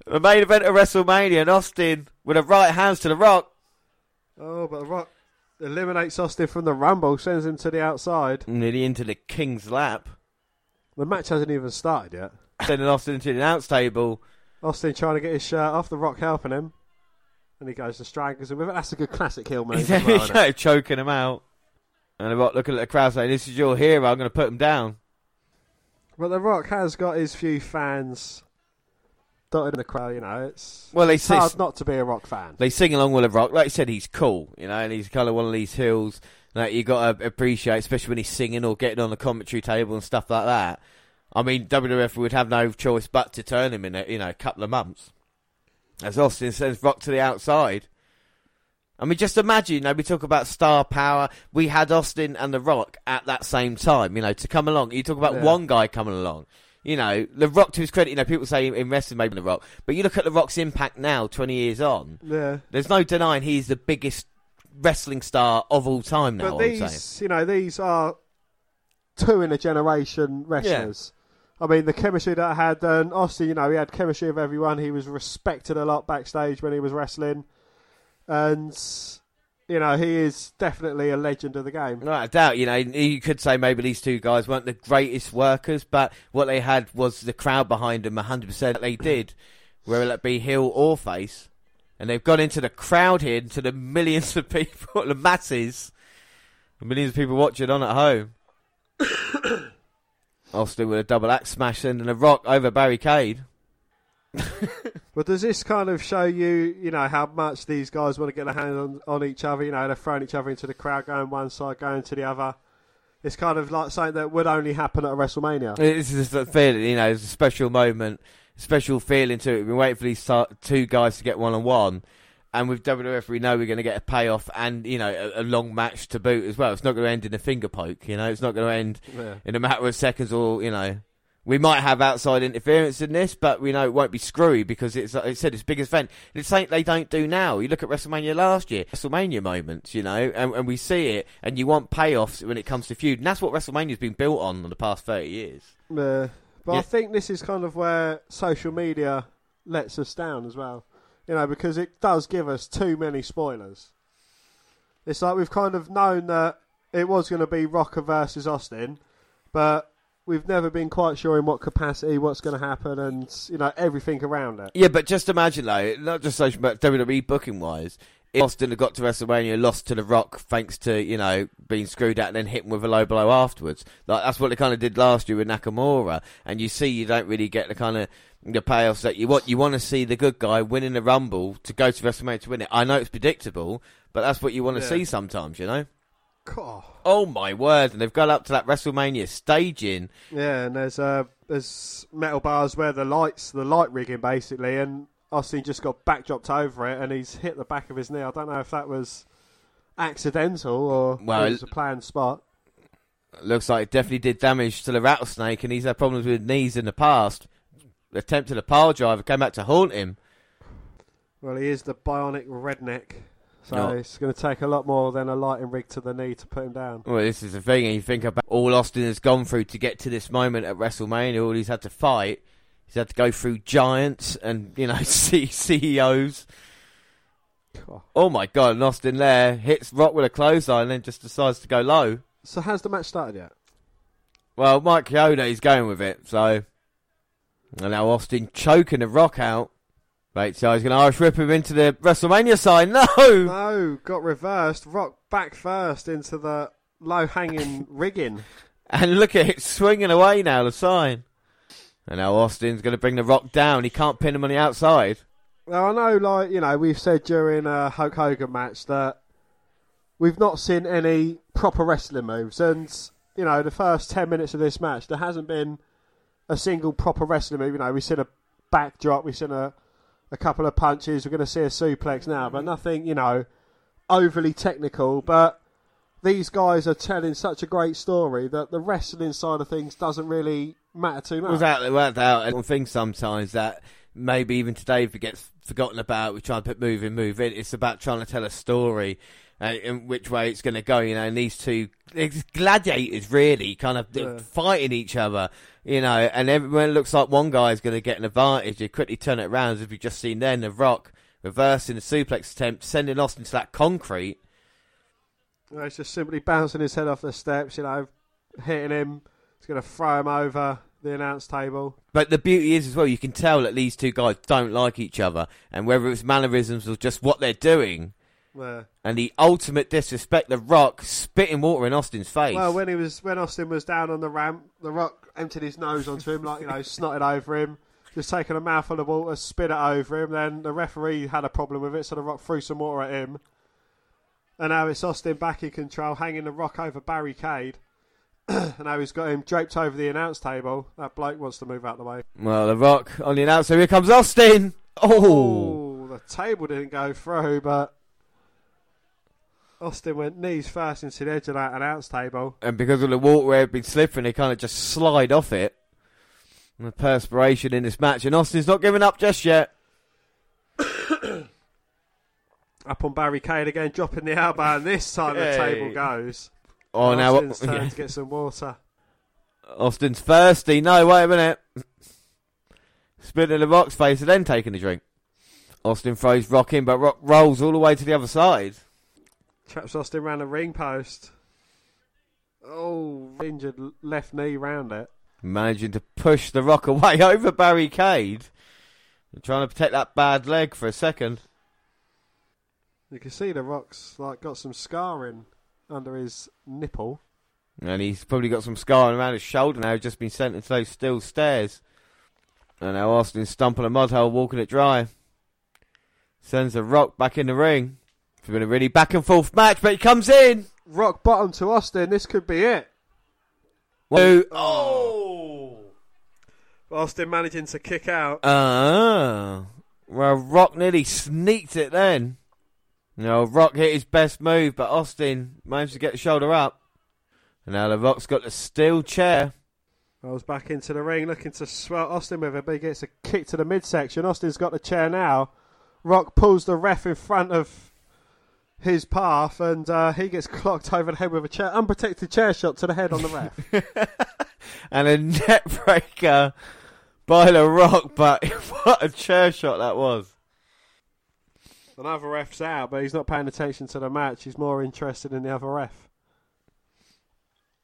The main event of WrestleMania and Austin with a right hands to the Rock. Oh, but the Rock eliminates Austin from the Rumble, sends him to the outside. Nearly into the King's lap. The match hasn't even started yet. Sending Austin into the announce table. Austin trying to get his shirt off, the Rock helping him. And he goes to strangles him with it. That's a good classic heel move. There well, you isn't it? go, choking him out. And the Rock looking at the crowd saying, This is your hero, I'm going to put him down. But the Rock has got his few fans in the crowd, you know. It's, Well, they it's hard not to be a Rock fan. They sing along with the Rock. Like I said, he's cool, you know, and he's kind of one of these heels that you got to appreciate, especially when he's singing or getting on the commentary table and stuff like that. I mean, WWF would have no choice but to turn him in a you know a couple of months. As Austin sends Rock to the outside. I mean, just imagine, you know, we talk about star power. We had Austin and The Rock at that same time, you know, to come along. You talk about Yeah. one guy coming along. You know, The Rock, to his credit, you know, people say in wrestling maybe The Rock, but you look at The Rock's impact now, 20 years on, Yeah. there's no denying he's the biggest wrestling star of all time now, But I would say. these, you know, these are two in a generation wrestlers. I mean, the chemistry that I had, and Austin, you know, he had chemistry with everyone. He was respected a lot backstage when he was wrestling. And, you know, he is definitely a legend of the game. Right, I doubt, you know, you could say maybe these two guys weren't the greatest workers, but what they had was the crowd behind them 100% they did, whether it be heel or face. And they've gone into the crowd here, into the millions of people, the masses, the millions of people watching on at home. Austin with a double axe smash and a rock over barricade. But does this kind of show you, you know, how much these guys want to get their hands on, on each other? You know, they're throwing each other into the crowd, going one side, going to the other. It's kind of like something that would only happen at a WrestleMania. It's just a feeling, you know, it's a special moment, special feeling to it. We've been waiting for these two guys to get one on one. And with WWF, we know we're going to get a payoff and, you know, a, a long match to boot as well. It's not going to end in a finger poke, you know, it's not going to end Yeah. in a matter of seconds or, you know. We might have outside interference in this, but we know it won't be screwy because it's, like I said, it's biggest event. It's something they don't do now. You look at WrestleMania last year, WrestleMania moments, you know, and, and we see it, and you want payoffs when it comes to feud. And that's what WrestleMania's been built on in the past 30 years. Yeah. But Yeah. I think this is kind of where social media lets us down as well. You know, because it does give us too many spoilers. It's like we've kind of known that it was going to be Rocker versus Austin, but we've never been quite sure in what capacity, what's going to happen, and, you know, everything around it. Yeah, but just imagine though, not just social, but WWE booking wise, if Austin had got to WrestleMania, lost to The Rock thanks to you know being screwed out, and then hit him with a low blow afterwards. Like that's what they kind of did last year with Nakamura, and you see you don't really get the kind of the payoffs that you want. You want to see the good guy winning the Rumble to go to WrestleMania to win it. I know it's predictable, but that's what you want to Yeah. see sometimes, you know. God. Oh my word! And they've gone up to that WrestleMania staging. Yeah, and there's uh, there's metal bars where the lights, the light rigging basically, and Austin just got backdropped over it, and he's hit the back of his knee. I don't know if that was accidental or Well, it was a planned spot. Looks like it definitely did damage to the rattlesnake, and he's had problems with knees in the past. Attempted a pile driver, came back to haunt him. Well, he is the bionic redneck, So No. it's going to take a lot more than a lighting rig to the knee to put him down. Well, this is the thing, and you think about all Austin has gone through to get to this moment at WrestleMania. All he's had to fight, he's had to go through giants and you know C- CEOs. God. Oh my God! And Austin there hits Rock with a clothesline, and then just decides to go low. So has the match started yet? Well, Mike Chioda is going with it, so and now Austin choking the Rock out. Right, so he's going to Irish whip him into the WrestleMania sign. No, No, got reversed. Rock back first into the low hanging rigging. and look at it swinging away now. The sign, and now Austin's going to bring the Rock down. He can't pin him on the outside. Now I know, like you know, we've said during a Hulk Hogan match that we've not seen any proper wrestling moves, and you know, the first ten minutes of this match, there hasn't been a single proper wrestling move. You know, we've seen a backdrop, we've seen a a couple of punches, we're going to see a suplex now, but nothing, you know, overly technical. But these guys are telling such a great story that the wrestling side of things doesn't really matter too much. Without without doubt, and one thing sometimes that maybe even today gets forgotten about, we try and put move in, move in. It's about trying to tell a story. Uh, in which way it's going to go, you know, and these two gladiators really kind of Yeah. fighting each other, you know, and it looks like one guy is going to get an advantage, you quickly turn it around, as if you've just seen then, The Rock reversing the suplex attempt, sending Austin to that concrete, You know, He's just simply bouncing his head off the steps, you know, hitting him. He's going to throw him over the announce table. But the beauty is as well, you can tell that these two guys don't like each other, and whether it's mannerisms or just what they're doing, Yeah. and the ultimate disrespect, The Rock spitting water in Austin's face. Well, when he was when Austin was down on the ramp, The Rock emptied his nose onto him, like you know, snotted over him, just taking a mouthful of water, spit it over him. Then the referee had a problem with it, so The Rock threw some water at him. And now it's Austin back in control, hanging The Rock over barricade. and now he's got him draped over the announce table. That bloke wants to move out of the way. Well, The Rock on the announcer, here comes Austin! Oh! Oh, the table didn't go through, but Austin went knees first into the edge of that announce table. And because of the water had been slipping, they kind of just slide off it. And the perspiration in this match, and Austin's not giving up just yet. Up on barricade again, dropping the elbow, and this time the table goes. Oh, now Austin's turn to get some water. Austin's thirsty. No, wait a minute. Spitting the Rock's face and then taking a drink. Austin throws Rock in, but Rock rolls all the way to the other side. Traps Austin round the ring post. Oh, injured left knee round it. Managing to push the Rock away over barricade. Trying to protect that bad leg for a second. You can see the Rock's like got some scarring under his nipple. And he's probably got some scarring around his shoulder now. Just been sent into those steel stairs. And now Austin's stumping a mud hole, walking it dry. Sends the Rock back in the ring. It's been a really back and forth match, but he comes in. Rock bottom to Austin. This could be it. Two. Oh. Austin managing to kick out. Ah. Well, Rock nearly sneaked it then. No, Rock hit his best move, but Austin managed to get the shoulder up. And now the Rock's got the steel chair. I was back into the ring looking to swell Austin with it, but he gets a kick to the midsection. Austin's got the chair now. Rock pulls the ref in front of his path, and uh, he gets clocked over the head with a chair, unprotected chair shot to the head on the ref. and a neck breaker by the Rock, but what a chair shot that was. Another ref's out, but he's not paying attention to the match. He's more interested in the other ref.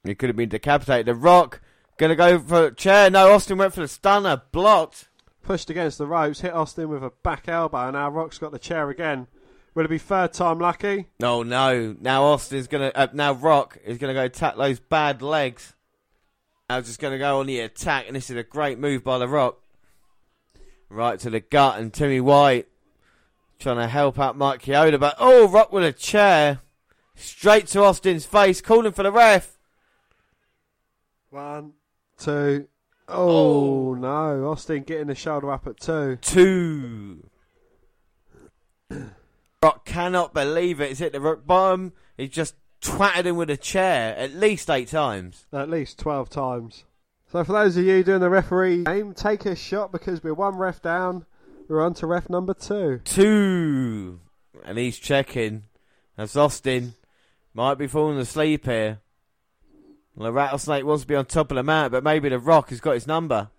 He could have been decapitated. The Rock gonna go for a chair. No, Austin went for the stunner, blocked. Pushed against the ropes, hit Austin with a back elbow, and now Rock's got the chair again. Will it be third time lucky? No, no. Now Austin's gonna. Uh, now Rock is gonna go attack those bad legs. Now just gonna go on the attack, and this is a great move by the Rock. Right to the gut, and Timmy White trying to help out Mike Chioda, but oh, Rock with a chair straight to Austin's face, calling for the ref. One, two. Oh, no. Austin getting the shoulder up at two. Two. Rock cannot believe it. He's hit the rock bottom. He's just twatted him with a chair at least eight times. At least 12 times. So, for those of you doing the referee game, take a shot because we're one ref down. We're on to ref number two. Two. And he's checking. As Austin might be falling asleep here. Well, the rattlesnake wants to be on top of the mountain, but maybe the rock has got his number.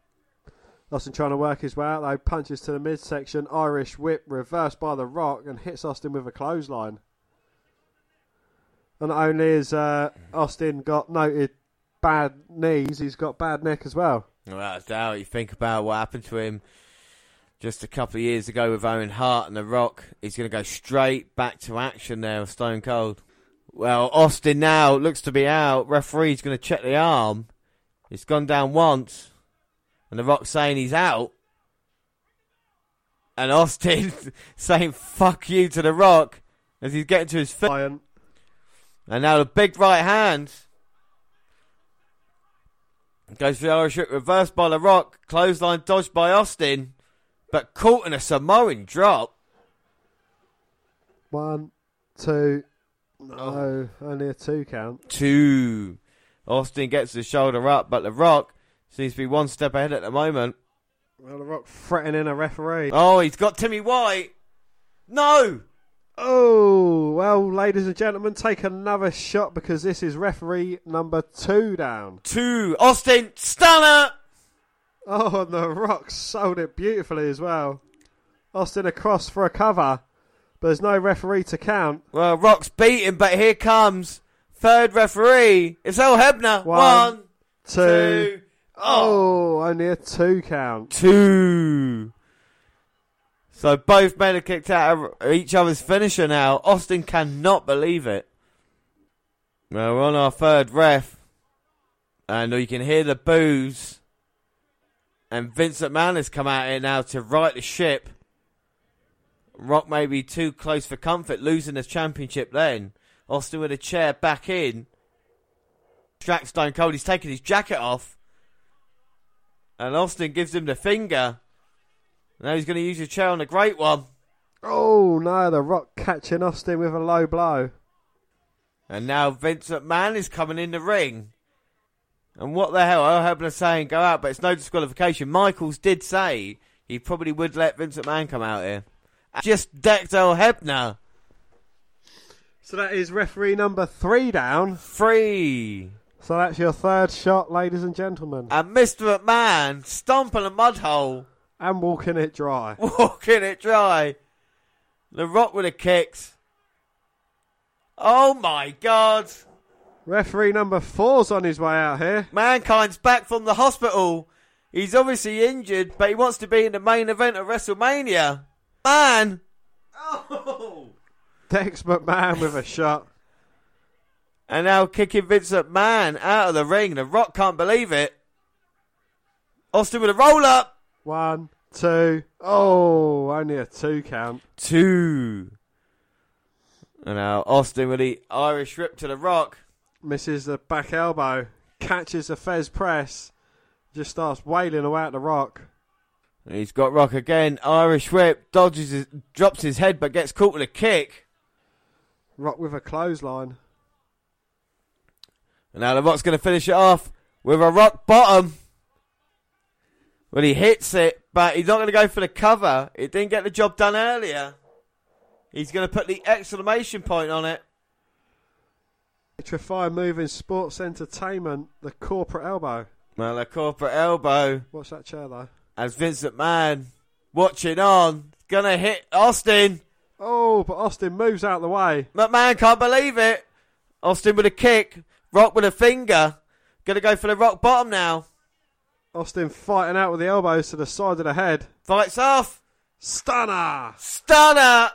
Austin trying to work his way out though, punches to the midsection, Irish whip reversed by the rock and hits Austin with a clothesline. And not only has uh, Austin got noted bad knees, he's got bad neck as well. Without a doubt, you think about what happened to him just a couple of years ago with Owen Hart and The Rock. He's going to go straight back to action there with Stone Cold. Well, Austin now looks to be out. Referee's going to check the arm. It's gone down once. And The Rock saying he's out. And Austin saying fuck you to The Rock as he's getting to his feet. And now the big right hand goes for the Irish whip, reversed by The Rock, clothesline dodged by Austin, but caught in a Samoan drop. One, two, no, oh. only a two count. Two. Austin gets the shoulder up, but The Rock seems to be one step ahead at the moment. Well, the Rock threatening a referee. Oh, he's got Timmy White. No! Oh, well, ladies and gentlemen, take another shot because this is referee number two down. Two. Austin, stunner! Oh, and the Rock sold it beautifully as well. Austin across for a cover, but there's no referee to count. Well, Rock's beaten, but here comes third referee. It's Earl Hebner. One, One, Two. two. Oh, oh only a two count. two. So both men are kicked out of each other's finisher now. Austin cannot believe it. Well, we're on our third ref. And you can hear the boos. And Vince McMahon has come out here now to right the ship. Rock may be too close for comfort, losing the championship then. Austin with a chair back in. Jack Stone Cold, he's taking his jacket off. And Austin gives him the finger. Now he's going to use his chair on the great one. Oh, no, the Rock catching Austin with a low blow. And now Vince McMahon is coming in the ring. And what the hell? Earl Hebner saying go out, but it's no disqualification. Michaels did say he probably would let Vince McMahon come out here. Just decked Earl Hebner. So that is referee number three down. Free. So that's your third shot, ladies and gentlemen. And Mr. McMahon stomping a mud hole, And walking it dry. walking it dry. The Rock with the kicks. Oh my god. Referee number four's on his way out here. Mankind's back from the hospital. He's obviously injured, but he wants to be in the main event of WrestleMania. Man! Oh! Dex McMahon with a shot. And now kicking Vincent McMahon out of the ring. The Rock can't believe it. Austin with a roll up. One, two. Oh, only a two count. Two. And now Austin with the Irish whip to the Rock. Misses the back elbow. Catches the Thesz press. Just starts wailing away at the rock. He's got Rock again. Irish whip. Dodges his, drops his head but gets caught with a kick. Rock with a clothesline. And now the Rock's going to finish it off with a rock bottom. Well, he hits it, but he's not going to go for the cover. It didn't get the job done earlier. He's going to put the exclamation point on it. Electrify move in sports entertainment. The corporate elbow. Well, the corporate elbow Watch that chair though. as Vincent McMahon watching on. Going to hit Austin. Oh, but Austin moves out the way. McMahon can't believe it. Austin with a kick. Rock with a finger. To go for the rock bottom now. Austin fighting out with the elbows to the side of the head. Fights off. Stunner! Stunner!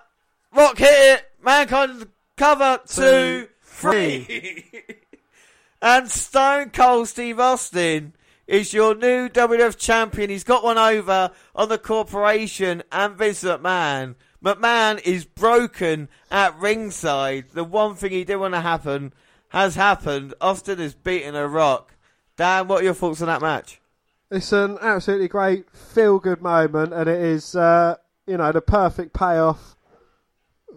Rock hit it! Mankind cover two, three. and Stone Cold Steve Austin is your new WWF champion. He's got one over on the corporation and Vince McMahon. McMahon is broken at ringside. The one thing he didn't want to happen has happened. Austin is beating a rock. Dan, what are your thoughts on that match? It's an absolutely great feel good moment, and it is, uh, you know, the perfect payoff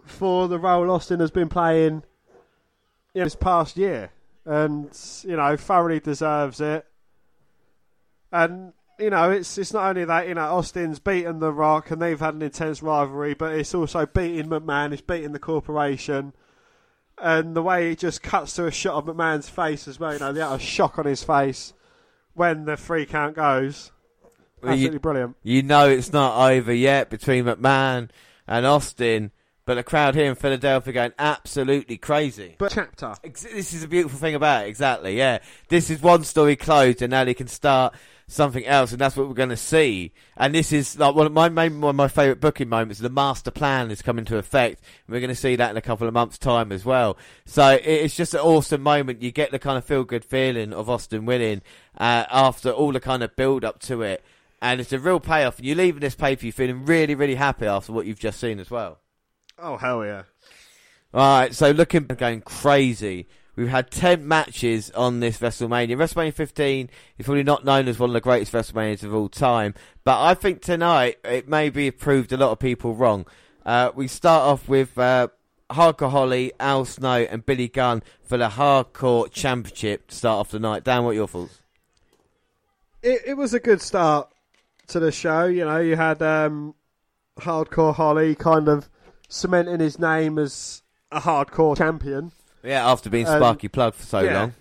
for the role Austin has been playing in this past year. And, you know, thoroughly deserves it. And, you know, it's it's not only that, you know, Austin's beaten The Rock and they've had an intense rivalry, but it's also beating McMahon, it's beating the corporation. And the way it just cuts to a shot of McMahon's face as well. You know, the utter shock on his face when the three count goes. Well, you- Absolutely brilliant. You know it's not over yet between McMahon and Austin, but the crowd here in Philadelphia going absolutely crazy. But chapter. This is a beautiful thing about it, exactly, yeah. This is one story closed and now they can start something else and that's what we're going to see. And this is like one of my, one of my favourite booking moments. The master plan is coming to effect. We're going to see that in a couple of months time as well. So it's just an awesome moment. You get the kind of feel good feeling of Austin winning, uh, after all the kind of build up to it. And it's a real payoff. And you're leaving this pay per view feeling really, really happy after what you've just seen as well. Oh, hell yeah. Alright, so looking going crazy. We've had 10 matches on this WrestleMania. WrestleMania 15 is probably not known as one of the greatest WrestleManias of all time, but I think tonight it maybe proved a lot of people wrong. Uh, we start off with uh, Hardcore Holly, Al Snow, and Billy Gunn for the Hardcore Championship to start off the night. Dan, what are your thoughts? It, it was a good start to the show. You know, you had um, Hardcore Holly kind of cementing his name as a hardcore champion. Yeah, after being Sparky Plugg for so yeah. long.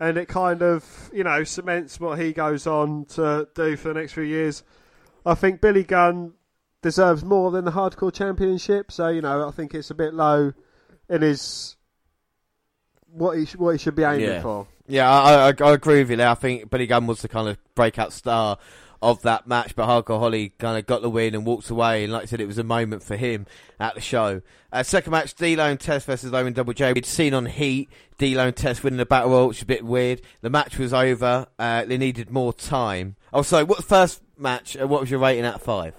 and it kind of you know cements what he goes on to do for the next few years. I think Billy Gunn deserves more than the Hardcore Championship, so you know I think it's a bit low in his what he sh- what he should be aiming Yeah. for. Yeah, I, I, I agree with you there. I think Billy Gunn was the kind of breakout star of that match, but Hardcore Holly kind of got the win and walked away. And like I said, it was a moment for him at the show. Uh, second match, D'Lo and Test versus Owen Double J. We'd seen on Heat, D'Lo and Test winning the battle royal, which is a bit weird. The match was over. Uh, they needed more time. Oh, sorry. What first match? Uh, what was your rating out of five?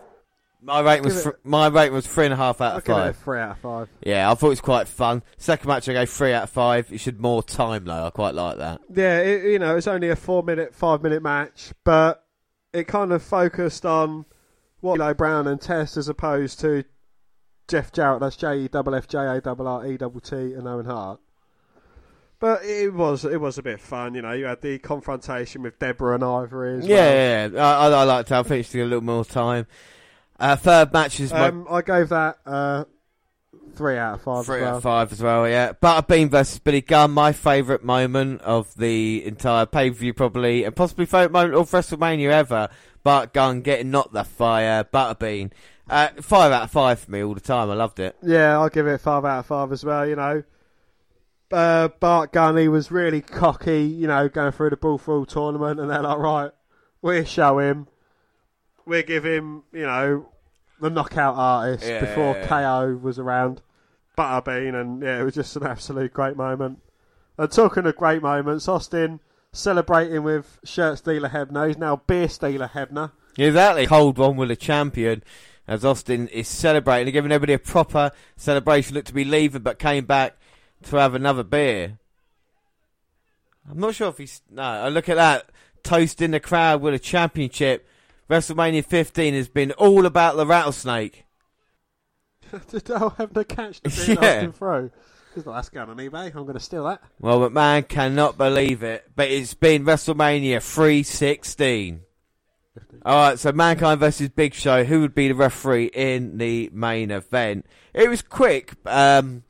My rating was Give fr- it- my rating was three and a half out of give it a five. three out of five. Yeah, I thought it was quite fun. Second match, I gave three out of five. It should more time though. I quite like that. Yeah, it, you know it's only a four minute, five minute match, but it kind of focused on what D'Lo Brown and Test as opposed to Jeff Jarrett. That's J E double F J A double R E double T and Owen Hart. But it was it was a bit fun, you know. You had the confrontation with Debra and Ivory as well. Yeah, yeah, yeah. I, I, liked it. I think it should a little more time. Uh, third match is my Um, I gave that uh, three out of five. three as well. out of five as well. Yeah, Butterbean versus Billy Gunn, my favourite moment of the entire pay per view, probably, and possibly favourite moment of WrestleMania ever. Bart Gunn getting knocked the fire, Butterbean. Uh, five out of five for me all the time. I loved it. Yeah, I'll give it five out of five as well. You know, uh, Bart Gunn, he was really cocky. You know, going through the Brawl for All tournament, and they're like, right, we'll show him. We'll give him, you know, the knockout artist Yeah, before yeah, yeah. KO was around. Butterbean, and yeah, it was just an absolute great moment. And talking of great moments, Austin celebrating with shirt stealer Hebner. He's now beer stealer Hebner. Exactly. Cold one with a champion. As Austin is celebrating, giving everybody a proper celebration. Looked to be leaving, but came back to have another beer. I'm not sure if he's. No, I look at that. Toasting the crowd with a championship. WrestleMania 15 has been all about the rattlesnake. Did Earl Hebner catch the beer Yeah. and throw. He's like, that's going on eBay. I'm going to steal that. Well, McMahon cannot believe it, but it's been WrestleMania 316. Alright, so Mankind versus Big Show. Who would be the referee in the main event? It was quick. Um,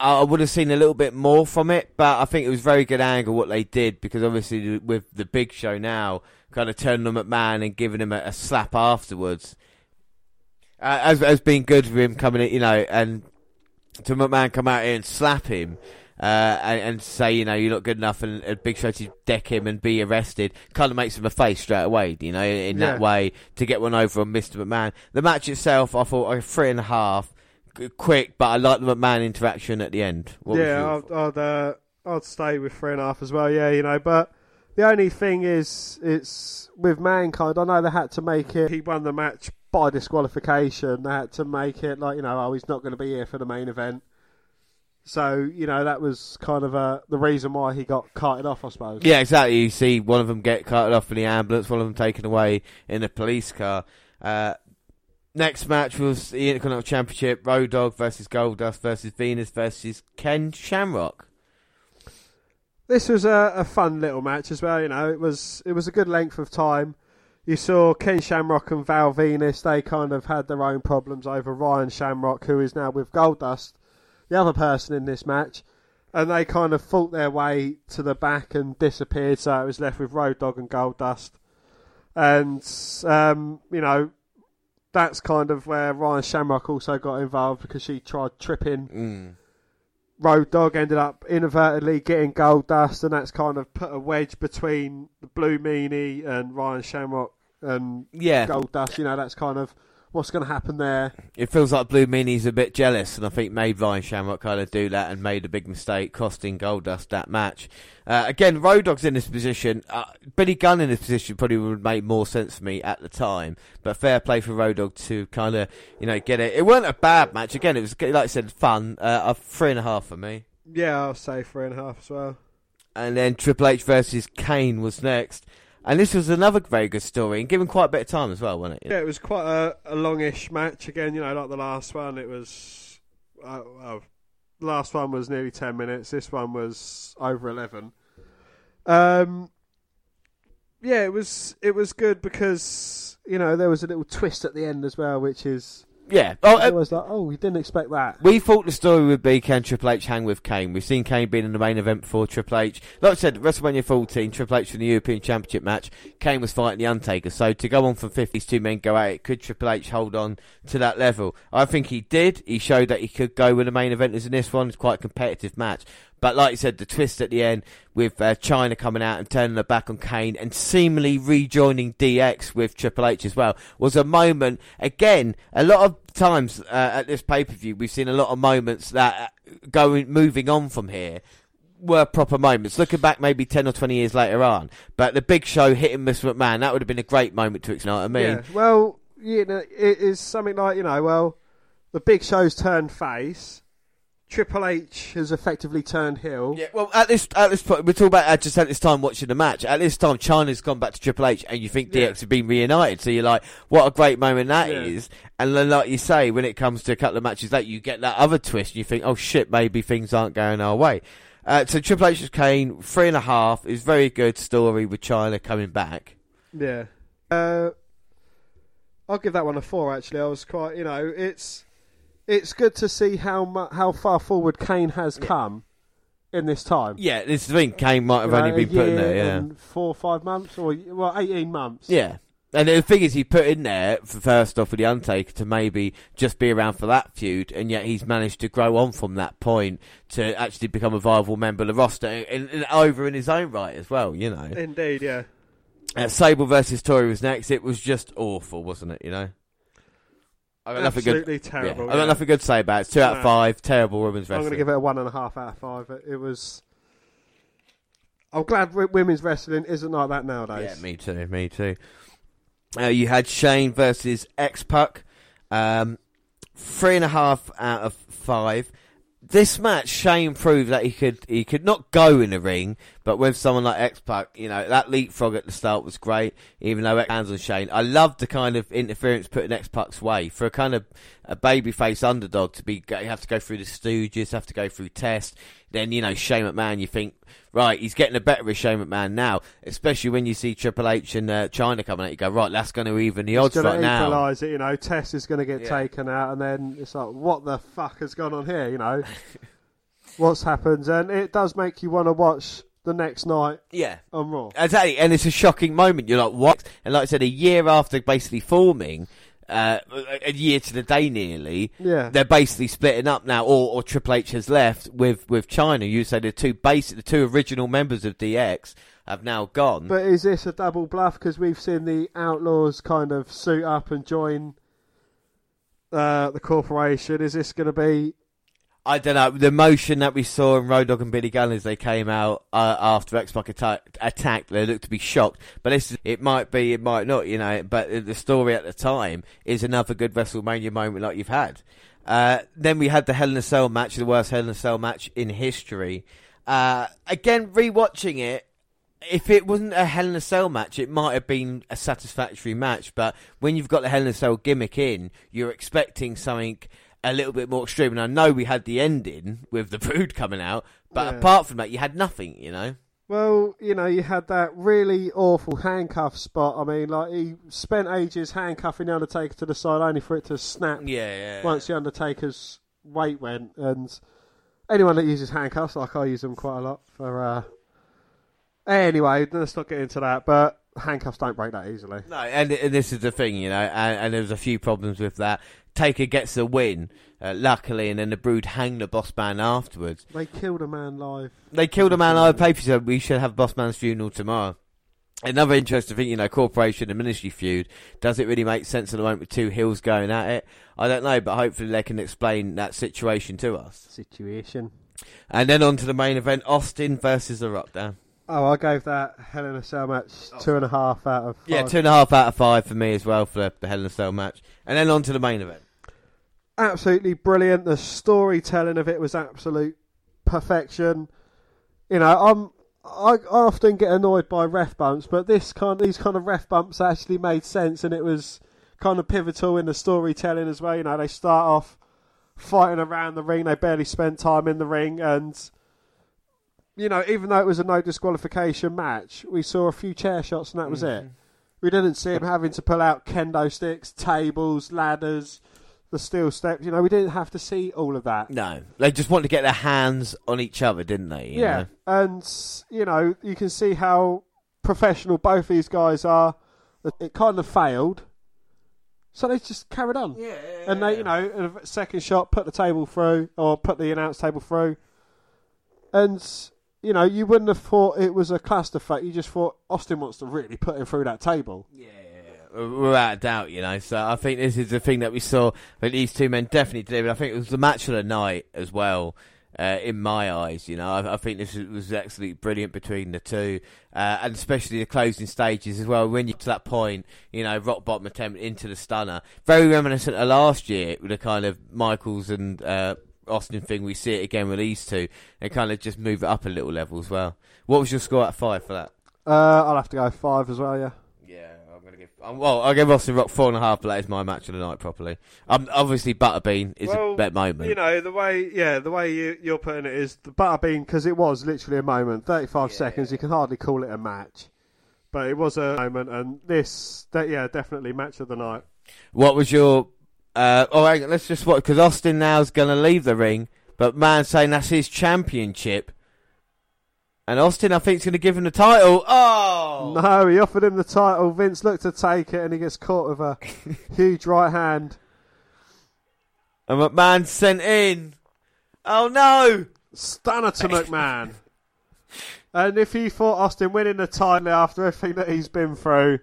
I would have seen a little bit more from it, but I think it was very good angle what they did because obviously with the Big Show now, kind of turning on McMahon and giving him a, a slap afterwards. Uh, has, has been good for him coming in, you know, and to McMahon come out here and slap him uh, and, and say, you know, you're not good enough, and, and Big Show to deck him and be arrested, kind of makes him a face straight away, you know, in that Yeah. way to get one over on Mr. McMahon. The match itself, I thought, like, three and a half, quick, but I like the McMahon interaction at the end. What yeah, I'd I'd, uh, I'd stay with three and a half as well. Yeah, you know, but the only thing is, it's with mankind. I know they had to make it. He won the match by disqualification. They had to make it like you know, oh, he's not going to be here for the main event. So you know that was kind of uh, the reason why he got carted off, I suppose. Yeah, exactly. You see one of them get carted off in the ambulance, one of them taken away in a police car. Uh, next match was the Intercontinental Championship: Road Dogg versus Goldust versus Venis versus Ken Shamrock. This was a, a fun little match as well. You know, it was it was a good length of time. You saw Ken Shamrock and Val Venis. They kind of had their own problems over Ryan Shamrock, who is now with Goldust. the other person in this match, and they kind of fought their way to the back and disappeared. So it was left with Road Dogg and Goldust, and um, you know that's kind of where Ryan Shamrock also got involved because she tried tripping. Mm. Road Dogg ended up inadvertently getting Goldust, and that's kind of put a wedge between the Blue Meanie and Ryan Shamrock and Yeah. Goldust. You know, that's kind of what's going to happen there. It feels like Blue Meanie's a bit jealous, and I think made Ryan Shamrock kind of do that and made a big mistake, costing Goldust that match. Uh, again, Road Dogg's in this position. Uh, Billy Gunn in this position probably would make more sense for me at the time, but fair play for Road Dogg to kind of, you know, get it. It wasn't a bad match. Again, it was, like I said, fun. Uh, a three and a half for me. Yeah, I'll say three and a half as well. And then Triple H versus Kane was next. And this was another very good story, and given quite a bit of time as well, wasn't it? Yeah, it was quite a, a longish match. Again, you know, like the last one, it was. Uh, the last one was nearly 10 minutes. This one was over 11. Um, yeah, it was it was good because you know there was a little twist at the end as well, which is Yeah. Oh, I uh, was like, oh, we didn't expect that. We thought the story would be can Triple H hang with Kane. We've seen Kane being in the main event before Triple H. Like I said, WrestleMania 14, Triple H for the European Championship match. Kane was fighting the Undertaker. So to go on from 50s, two men go at it. Could Triple H hold on to that level? I think he did. He showed that he could go with the main event as in this one. It's quite a competitive match. But like you said, the twist at the end with uh, Chyna coming out and turning her back on Kane and seemingly rejoining DX with Triple H as well was a moment. Again, a lot of times uh, at this pay per view, we've seen a lot of moments that uh, going moving on from here were proper moments. Looking back, maybe ten or twenty years later on, but the Big Show hitting Miss McMahon that would have been a great moment to. You know I mean? Yeah. Well, you know, it is something like you know, well, the Big Show's turned face. Triple H has effectively turned heel. Yeah, well, at this at this point, we're talking about uh, just at this time watching the match. At this time, Chyna's gone back to Triple H, and you think DX Yeah. have been reunited. So you're like, what a great moment that Yeah. is. And then, like you say, when it comes to a couple of matches that you get that other twist, and you think, oh shit, maybe things aren't going our way. Uh, so Triple H's Kane, three and a half, is very good story with Chyna coming back. Yeah. Uh, I'll give that one a four. Actually, I was quite. You know, it's it's good to see how mu- how far forward Kane has come in this time. Yeah, this is the thing. Kane might have You know, only a been put in year there. Yeah. and four or five months, or well, eighteen months. Yeah. And the thing is, he put in there for first off with the Undertaker to maybe just be around for that feud, and yet he's managed to grow on from that point to actually become a viable member of the roster, and, and over in his own right as well. You know, Indeed, yeah. uh, Sable versus Torrie was next. It was just awful, wasn't it? You know, I got nothing good. Absolutely terrible. Yeah, I got yeah. nothing good to say about it. It's Two out of No. five. Terrible women's wrestling. I'm wrestling. going to give it a one and a half out of five. It, it was. I'm glad w- women's wrestling isn't like that nowadays. Yeah, me too. Me too. Uh, you had Shane versus X Pac. Um, three and a half out of five. This match, Shane proved that he could he could not go in the ring, but with someone like X Pac, you know that leapfrog at the start was great. Even though X hands on Shane, I loved the kind of interference put in X Pac's way for a kind of a babyface underdog to be. Have to go through the Stooges, have to go through Test. Then you know Shane McMahon, you think right, he's getting a better of Shane McMahon now, especially when you see Triple H and uh, Chyna coming out. You go right, that's going to even the odds right now. equalise it, you know. Test is going to get Yeah. taken out, and then it's like, what the fuck has gone on here, you know? What's happened? And it does make you want to watch the next night Yeah. on Raw. Exactly, and it's a shocking moment. You're like, what? And like I said, a year after basically forming, uh, a year to the day nearly, Yeah. they're basically splitting up now, or, or Triple H has left with, with Chyna. You say the two basic, the two original members of DX have now gone. But is this a double bluff? Because we've seen the Outlaws kind of suit up and join uh, the corporation. Is this going to be? I don't know. The emotion that we saw in Road Dogg and Billy Gunn as they came out uh, after X Pac attack, attacked, they looked to be shocked. But this, is- it might be, it might not, you know. But the story at the time is another good WrestleMania moment like you've had. Uh, then we had the Hell in a Cell match, the worst Hell in a Cell match in history. Uh, again, rewatching it, if it wasn't a Hell in a Cell match, it might have been a satisfactory match. But when you've got the Hell in a Cell gimmick in, you're expecting something a little bit more extreme. And I know we had the ending with the Brood coming out, but Yeah. apart from that, you had nothing. You know? Well, you know, you had that really awful handcuff spot. I mean, like he spent ages handcuffing the Undertaker to the side, only for it to snap Yeah, yeah. once the Undertaker's weight went. And anyone that uses handcuffs, like I use them quite a lot for. Uh... Anyway, let's not get into that. But handcuffs don't break that easily. No, and, and this is the thing, you know, and, and there's a few problems with that. Taker gets the win, uh, luckily, and then the Brood hang the boss man afterwards. They killed a man live. They killed a man live pay per so we should have boss man's funeral tomorrow. Another interesting thing, you know, corporation and ministry feud. Does it really make sense at the moment with two hills going at it? I don't know, but hopefully they can explain that situation to us. Situation. And then on to the main event, Austin versus The Rock. Dan. Oh, I gave that Hell in a Cell match two and a half out of five. Yeah, two and a half out of five for me as well for the Hell in a Cell match. And then on to the main event. Absolutely brilliant. The storytelling of it was absolute perfection. You know, I'm I often get annoyed by ref bumps, but this kind these kind of ref bumps actually made sense, and it was kind of pivotal in the storytelling as well. You know, they start off fighting around the ring; they barely spent time in the ring, and you know, even though it was a no disqualification match, we saw a few chair shots and that was mm-hmm. it. We didn't see him having to pull out kendo sticks, tables, ladders, the steel steps. You know, we didn't have to see all of that. No, they just wanted to get their hands on each other, didn't they? yeah, know? and you know, you can see how professional both these guys are. It kind of failed, so they just carried on. Yeah, and they, you know, a second shot, put the table through or put the announce table through, and you know, you wouldn't have thought it was a clusterfuck. You just thought Austin wants to really put him through that table. Yeah, without doubt, you know. So I think this is the thing that we saw that these two men definitely did. But I think it was the match of the night as well. Uh, in my eyes, you know, I, I think this was, was, absolutely brilliant between the two, uh, and especially the closing stages as well. When you get to that point, you know, rock bottom attempt into the stunner, very reminiscent of last year with the kind of Michaels and uh, Austin thing, we see it again with these two, and kind of just move it up a little level as well. What was your score at five for that? Uh, I'll have to go five as well. Yeah. Yeah, I'm gonna give. Um, well, I'll give Austin Rock four and a half, but that is my match of the night properly. Um, obviously Butterbean is well, a better moment. You know the way, yeah, the way you, you're putting it is the Butterbean because it was literally a moment, 35 yeah. seconds. You can hardly call it a match, but it was a moment, and this, that, yeah, definitely match of the night. What was your uh, all right, let's just watch because Austin now is going to leave the ring, but man saying that's his championship. And Austin, I think, is going to give him the title. Oh no, he offered him the title. Vince looked to take it, and he gets caught with a huge right hand. And McMahon sent in. Oh no! Stunner to McMahon. and if he thought Austin winning the title after everything that he's been through,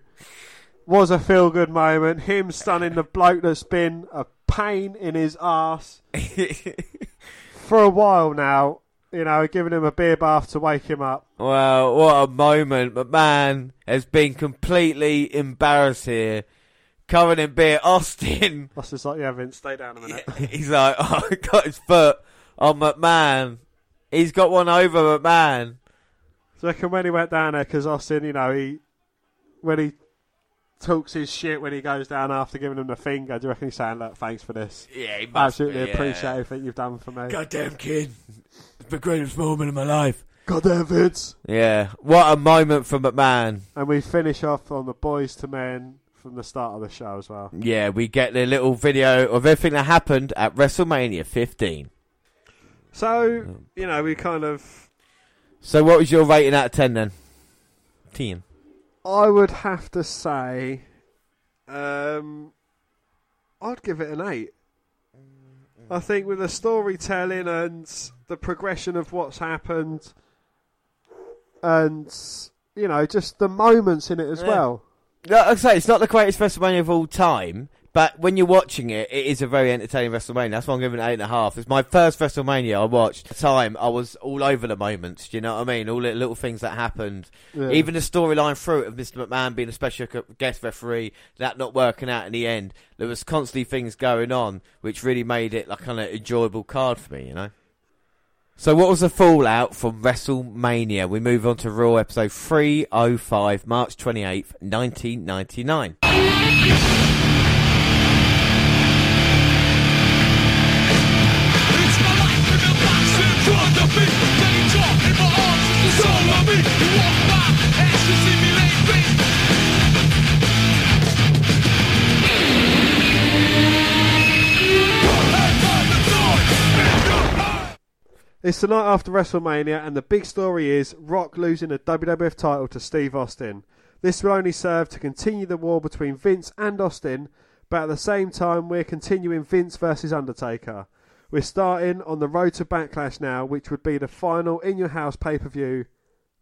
was a feel good moment. Him stunning the bloke that's been a pain in his ass for a while now. You know, giving him a beer bath to wake him up. Well, what a moment. But man has been completely embarrassed here. Covered in beer. Austin. Austin's like, yeah, Vince, stay down a minute. He's like, oh, got his foot on McMahon. He's got one over McMahon. So I reckon when he went down there, because Austin, you know, he when he talks his shit when he goes down after giving him the finger. Do you reckon he's saying, "Look, thanks for this. Yeah, he absolutely be, appreciate everything you've done for me. Goddamn kid, it's the greatest moment of my life. Goddamn Vince. Yeah, what a moment for McMahon. And we finish off on the Boyz II Men from the start of the show as well. Yeah, we get the little video of everything that happened at WrestleMania 15. So you know, we kind of. So, what was your rating out of ten then? Ten. I would have to say, um, I'd give it an eight. I think with the storytelling and the progression of what's happened, and you know, just the moments in it as yeah. well. Like I say, it's not the greatest WrestleMania of all time, but when you're watching it, it is a very entertaining WrestleMania. That's why I'm giving it eight and a half. It's my first WrestleMania I watched. At the time, I was all over the moments. Do you know what I mean? All the little things that happened. Yeah. Even the storyline through it of Mr. McMahon being a special guest referee, that not working out in the end. There was constantly things going on, which really made it like kind of enjoyable card for me. You know. So what was the fallout from WrestleMania? We move on to Raw episode 305, March 28th, 1999. It's the night after WrestleMania, and the big story is Rock losing the WWF title to Steve Austin. This will only serve to continue the war between Vince and Austin, but at the same time, we're continuing Vince versus Undertaker. We're starting on the road to Backlash now, which would be the final in your house pay per view.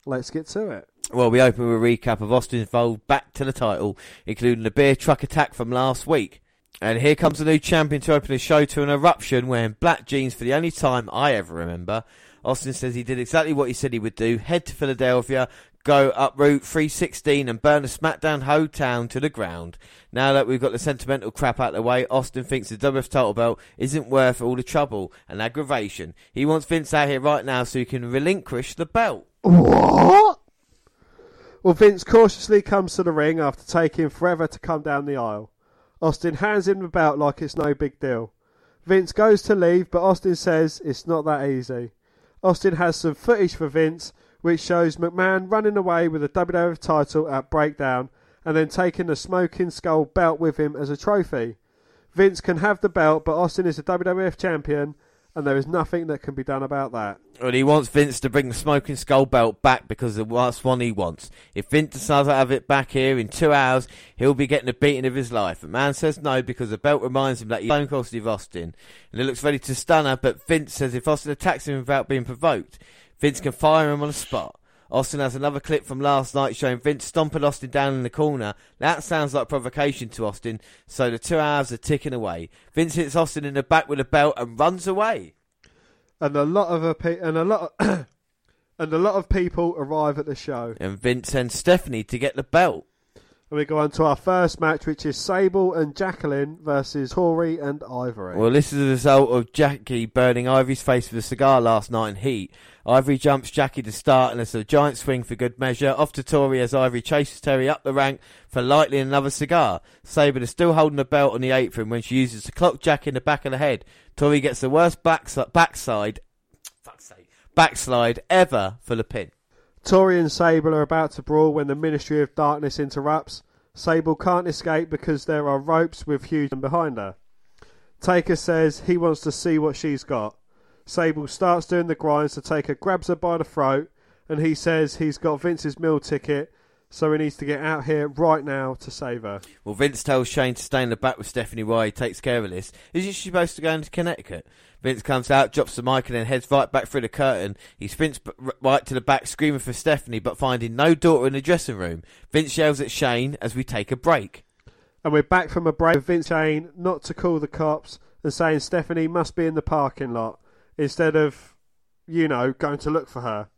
Let's get to it. Well, we open with a recap of Austin's vote back to the title, including the beer truck attack from last week. And here comes the new champion to open the show to an eruption wearing black jeans for the only time I ever remember. Austin says he did exactly what he said he would do head to Philadelphia, go up Route 316 and burn the SmackDown whole town to the ground. Now that we've got the sentimental crap out of the way, Austin thinks the WF title belt isn't worth all the trouble and aggravation. He wants Vince out here right now so he can relinquish the belt. What? Well, Vince cautiously comes to the ring after taking forever to come down the aisle. Austin hands him the belt like it's no big deal. Vince goes to leave, but Austin says it's not that easy. Austin has some footage for Vince, which shows McMahon running away with the WWF title at Breakdown and then taking the Smoking Skull belt with him as a trophy. Vince can have the belt, but Austin is the WWF champion, and there is nothing that can be done about that. Well, he wants Vince to bring the Smoking Skull belt back because that's one he wants. If Vince decides to have it back here in two hours, he'll be getting a beating of his life. The man says no because the belt reminds him that he's Stone Cold Steve Austin. And he looks ready to stun her, but Vince says if Austin attacks him without being provoked, Vince can fire him on the spot. Austin has another clip from last night showing Vince stomping Austin down in the corner. That sounds like provocation to Austin, so the two hours are ticking away. Vince hits Austin in the back with a belt and runs away. And a lot of a pe- and a lot of and a lot of people arrive at the show. And Vince sends Stephanie to get the belt. And we go on to our first match, which is Sable and Jacqueline versus Torrie and Ivory. Well, this is a result of Jackie burning Ivory's face with a cigar last night in Heat. Ivory jumps Jackie to start, and it's a giant swing for good measure. Off to Torrie as Ivory chases Terry up the rank for lightly another cigar. Sable is still holding the belt on the apron when she uses to clock Jack in the back of the head. Torrie gets the worst backs- backside, fuck's sake, backslide ever for the pin. Torrie and Sable are about to brawl when the Ministry of Darkness interrupts. Sable can't escape because there are ropes with Hugh behind her. Taker says he wants to see what she's got. Sable starts doing the grinds so Taker grabs her by the throat and he says he's got Vince's meal ticket so he needs to get out here right now to save her. Well, Vince tells Shane to stay in the back with Stephanie while he takes care of this. Isn't she supposed to go into Connecticut? Vince comes out, drops the mic, and then heads right back through the curtain. He sprints right to the back, screaming for Stephanie, but finding no daughter in the dressing room. Vince yells at Shane as we take a break. And we're back from a break with Vince saying not to call the cops and saying Stephanie must be in the parking lot instead of, you know, going to look for her.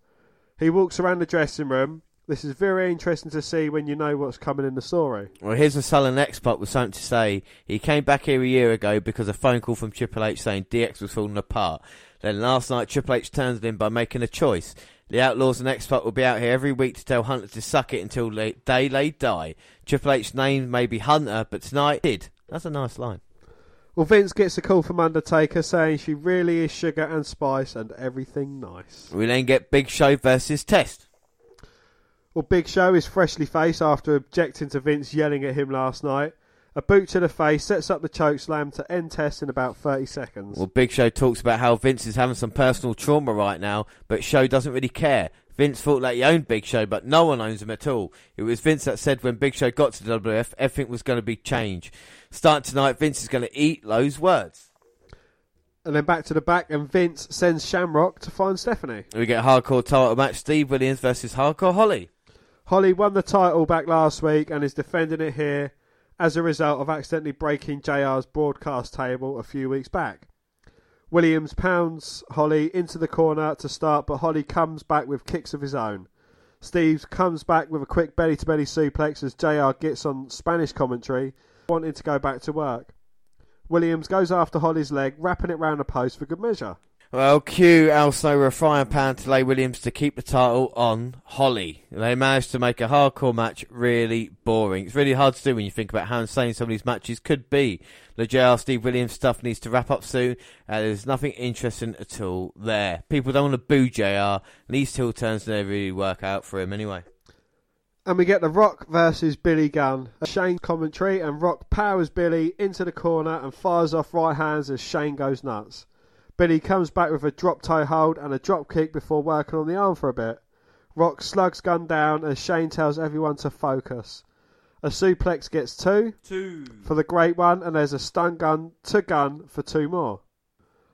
He walks around the dressing room. This is very interesting to see when you know what's coming in the story. Well, here's a sullen X-Pac with something to say. He came back here a year ago because a phone call from Triple H saying DX was falling apart. Then last night, Triple H turns it in by making a choice. The Outlaws and X-Pac will be out here every week to tell Hunter to suck it until they, day they die. Triple H's name may be Hunter, but tonight did. That's a nice line. Well, Vince gets a call from Undertaker saying she really is sugar and spice and everything nice. We then get Big Show versus Test. Well, Big Show is freshly faced after objecting to Vince yelling at him last night. A boot to the face sets up the choke slam to end Test in about 30 seconds. Well, Big Show talks about how Vince is having some personal trauma right now, but Show doesn't really care. Vince thought that he owned Big Show, but no one owns him at all. It was Vince that said when Big Show got to the WF, everything was going to be changed. Starting tonight, Vince is going to eat those words. And then back to the back, and Vince sends Shamrock to find Stephanie. We get a hardcore title match: Steve Williams versus Hardcore Holly. Holly won the title back last week and is defending it here as a result of accidentally breaking JR's broadcast table a few weeks back. Williams pounds Holly into the corner to start, but Holly comes back with kicks of his own. Steve comes back with a quick belly to belly suplex as JR gets on Spanish commentary, wanting to go back to work. Williams goes after Holly's leg, wrapping it round the post for good measure. Well, cue Al Snow with a frying pan to lay Williams to keep the title on Holly. They managed to make a hardcore match really boring. It's really hard to do when you think about how insane some of these matches could be. The JR Steve Williams stuff needs to wrap up soon. Uh, there's nothing interesting at all there. People don't want to boo JR. These heel turns never really work out for him anyway. And we get The Rock versus Billy Gunn. Shane commentary, and Rock powers Billy into the corner and fires off right hands as Shane goes nuts. Billy comes back with a drop toe hold and a drop kick before working on the arm for a bit. Rock slugs Gunn down as Shane tells everyone to focus. A suplex gets two, Two. for the great one, and there's a stun gun to Gunn for two more.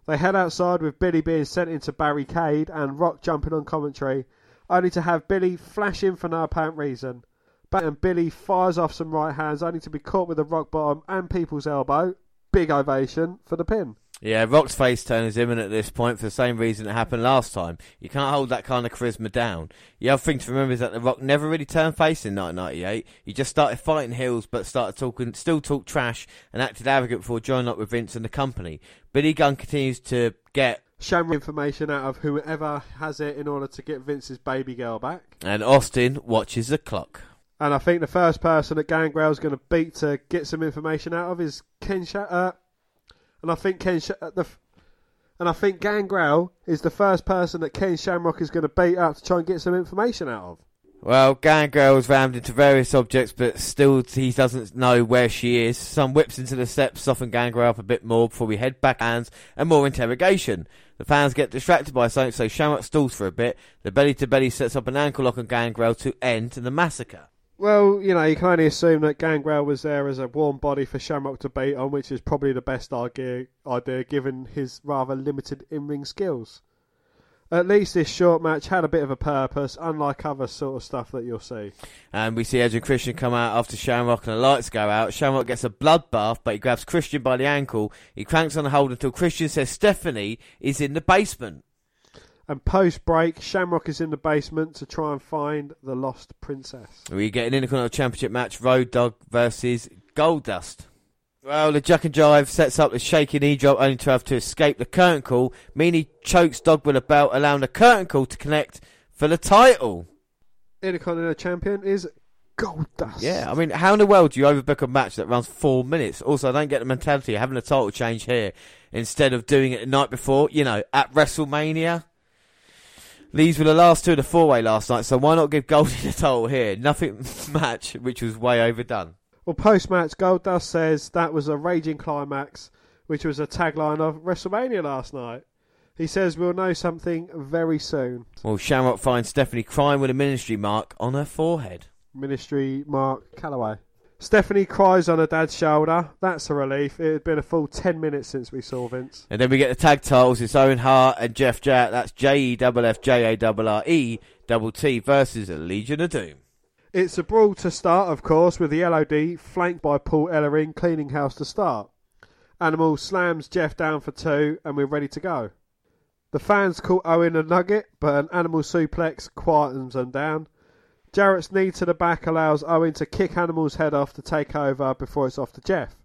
They head outside with Billy being sent into barricade and Rock jumping on commentary, only to have Billy flash in for no apparent reason. But and Billy fires off some right hands, only to be caught with a rock bottom and people's elbow. Big ovation for the pin. Yeah, Rock's face turn is imminent at this point for the same reason it happened last time. You can't hold that kind of charisma down. The other thing to remember is that The Rock never really turned face in 1998. He just started fighting heels, but started talking, still talked trash and acted arrogant before joining up with Vince and the company. Billy Gunn continues to get, Shamrock information out of whoever has it in order to get Vince's baby girl back. and Austin watches the clock. And I think the first person that Gangrel's going to beat to get some information out of is Ken Sha- uh, and I think Ken Sh- uh, the and I think Gangrel is the first person that Ken Shamrock is going to beat up to try and get some information out of. Well, Gangrel is rammed into various objects, but still he doesn't know where she is. Some whips into the steps, soften Gangrel up a bit more before we head back hands and more interrogation. The fans get distracted by something, so Shamrock stalls for a bit. The belly to belly sets up an ankle lock on Gangrel to end the massacre. Well, you know, you can only assume that Gangrel was there as a warm body for Shamrock to beat on, which is probably the best idea, idea given his rather limited in-ring skills. At least this short match had a bit of a purpose, unlike other sort of stuff that you'll see. And we see Edge and Christian come out after Shamrock and the lights go out. Shamrock gets a bloodbath, but he grabs Christian by the ankle. He cranks on the hold until Christian says Stephanie is in the basement. And post break, Shamrock is in the basement to try and find the lost princess. We get an Intercontinental Championship match, Road Dogg versus Goldust. Well, the Jack and Jive sets up the shaky knee drop only to have to escape the curtain call. Meanie chokes Dog with a belt, allowing the curtain call to connect for the title. Intercontinental Champion is Gold Dust. Yeah, I mean, how in the world do you overbook a match that runs four minutes? Also, I don't get the mentality of having a title change here instead of doing it the night before, you know, at WrestleMania. These were the last two of the four way last night, so why not give Goldie the title here? Nothing match, which was way overdone. Well, post match, Goldust says that was a raging climax, which was a tagline of WrestleMania last night. He says we'll know something very soon. Well, Shamrock finds Stephanie crying with a ministry mark on her forehead. Ministry Mark Calloway. Stephanie cries on her dad's shoulder. That's a relief. It had been a full 10 minutes since we saw Vince. And then we get the tag titles. It's Owen Hart and Jeff Jarrett. That's J E F F J A R R E double T versus Legion of Doom. It's a brawl to start, of course, with the LOD flanked by Paul Ellering cleaning house to start. Animal slams Jeff down for two, and we're ready to go. The fans call Owen a nugget, but an animal suplex quietens them down. Jarrett's knee to the back allows Owen to kick Animal's head off to take over before it's off to Jeff.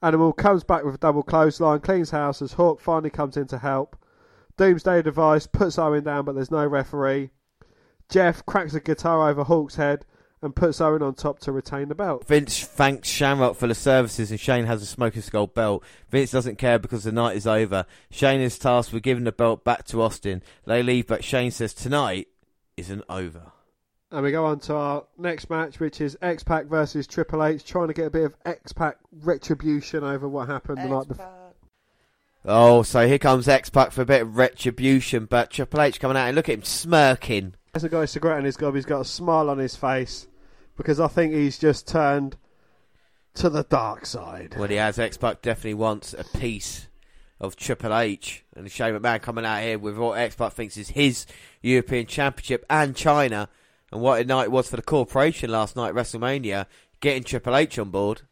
Animal comes back with a double clothesline, cleans house as Hawk finally comes in to help. Doomsday device puts Owen down, but there's no referee. Jeff cracks a guitar over Hawk's head and puts Owen on top to retain the belt. Vince thanks Shamrock for the services and Shane has a smoking skull belt. Vince doesn't care because the night is over. Shane is tasked with giving the belt back to Austin. They leave, but Shane says tonight isn't over. And we go on to our next match, which is X Pac versus Triple H, trying to get a bit of X Pac retribution over what happened the night before. Oh, so here comes X Pac for a bit of retribution, but Triple H coming out and look at him smirking. There's a guy cigarette in his gob, he's got a smile on his face because I think he's just turned to the dark side. Well, he has. X Pac definitely wants a piece of Triple H. And the Shane McMahon coming out here with what X Pac thinks is his European Championship and Chyna. And what a night it was for the corporation last night at WrestleMania, getting Triple H on board.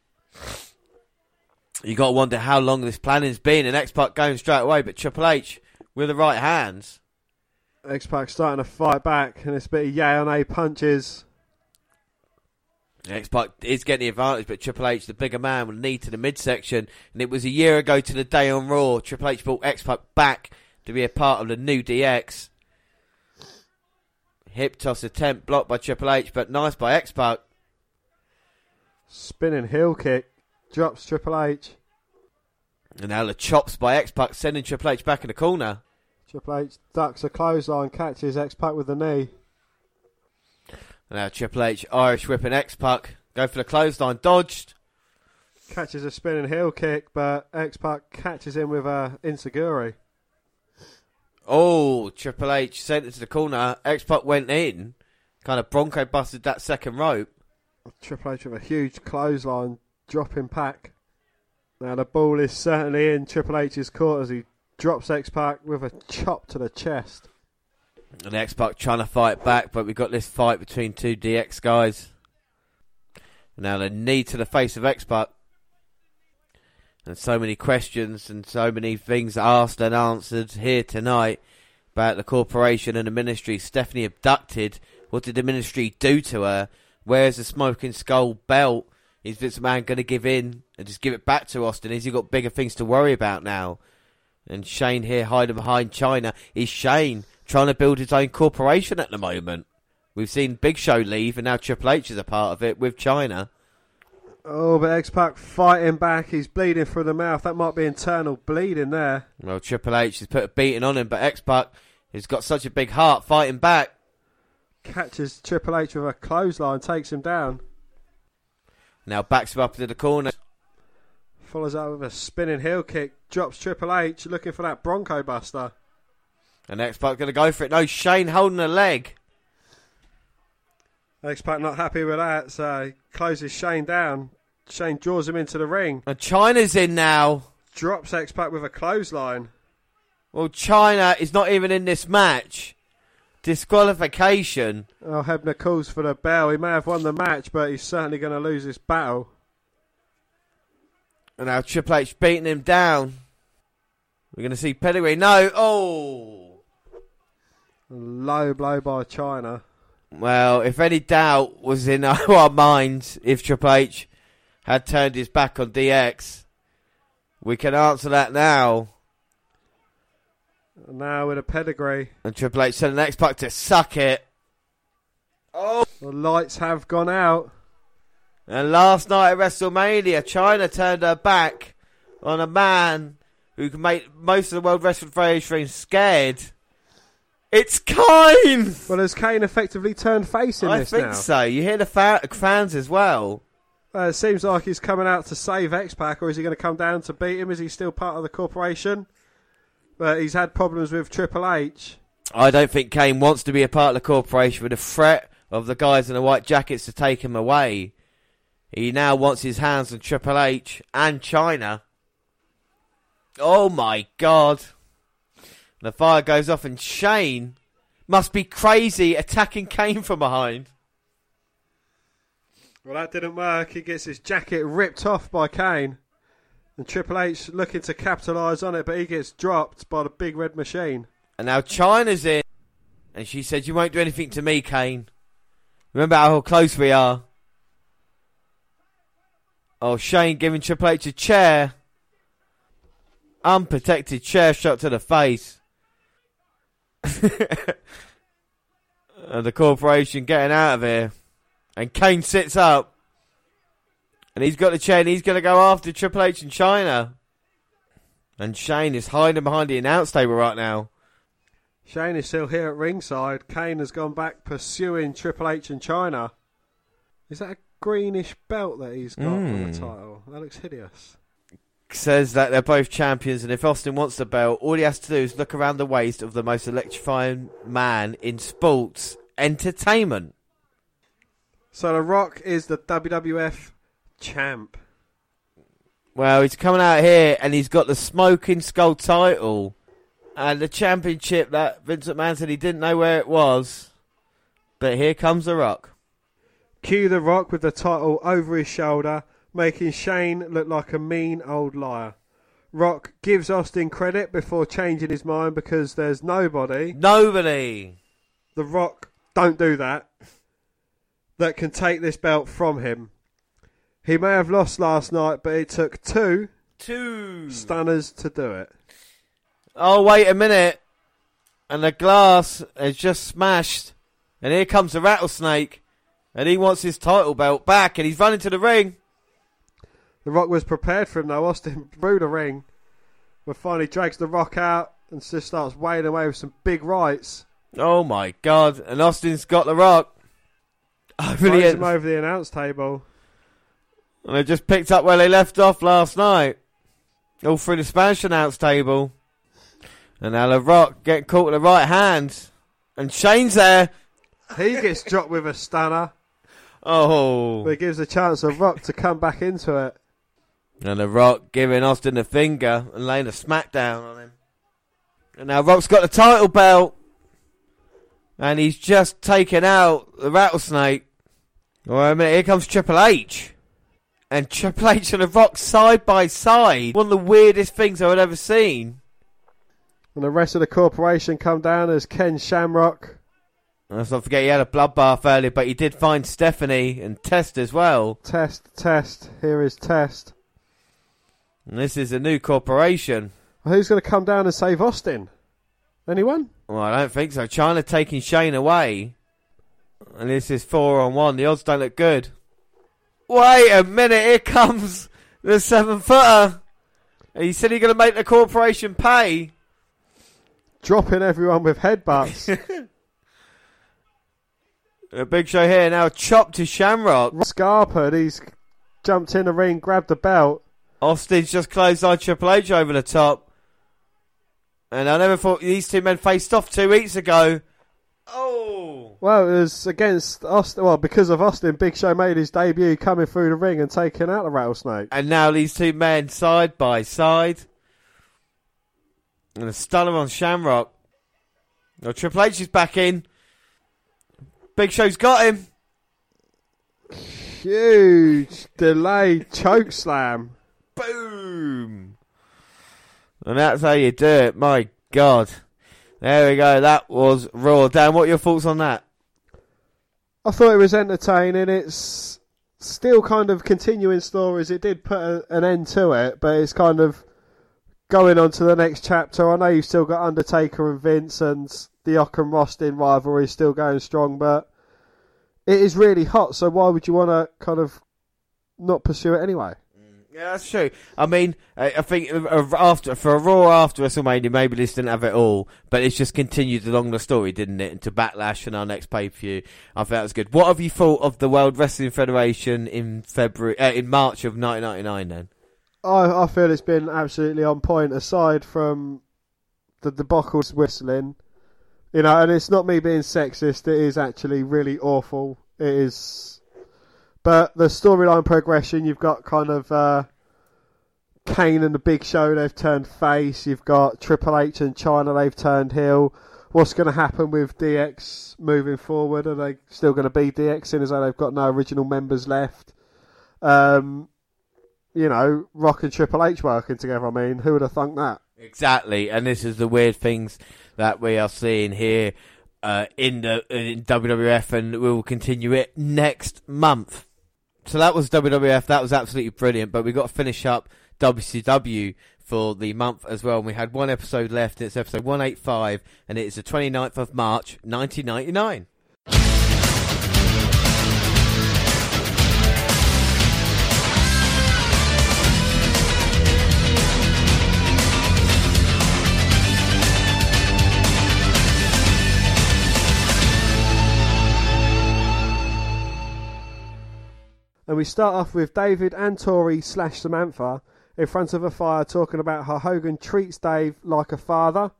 You got to wonder how long this planning's been, and X Pac going straight away, but Triple H with the right hands. X Pac starting to fight back, and it's a bit of yay on A punches. X Pac is getting the advantage, but Triple H, the bigger man, will knee to the midsection. And it was a year ago to the day on Raw. Triple H brought X Pac back to be a part of the new DX. Hip toss attempt blocked by Triple H, but nice by X Pac. Spinning heel kick, drops Triple H. And now the chops by X Pac, sending Triple H back in the corner. Triple H ducks a clothesline, catches X Pac with the knee. And now Triple H Irish whipping X Pac. Go for the clothesline, dodged. Catches a spinning heel kick, but X Pac catches him with a insecurity. Oh, Triple H sent it to the corner. X Pac went in, kind of Bronco busted that second rope. Triple H with a huge clothesline dropping pack. Now the ball is certainly in Triple H's court as he drops X Pac with a chop to the chest. And X Pac trying to fight back, but we've got this fight between two DX guys. Now the knee to the face of X Pac. And so many questions and so many things asked and answered here tonight about the corporation and the ministry. Stephanie abducted. What did the ministry do to her? Where's the smoking skull belt? Is this man going to give in and just give it back to Austin? Has he got bigger things to worry about now? And Shane here hiding behind Chyna. Is Shane trying to build his own corporation at the moment? We've seen Big Show leave, and now Triple H is a part of it with Chyna. Oh, but X Pac fighting back. He's bleeding through the mouth. That might be internal bleeding there. Well, Triple H has put a beating on him, but X Pac has got such a big heart fighting back. Catches Triple H with a clothesline, takes him down. Now backs him up into the corner. Follows up with a spinning heel kick. Drops Triple H, looking for that Bronco Buster. And X Pac going to go for it. No, Shane holding a leg. X Pac not happy with that, so he closes Shane down. Shane draws him into the ring. And Chyna's in now. Drops X with a clothesline. Well, Chyna is not even in this match. Disqualification. Oh, Hebner calls for the bell. He may have won the match, but he's certainly going to lose this battle. And now Triple H beating him down. We're going to see Pedigree. No. Oh. Low blow by Chyna. Well, if any doubt was in our minds if Triple H had turned his back on DX, we can answer that now. Now with a pedigree. And Triple H said the next Pac to suck it. Oh. The lights have gone out. And last night at WrestleMania, Chyna turned her back on a man who can make most of the World Wrestling Federation scared. It's Kane! Well, has Kane effectively turned face in this match? I this think now? so. You hear the fa- fans as well. Uh, it seems like he's coming out to save X Pac, or is he going to come down to beat him? Is he still part of the corporation? But he's had problems with Triple H. I don't think Kane wants to be a part of the corporation with the threat of the guys in the white jackets to take him away. He now wants his hands on Triple H and Chyna. Oh my god. The fire goes off and Shane must be crazy attacking Kane from behind. Well, that didn't work. He gets his jacket ripped off by Kane. And Triple H looking to capitalise on it, but he gets dropped by the big red machine. And now Chyna's in. And she said, You won't do anything to me, Kane. Remember how close we are. Oh, Shane giving Triple H a chair. Unprotected chair shot to the face. and the corporation getting out of here. And Kane sits up. And he's got the chain. he's going to go after Triple H in Chyna. And Shane is hiding behind the announce table right now. Shane is still here at ringside. Kane has gone back pursuing Triple H in Chyna. Is that a greenish belt that he's got on Mm. the title? That looks hideous. Says that they're both champions, and if Austin wants the belt, all he has to do is look around the waist of the most electrifying man in sports entertainment. So The Rock is the WWF champ. Well, he's coming out here and he's got the Smoking Skull title and the championship that Vincent McMahon said he didn't know where it was. But here comes The Rock. Cue The Rock with the title over his shoulder, making Shane look like a mean old liar. Rock gives Austin credit before changing his mind because there's nobody. Nobody. The Rock, don't do that, that can take this belt from him. He may have lost last night, but it took two Two. stunners to do it. Oh, wait a minute. And the glass has just smashed. And here comes the rattlesnake. And he wants his title belt back. And he's running to the ring. The Rock was prepared for him though. Austin through the ring, but finally drags The Rock out and just starts wailing away with some big rights. Oh my god. And Austin's got the rock. The him over the announce table. And they just picked up where they left off last night. All through the Spanish announce table. And now The Rock getting caught with the right hand. And Shane's there. He gets dropped with a stunner, Oh. but it gives a chance of Rock to come back into it. And The Rock giving Austin the finger and laying a smackdown on him. And now Rock's got the title belt. And he's just taken out the rattlesnake. Wait a minute, here comes Triple H. And Triple H and The Rock side by side. One of the weirdest things I've ever seen. And the rest of the corporation come down as Ken Shamrock. Let's not forget he had a bloodbath earlier, but he did find Stephanie and Test as well. Test, test. Here is test. This is a new corporation. Who's going to come down and save Austin? Anyone? Well, I don't think so. Chyna taking Shane away. And this is four on one. The odds don't look good. Wait a minute. Here comes the seven footer. He said he's going to make the corporation pay. Dropping everyone with headbutts. A big show here now. Chopped to Shamrock. Scarpa, he's jumped in the ring, grabbed the belt. Austin's just closed on Triple H over the top. And I never thought these two men faced off two weeks ago. Oh. Well, it was against Austin. Well, because of Austin, Big Show made his debut coming through the ring and taking out the rattlesnake. And now these two men side by side. And a stunner on Shamrock. Now Triple H is back in. Big Show's got him. Huge delayed choke slam. Boom. And that's how you do it. My God. There we go. That was Raw. Dan, what are your thoughts on that? I thought it was entertaining. It's still kind of continuing stories. It did put a, an end to it, but it's kind of going on to the next chapter. I know you've still got Undertaker and Vince and the Rock and Austin rivalry is still going strong, but it is really hot. So why would you want to kind of not pursue it anyway? Yeah, that's true. I mean, I think uh, after for a Raw after WrestleMania, maybe this didn't have it all, but it's just continued along the story, didn't it? Into Backlash and our next pay per view. I think that was good. What have you thought of the World Wrestling Federation in February, uh, in March of 1999? Then I, I feel it's been absolutely on point. Aside from the debacles whistling, you know, and it's not me being sexist. It is actually really awful. It is, but the storyline progression. You've got kind of uh, Kane and the Big Show. They've turned face. You've got Triple H and Chyna. They've turned heel. What's going to happen with DX moving forward? Are they still going to be DX, in as though they've got no original members left? Um, you know, Rock and Triple H working together. I mean, who would have thunk that? exactly, and this is the weird things that we are seeing here uh, in the in WWF, and we will continue it next month. So that was WWF. That was absolutely brilliant. But we got to finish up WCW for the month as well. And we had one episode left. It's episode 185, and it is the 29th of March, 1999. And we start off with David and Torrie slash Samantha in front of a fire talking about how Hogan treats Dave like a father,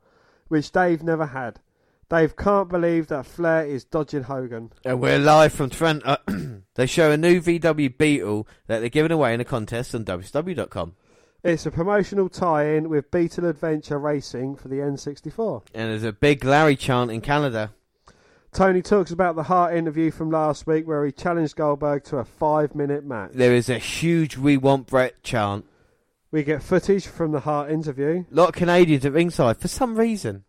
which Dave never had. Dave can't believe that Flair is dodging Hogan. And we're live from Toronto. Uh, they show a new VW Beetle that they're giving away in a contest on WCW.com. It's a promotional tie-in with Beetle Adventure Racing for the N64. And there's a big Larry chant in Canada. Tony talks about the Hart interview from last week where he challenged Goldberg to a five-minute match. There is a huge We Want Brett chant. We get footage from the Hart interview. A lot of Canadians at ringside for some reason.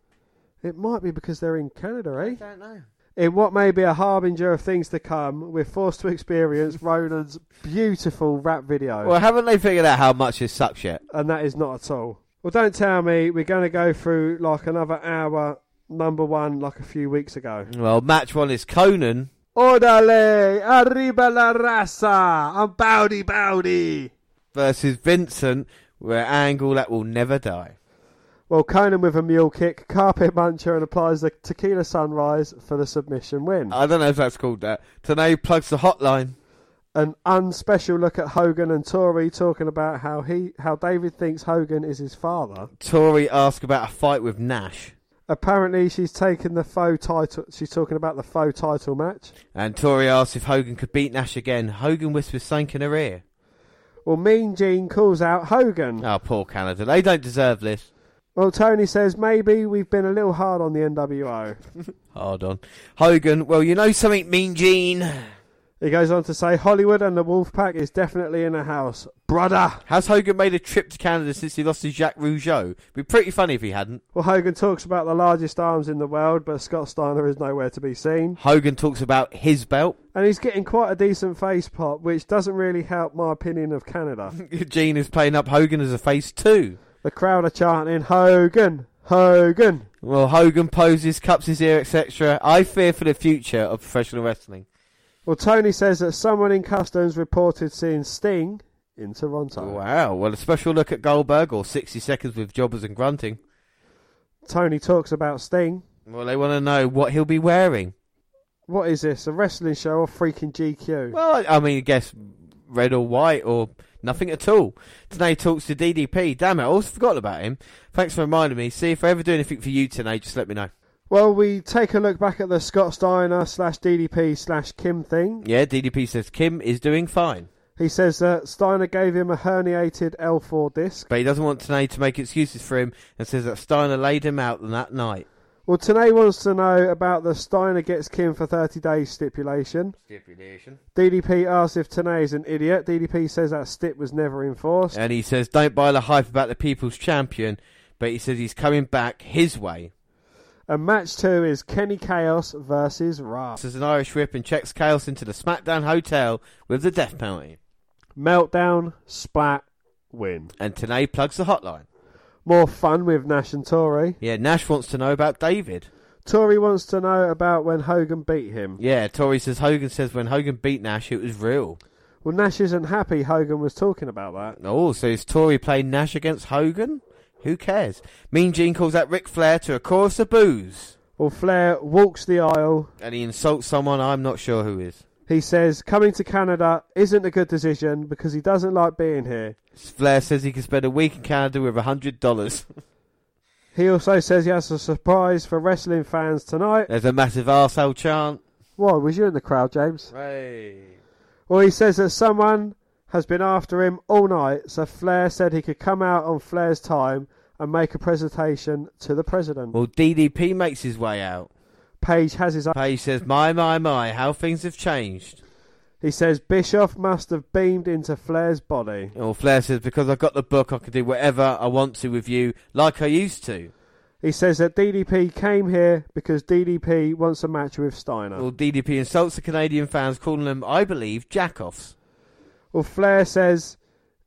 It might be because they're in Canada, eh? don't know. In what may be a harbinger of things to come, we're forced to experience Roland's beautiful rap video. Well, haven't they figured out how much this sucks yet? and that is not at all. Well, don't tell me we're going to go through like another hour number one like a few weeks ago. Well, match one is Konnan Orale, arriba la raza, I'm Bowdy Bowdy. versus Vincent, where Angle that will never die. Well, Konnan with a mule kick, carpet muncher, and applies the tequila sunrise for the submission win. I don't know if that's called that. Today plugs the hotline. an unspecial look at Hogan and Torrie talking about how he how David thinks Hogan is his father. Torrie asks about a fight with Nash, Apparently, she's taken the faux title. She's talking about the faux title match. and Torrie asks if Hogan could beat Nash again. Hogan whispers something in her ear. Well, Mean Gene calls out Hogan. Oh, poor Canada. They don't deserve this. Well, Tony says maybe we've been a little hard on the NWO. Hard on. Hogan, well, you know something, Mean Gene? He goes on to say Hollywood and the Wolfpack is definitely in the house, brother. Has Hogan made a trip to Canada since he lost to Jacques Rougeau? Be pretty funny if he hadn't. Well, Hogan talks about the largest arms in the world, but Scott Steiner is nowhere to be seen. Hogan talks about his belt. And he's getting quite a decent face pop, which doesn't really help my opinion of Canada. Gene is playing up Hogan as a face too. the crowd are chanting, Hogan, Hogan. Well, Hogan poses, cups his ear, etc. I fear for the future of professional wrestling. Well, Tony says that someone in customs reported seeing Sting in Toronto. Wow. Well, a special look at Goldberg or 60 seconds with jobbers and grunting. Tony talks about Sting. Well, they want to know what he'll be wearing. What is this, a wrestling show or freaking GQ? Well, I mean, I guess red or white or nothing at all. Today talks to DDP. Damn it, I almost forgot about him. Thanks for reminding me. See, if I ever do anything for you today, just let me know. Well, we take a look back at the Scott Steiner slash DDP slash Kim thing. Yeah, DDP says Kim is doing fine. He says that Steiner gave him a herniated L4 disc. But he doesn't want Tony to make excuses for him and says that Steiner laid him out that night. Well, Tony wants to know about the Steiner gets Kim for 30 days stipulation. Stipulation. DDP asks if Tony is an idiot. DDP says that stip was never enforced. And he says, don't buy the hype about the people's champion, but he says he's coming back his way. And match two is Kenny Kaos versus Ra. This is an Irish whip and checks Chaos into the SmackDown hotel with the death penalty. Meltdown, splat, win. And Tony plugs the hotline. More fun with Nash and Torrie. Yeah, Nash wants to know about David. Torrie wants to know about when Hogan beat him. Yeah, Torrie says Hogan says when Hogan beat Nash, it was real. Well, Nash isn't happy Hogan was talking about that. Oh, so is Torrie playing Nash against Hogan? Who cares? Mean Gene calls out Ric Flair to a chorus of boos. Well, Flair walks the aisle. And he insults someone I'm not sure who is. He says coming to Canada isn't a good decision because he doesn't like being here. Flair says he can spend a week in Canada with a hundred dollars. He also says he has a surprise for wrestling fans tonight. There's a massive arsehole chant. Why, was you in the crowd, James? Hey. Well, he says that someone has been after him all night, so Flair said he could come out on Flair's time and make a presentation to the president. Well, DDP makes his way out. Page has his. Page says, "My, my, my, how things have changed." He says Bischoff must have beamed into Flair's body. Well, Flair says, "Because I've got the book, I can do whatever I want to with you, like I used to." He says that DDP came here because DDP wants a match with Steiner. Well, DDP insults the Canadian fans, calling them, I believe, jackoffs. Well, Flair says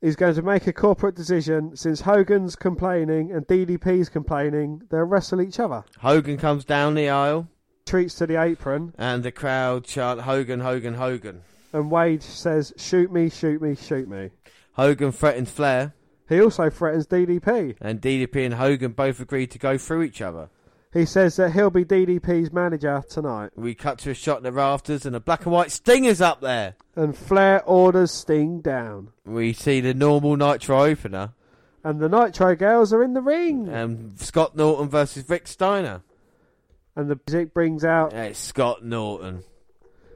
he's going to make a corporate decision since Hogan's complaining and DDP's complaining. They'll wrestle each other. Hogan comes down the aisle, Treats to the apron, and the crowd chant, "Hogan, Hogan, Hogan." and Wade says, "Shoot me, shoot me, shoot me." Hogan threatens Flair, He also threatens DDP. and DDP and Hogan both agree to go through each other. He says that he'll be DDP's manager tonight. We cut to a shot in the rafters, and a black and white Sting is up there. And Flair orders Sting down. We see the normal Nitro opener, And the Nitro Girls are in the ring. and Scott Norton versus Rick Steiner. And the music brings out Yeah, it's Scott Norton.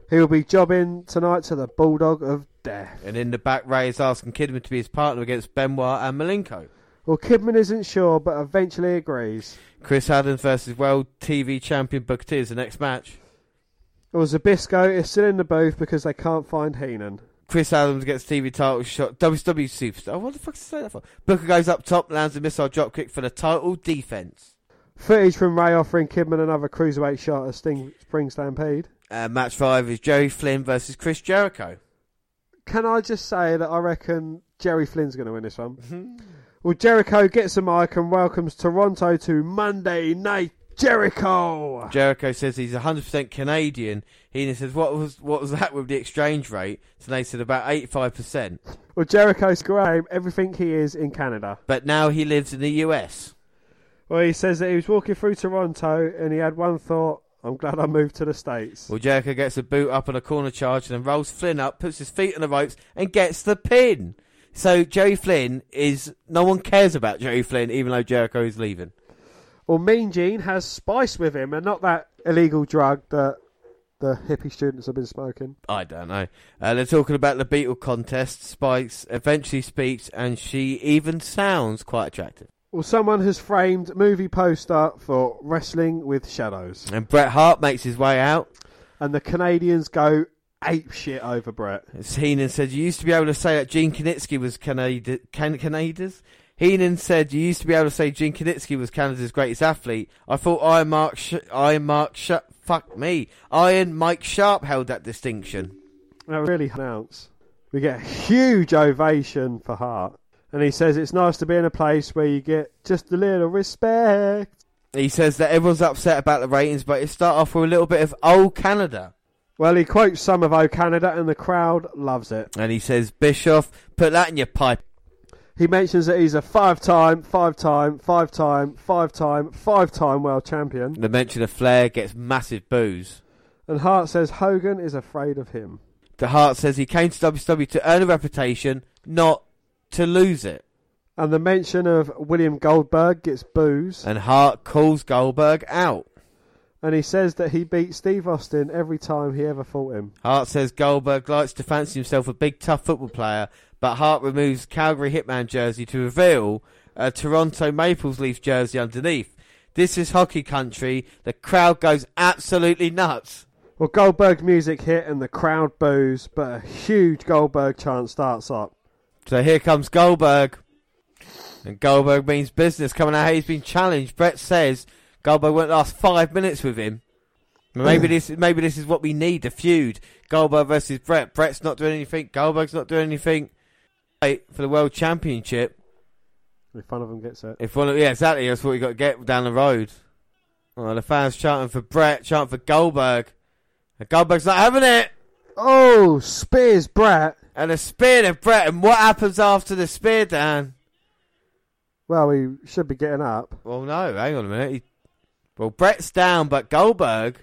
he'll be jobbing tonight to the Bulldog of Death. And in the back, Ray is asking Kidman to be his partner against Benoit and Malenko. Well, Kidman isn't sure, but eventually agrees. Chris Adams versus World TV Champion Booker T is the next match. Well, Zbyszko is still in the booth because they can't find Heenan. Chris Adams gets TV title shot. WCW Superstar. What the fuck is say that for? Booker goes up top, lands a missile dropkick for the title defense. Footage from Ray offering Kidman another cruiserweight shot at Sting Spring Stampede. Uh, match five is Jerry Flynn versus Chris Jericho. Can I just say that I reckon Jerry Flynn's going to win this one? Well, Jericho gets a mic and welcomes Toronto to Monday Night Jericho. Jericho says he's 100% Canadian. He says, what was what was that with the exchange rate? So they said about 85%. Well, Jericho's great. Everything he is in Canada. But now he lives in the US. Well, he says that he was walking through Toronto and he had one thought. I'm glad I moved to the States. Well, Jericho gets a boot up on a corner charge and then rolls Flynn up, puts his feet on the ropes, and gets the pin. So Jerry Flynn is no one cares about Jerry Flynn, even though Jericho is leaving. Well, Mean Gene has spice with him and not that illegal drug that the hippie students have been smoking. I don't know. Uh, they're talking about the Beetle contest. Spice eventually speaks, and she even sounds quite attractive. Well, someone has framed movie poster for Wrestling with Shadows. And Bret Hart makes his way out. And the Canadians go ape shit over Brett. As Heenan said, you used to be able to say that Gene Kiniski was Canada, Can- Canada's. Heenan said, you used to be able to say Gene Kiniski was Canada's greatest athlete. I thought Iron Mark, Sh- Iron Mark, Sh- fuck me, Iron Mike Sharpe held that distinction. That really announce. We get a huge ovation for Hart. And he says it's nice to be in a place where you get just a little respect. He says that everyone's upset about the ratings, but it start off with a little bit of old Canada. Well, he quotes some of O Canada, and the crowd loves it. And he says, Bischoff, put that in your pipe. He mentions that he's a five-time, five-time, five-time, five-time, five-time world champion. The mention of Flair gets massive boos. And Hart says Hogan is afraid of him. The Hart says he came to WWE to earn a reputation, not to lose it. And the mention of William Goldberg gets boos. And Hart calls Goldberg out. And he says that he beat Steve Austin every time he ever fought him. Hart says Goldberg likes to fancy himself a big tough football player, but Hart removes Calgary Hitman jersey to reveal a Toronto Maple Leaf jersey underneath. This is hockey country. The crowd goes absolutely nuts. Well, Goldberg's music hit and the crowd boos, but a huge Goldberg chant starts up. So here comes Goldberg. And Goldberg means business coming out. He's been challenged. Brett says Goldberg won't last five minutes with him. Maybe this maybe this is what we need, the feud. Goldberg versus Brett. Brett's not doing anything. Goldberg's not doing anything. Wait for the world championship. If one of them gets it. If one of, yeah, exactly. That's what we got to get down the road. Oh, the fans chanting for Brett, chanting for Goldberg. And Goldberg's not having it. Oh, spears Brett. And a spear to Brett. And what happens after the spear, Dan? Well, he should be getting up. Well, no, hang on a minute. He, well, Brett's down, but Goldberg,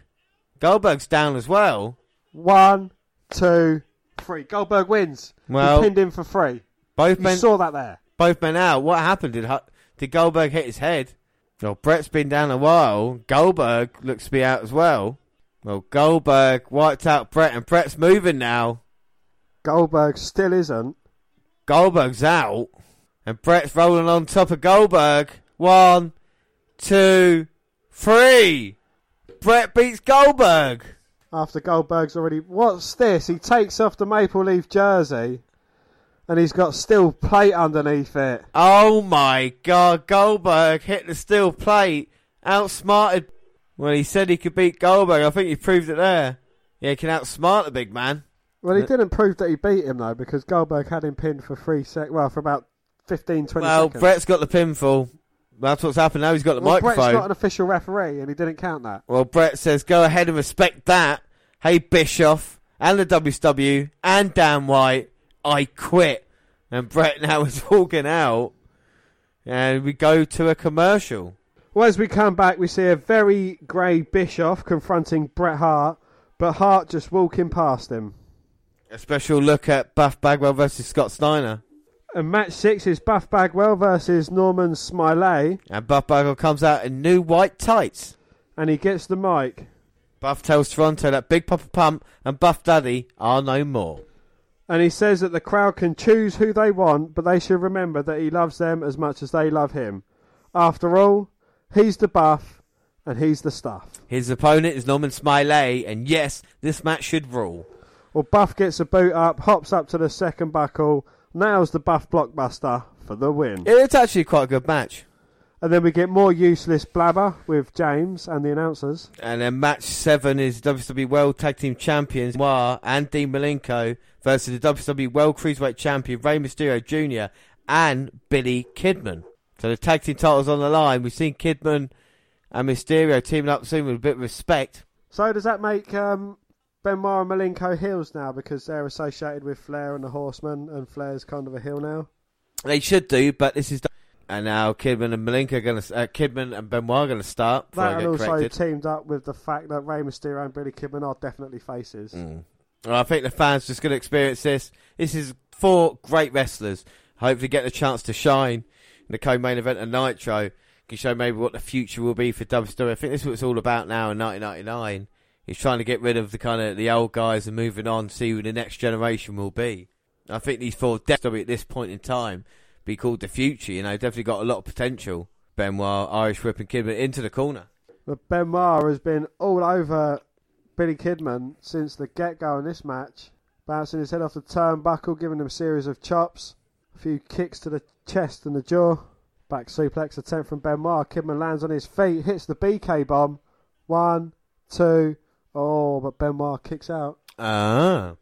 Goldberg's down as well. One, two, three. Goldberg wins. Well, he pinned him for free. Both you men saw that there. Both men out. What happened? Did did Goldberg hit his head? Well, Brett's been down a while. Goldberg looks to be out as well. Well, Goldberg wiped out Brett, and Brett's moving now. Goldberg still isn't. Goldberg's out, and Brett's rolling on top of Goldberg. One, two, three. Brett beats Goldberg. After Goldberg's already. What's this? He takes off the Maple Leaf jersey, and he's got steel plate underneath it. Oh my god, Goldberg hit the steel plate. Outsmarted. Well, he said he could beat Goldberg. I think he proved it there. Yeah, he can outsmart the big man. Well, he didn't prove that he beat him, though, because Goldberg had him pinned for three sec. Well, for about 15, 20 Well, seconds. Brett's got the pinfall. That's what's happened now. He's got the well, microphone. Brett's not an official referee, and he didn't count that. Well, Brett says, go ahead and respect that. Hey, Bischoff, and the WCW, and Dan White, I quit. And Brett now is walking out. And we go to a commercial. Well, as we come back, we see a very grey Bischoff confronting Bret Hart, but Hart just walking past him. A special look at Buff Bagwell versus Scott Steiner. And match six is Buff Bagwell versus Norman Smiley, And Buff Bagwell comes out in new white tights. and he gets the mic. Buff tells Toronto that Big Papa Pump and Buff Daddy are no more. And he says that the crowd can choose who they want, but they should remember that he loves them as much as they love him. After all, he's the buff, and he's the stuff. His opponent is Norman Smiley, and yes, this match should rule. Well, Buff gets a boot up, hops up to the second buckle, nails the Buff blockbuster for the win. It's actually quite a good match. And then we get more useless blabber with James and the announcers. And then match seven is WWE World Tag Team Champions Noir and Dean Malenko versus the WWE World Cruiserweight Champion Rey Mysterio Jr. and Billy Kidman. So the tag team titles on the line. We've seen Kidman and Mysterio teaming up soon with a bit of respect. So does that make um, Benoit and Malenko heels now because they're associated with Flair and the Horseman, and Flair's kind of a heel now? They should do, but this is And now Kidman and Malenko are going to uh, Kidman and Benoit are going to start. That and also corrected. teamed up with the fact that Rey Mysterio and Billy Kidman are definitely faces. Mm. Well, I think the fans just going to experience this. This is four great wrestlers. Hopefully, get the chance to shine in the co-main event of Nitro. Can show maybe what the future will be for WWE. I think this is what it's all about now in 1999. He's trying to get rid of the kind of the old guys and moving on, to see who the next generation will be. I think these four definitely at this point in time be called the future. You know, definitely got a lot of potential. Benoit, Irish Whip, and Kidman into the corner. But Benoit has been all over Billy Kidman since the get go in this match, bouncing his head off the turnbuckle, giving him a series of chops, a few kicks to the chest and the jaw. Back suplex attempt from Benoit. Kidman lands on his feet, hits the BK bomb. One, two, oh, but Benoit kicks out. Ah.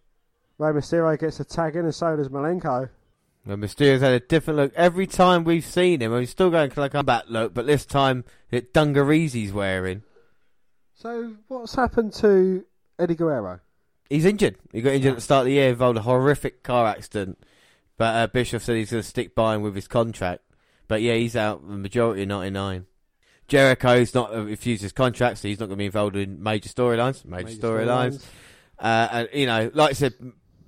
Rey Mysterio gets a tag in, and so does Malenko. Well, Mysterio's had a different look every time we've seen him. He's still going like a combat look, but this time it Dungareezy's wearing. So, what's happened to Eddie Guerrero? He's injured. He got injured at the start of the year, involved a horrific car accident. But uh, Bischoff said he's going to stick by him with his contract. But yeah, he's out the majority of 99. Jericho's not uh, refused his contract, so he's not going to be involved in major storylines. Major, Major storylines. Uh, and, you know, like I said,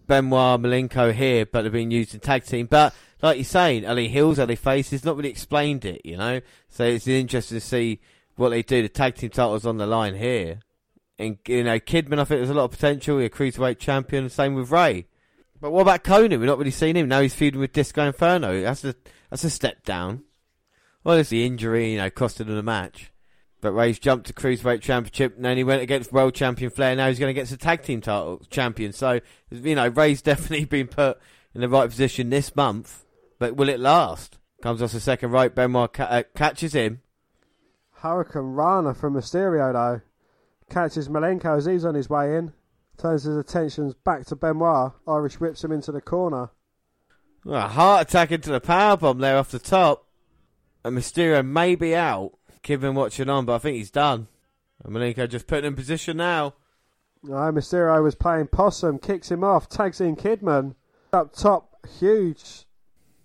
Benoit, Malenko here, but they're being used in tag team. But like you're saying, are they heels, are they faces? Not really explained it, you know. So it's interesting to see what they do. The tag team titles on the line here, and you know, Kidman. I think there's a lot of potential. He's a cruiserweight champion. Same with Ray. But what about Konnan? We've not really seen him. Now he's feuding with Disco Inferno. That's a that's a step down. Well, there's the injury, you know, costed him the match. But Ray's jumped to Cruiserweight Championship, and then he went against World Champion Flair. Now he's going to get the Tag Team title champion. So, you know, Ray's definitely been put in the right position this month. But will it last? Comes off the second right. Benoit ca- uh, catches him. Hurricanrana from Mysterio, though, catches Malenko as he's on his way in, turns his attentions back to Benoit. Irish whips him into the corner. Well, a heart attack into the power bomb there off the top. And Mysterio may be out. Kidman watching on, but I think he's done. And Malenko just put in position now. No, Mysterio was playing possum, kicks him off, tags in Kidman. Up top, huge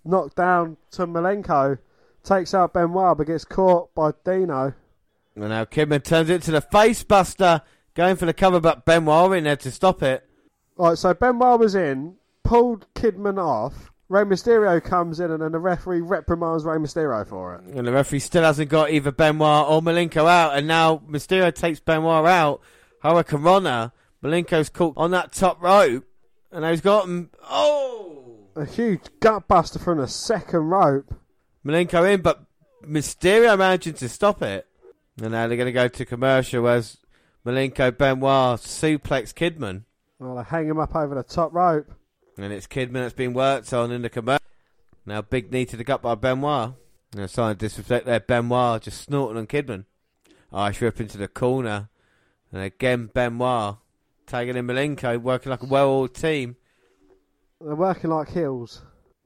knockdown to Malenko. Takes out Benoit, but gets caught by Dino. And now Kidman turns it to the face buster, going for the cover, but Benoit in there to stop it. Right, so Benoit was in, pulled Kidman off. Rey Mysterio comes in, and then the referee reprimands Rey Mysterio for it. And the referee still hasn't got either Benoit or Malenko out. And now Mysterio takes Benoit out. Hurricanrana. Malenko's caught on that top rope. And he's got him. Oh! A huge gutbuster from the second rope. Malenko in, but Mysterio managing to stop it. And now they're going to go to commercial as Malenko Benoit suplex Kidman. Well, they hang him up over the top rope. And it's Kidman that's been worked on in the commercial. Now big knee to the gut by Benoit. Now sign of disrespect there. Benoit just snorting on Kidman. Irish whip into the corner. And again Benoit tagging in Malenko, working like a well-oiled team. They're working like heels.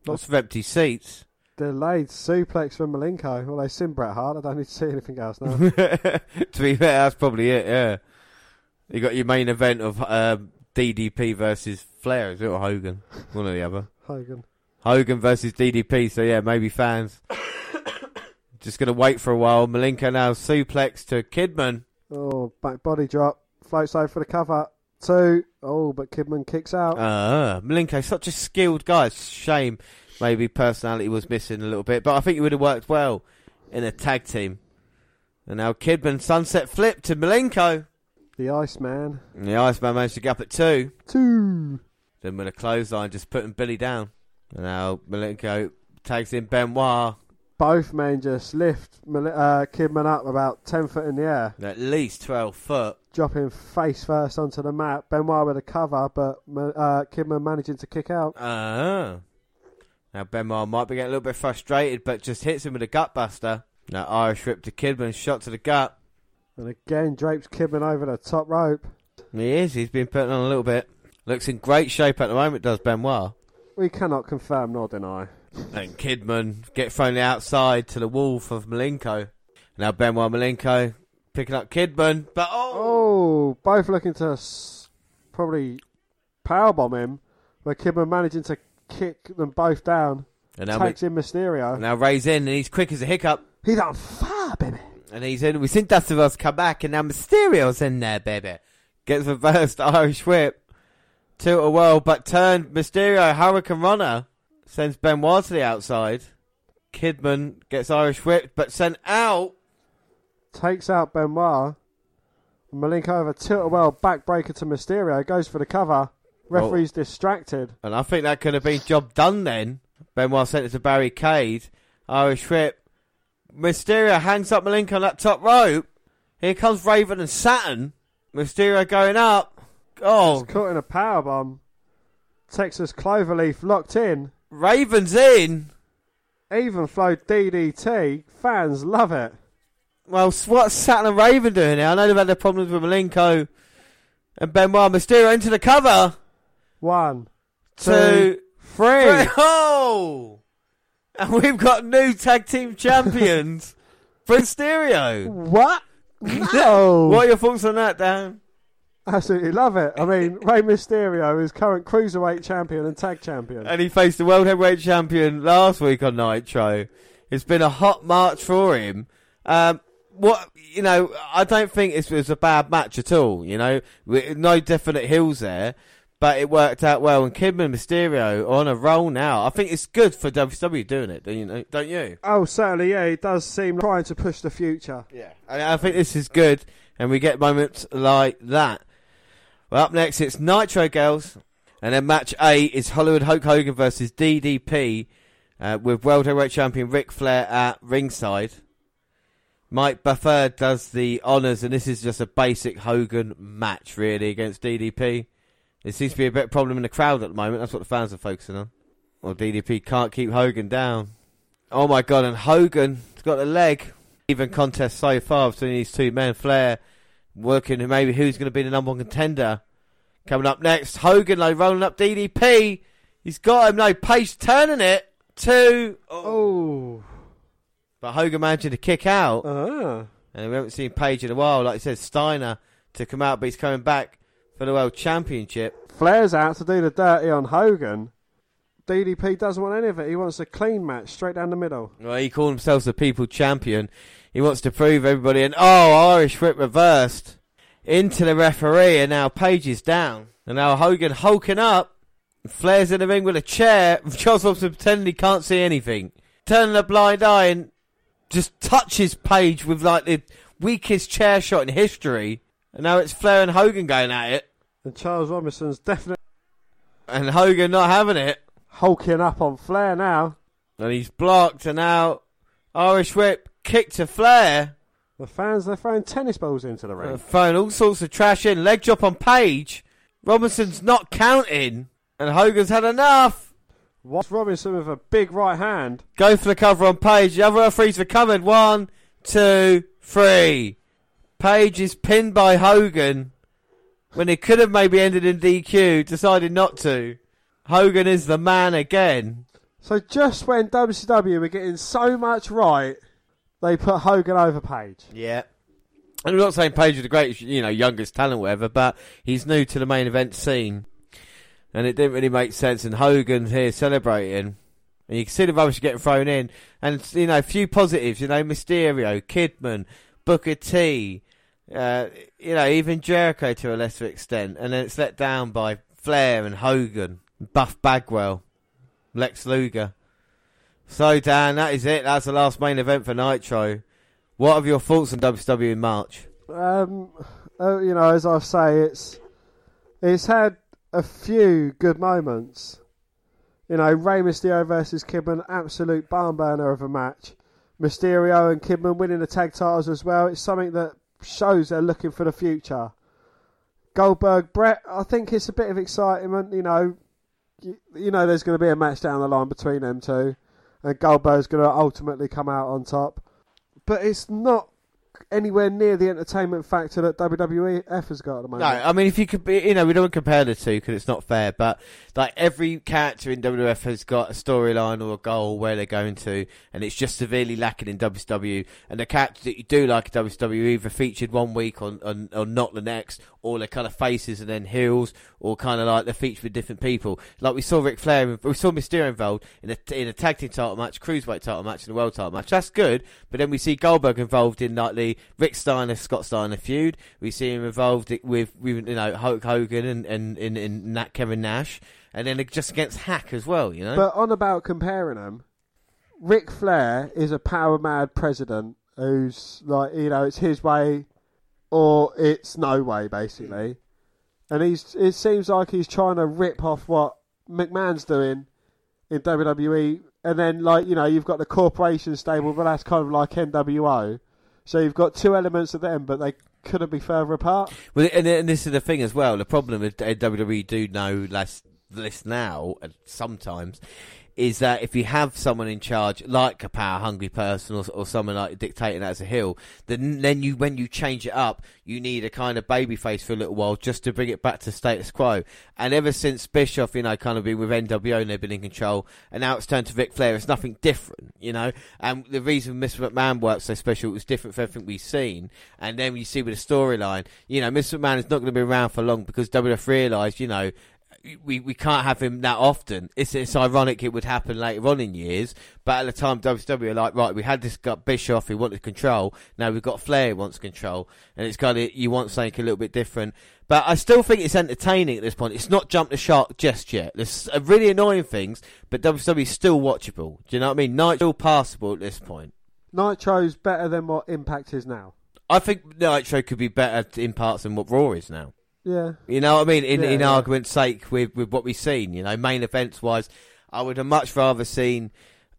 Lots of empty seats. Delayed suplex from Malenko. Well, they sim Bret Hart. I don't need to see anything else now. to be fair, that's probably it, yeah. You got your main event of um, DDP versus Flair, is it, or Hogan? One or the other. Hogan. Hogan versus DDP, so yeah, maybe fans. Just going to wait for a while. Malenko now suplex to Kidman. Oh, back body drop. Floats over for the cover. Two. Oh, but Kidman kicks out. Uh, Malenko, such a skilled guy. Shame maybe personality was missing a little bit, but I think he would have worked well in a tag team. And now Kidman sunset flip to Malenko. The Iceman. And the Iceman managed to get up at two. Two. Then with a clothesline, just putting Billy down. And now Malenko tags in Benoit. Both men just lift uh, Kidman up about 10 foot in the air. At least 12 foot. Dropping face first onto the mat. Benoit with a cover, but uh, Kidman managing to kick out. Ah. Now Benoit might be getting a little bit frustrated, but just hits him with a gutbuster. Now Irish whip to Kidman, shot to the gut. And again, drapes Kidman over the top rope. He is, he's been putting on a little bit. Looks in great shape at the moment, does Benoit. We cannot confirm nor deny. And Kidman get thrown outside to the wall of Malenko. Now Benoit Malenko picking up Kidman, but oh! Oh, both looking to s- probably powerbomb him, but Kidman managing to kick them both down. And now, takes in Mysterio. now Ray's in, and he's quick as a hiccup. He done fire. And he's in. We've seen Dusty Rhodes come back, and now Mysterio's in there, baby. Gets reversed Irish whip. Tilt a whirl, but turned Mysterio hurricanrana. Sends Benoit to the outside. Kidman gets Irish whipped, but sent out. Takes out Benoit. Malenko over tilt a whirl backbreaker to Mysterio. Goes for the cover. Referee's distracted. And I think that could have been job done then. Benoit sent it to barricade. Irish whip. Mysterio hangs up Malenko on that top rope. Here comes Raven and Saturn. Mysterio going up. Oh, He's caught in a power bomb. Texas Cloverleaf locked in. Raven's in. Even flow DDT. Fans love it. Well, what's Saturn and Raven doing now? I know they've had their problems with Malenko and Benoit. Mysterio into the cover. One, Two, two, three. three. Oh! And we've got new tag team champions for Mysterio. What? No. What are your thoughts on that, Dan? Absolutely love it. I mean, Rey Mysterio is current cruiserweight champion and tag champion. And he faced the World Heavyweight Champion last week on Nitro. It's been a hot march for him. Um, what you know, I don't think it was a bad match at all. You know, no definite hills there, but it worked out well. And Kidman and Mysterio on a roll now. I think it's good for WCW doing it. Don't you? Know, don't you? Oh, certainly, yeah. It does seem trying to push the future. Yeah, I, I think this is good, and we get moments like that. Well, up next it's Nitro Girls, and then match A is Hollywood Hulk Hogan versus DDP, uh, with World Heavyweight Champion Ric Flair at ringside. Mike Buffer does the honours, and this is just a basic Hogan match, really, against DDP. There seems to be a bit of problem in the crowd at the moment. That's what the fans are focusing on. Well, DDP can't keep Hogan down. Oh my god, and Hogan's got the leg. Even contest so far between these two men. Flair working maybe who's going to be the number one contender. Coming up next, Hogan though rolling up DDP. He's got him though. Pace turning it to. Oh. But Hogan managing to kick out. Ah. And we haven't seen Page in a while. Like I said, Steiner to come out, but he's coming back for the World Championship. Flair's out to do the dirty on Hogan. DDP doesn't want any of it. He wants a clean match, straight down the middle. Well, he called himself the People Champion. He wants to prove everybody. And oh, Irish whip reversed into the referee, and now Page is down. And now Hogan hulking up. Flair's in the ring with a chair. Charles Robinson pretending he can't see anything. Turning a blind eye and just touches Page with like the weakest chair shot in history. And now it's Flair and Hogan going at it. And Charles Robinson's definitely And Hogan not having it. hulking up on Flair now. And he's blocked. And now Irish whip kick to Flair. The fans, they're throwing tennis balls into the ring. They're throwing all sorts of trash in. Leg drop on Page. Robinson's not counting. And Hogan's had enough. Watch Robinson with a big right hand. Go for the cover on Page. The other referees recovered. One, two, three. Page is pinned by Hogan. When it could have maybe ended in DQ, decided not to. Hogan is the man again. So just when WCW were getting so much right, they put Hogan over Page. Yeah. And I'm not saying Page is the greatest, you know, youngest talent, whatever, but he's new to the main event scene. And it didn't really make sense. And Hogan's here celebrating. And you can see the rubbish getting thrown in. And, you know, a few positives, you know, Mysterio, Kidman, Booker T, uh, you know, even Jericho to a lesser extent. And then it's let down by Flair and Hogan, Buff Bagwell, Lex Luger. So, Dan, that is it. That's the last main event for Nitro. What are your thoughts on WCW in March? Um, uh, you know, as I say, it's it's had a few good moments. You know, Rey Mysterio versus Kidman, absolute barn burner of a match. Mysterio and Kidman winning the tag titles as well. It's something that shows they're looking for the future. Goldberg, Brett, I think it's a bit of excitement. You know, you, you know, there's going to be a match down the line between them two, and Goldberg's going to ultimately come out on top. But it's not anywhere near the entertainment factor that WWF has got at the moment. No. I mean, if you could be, you know, we don't compare the two because it's not fair, but like every character in WWF has got a storyline or a goal where they're going to, and it's just severely lacking in WCW. And the characters that you do like in WCW either featured one week or, or, or not the next, or they're kind of faces and then heels, or kind of like they're with different people. Like we saw Ric Flair, we saw Mysterio involved in a in a tag team title match, cruiserweight title match, and a world title match. That's good, but then we see Goldberg involved in like the Rick Steiner Scott Steiner feud. We see him involved with with you know Hulk Hogan and and in in Nat Kevin Nash, and then just against Hack as well. You know, But on about comparing them, Ric Flair is a power mad president who's like, you know, it's his way or it's no way, basically. Hmm. And he's it seems like he's trying to rip off what McMahon's doing in WWE. And then, like, you know, you've got the corporation stable, but that's kind of like NWO. So you've got two elements of them, but they couldn't be further apart. Well, and, and this is the thing as well. The problem with WWE do know less this now, sometimes, is that if you have someone in charge, like a power hungry person or, or someone like dictating as a heel, then then you when you change it up, you need a kind of baby face for a little while just to bring it back to status quo. And ever since Bischoff, you know, kind of been with NWO and they've been in control, and now it's turned to Ric Flair, it's nothing different, you know. And the reason Mr. McMahon works so special, it was different from everything we've seen. And then you see with the storyline, you know, Mr. McMahon is not going to be around for long because WWF realised, you know, we, we can't have him that often. It's it's ironic it would happen later on in years, but at the time WWE are like, right, we had this guy Bischoff who wanted control. Now we've got Flair who wants control, and it's kind of you want something a little bit different. But I still think it's entertaining at this point. It's not jumped the shark just yet. There's uh, really annoying things, but WWE is still watchable. Do you know what I mean? Night's still passable at this point. Nitro's better than what Impact is now. I think Nitro could be better in parts than what Raw is now. Yeah. You know what I mean? In, Yeah, in yeah. argument's sake, with, with what we've seen, you know, main events wise, I would have much rather seen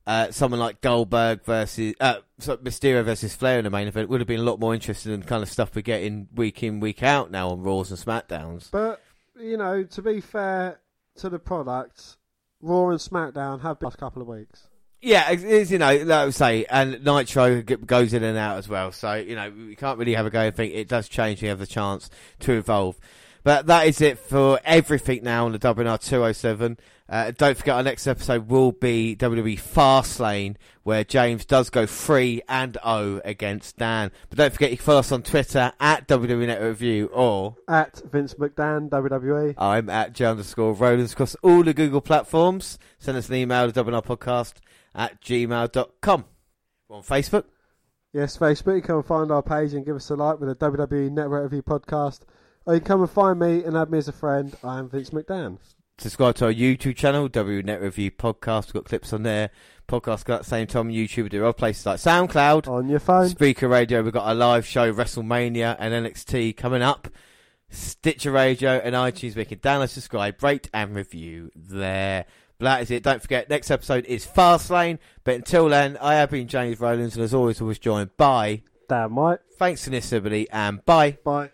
uh, someone like Goldberg versus uh, Mysterio versus Flair in the main event. Would have been a lot more interesting than kind of stuff we're getting week in week out now on Raws and Smackdowns. But, you know, to be fair to the product, Raw and SmackDown have been the last couple of weeks. Yeah, it's, you know, like I say, and Nitro goes in and out as well. So you know, we can't really have a go and think it does change. We have the chance to evolve. But that is it for everything now on the WNR 207. Uh, don't forget our next episode will be WWE Fastlane, where James does go 3 and 0 against Dan. But don't forget you can follow us on Twitter at WWE Net Review or At Vince McDan, WWE. I'm at J underscore Rowlands across all the Google platforms. Send us an email to WNRpodcast at gmail.com. We're on Facebook. Yes, Facebook. You and find our page and give us a like with the WWE Network Review podcast. Or you can come and find me and add me as a friend. I am Vince McDan. Subscribe to our YouTube channel, W Net Review Podcast. We've got clips on there. Podcast got at the same time on YouTube. We do other places like SoundCloud, On your phone. Spreaker Radio. We've got a live show, WrestleMania and NXT coming up. Stitcher Radio and iTunes. We can download, subscribe, rate, and review there. But that is it. Don't forget, next episode is Fastlane. But until then, I have been James Rowlands, and as always, I was joined by Dan White. thanks to Niss everybody, and bye. Bye.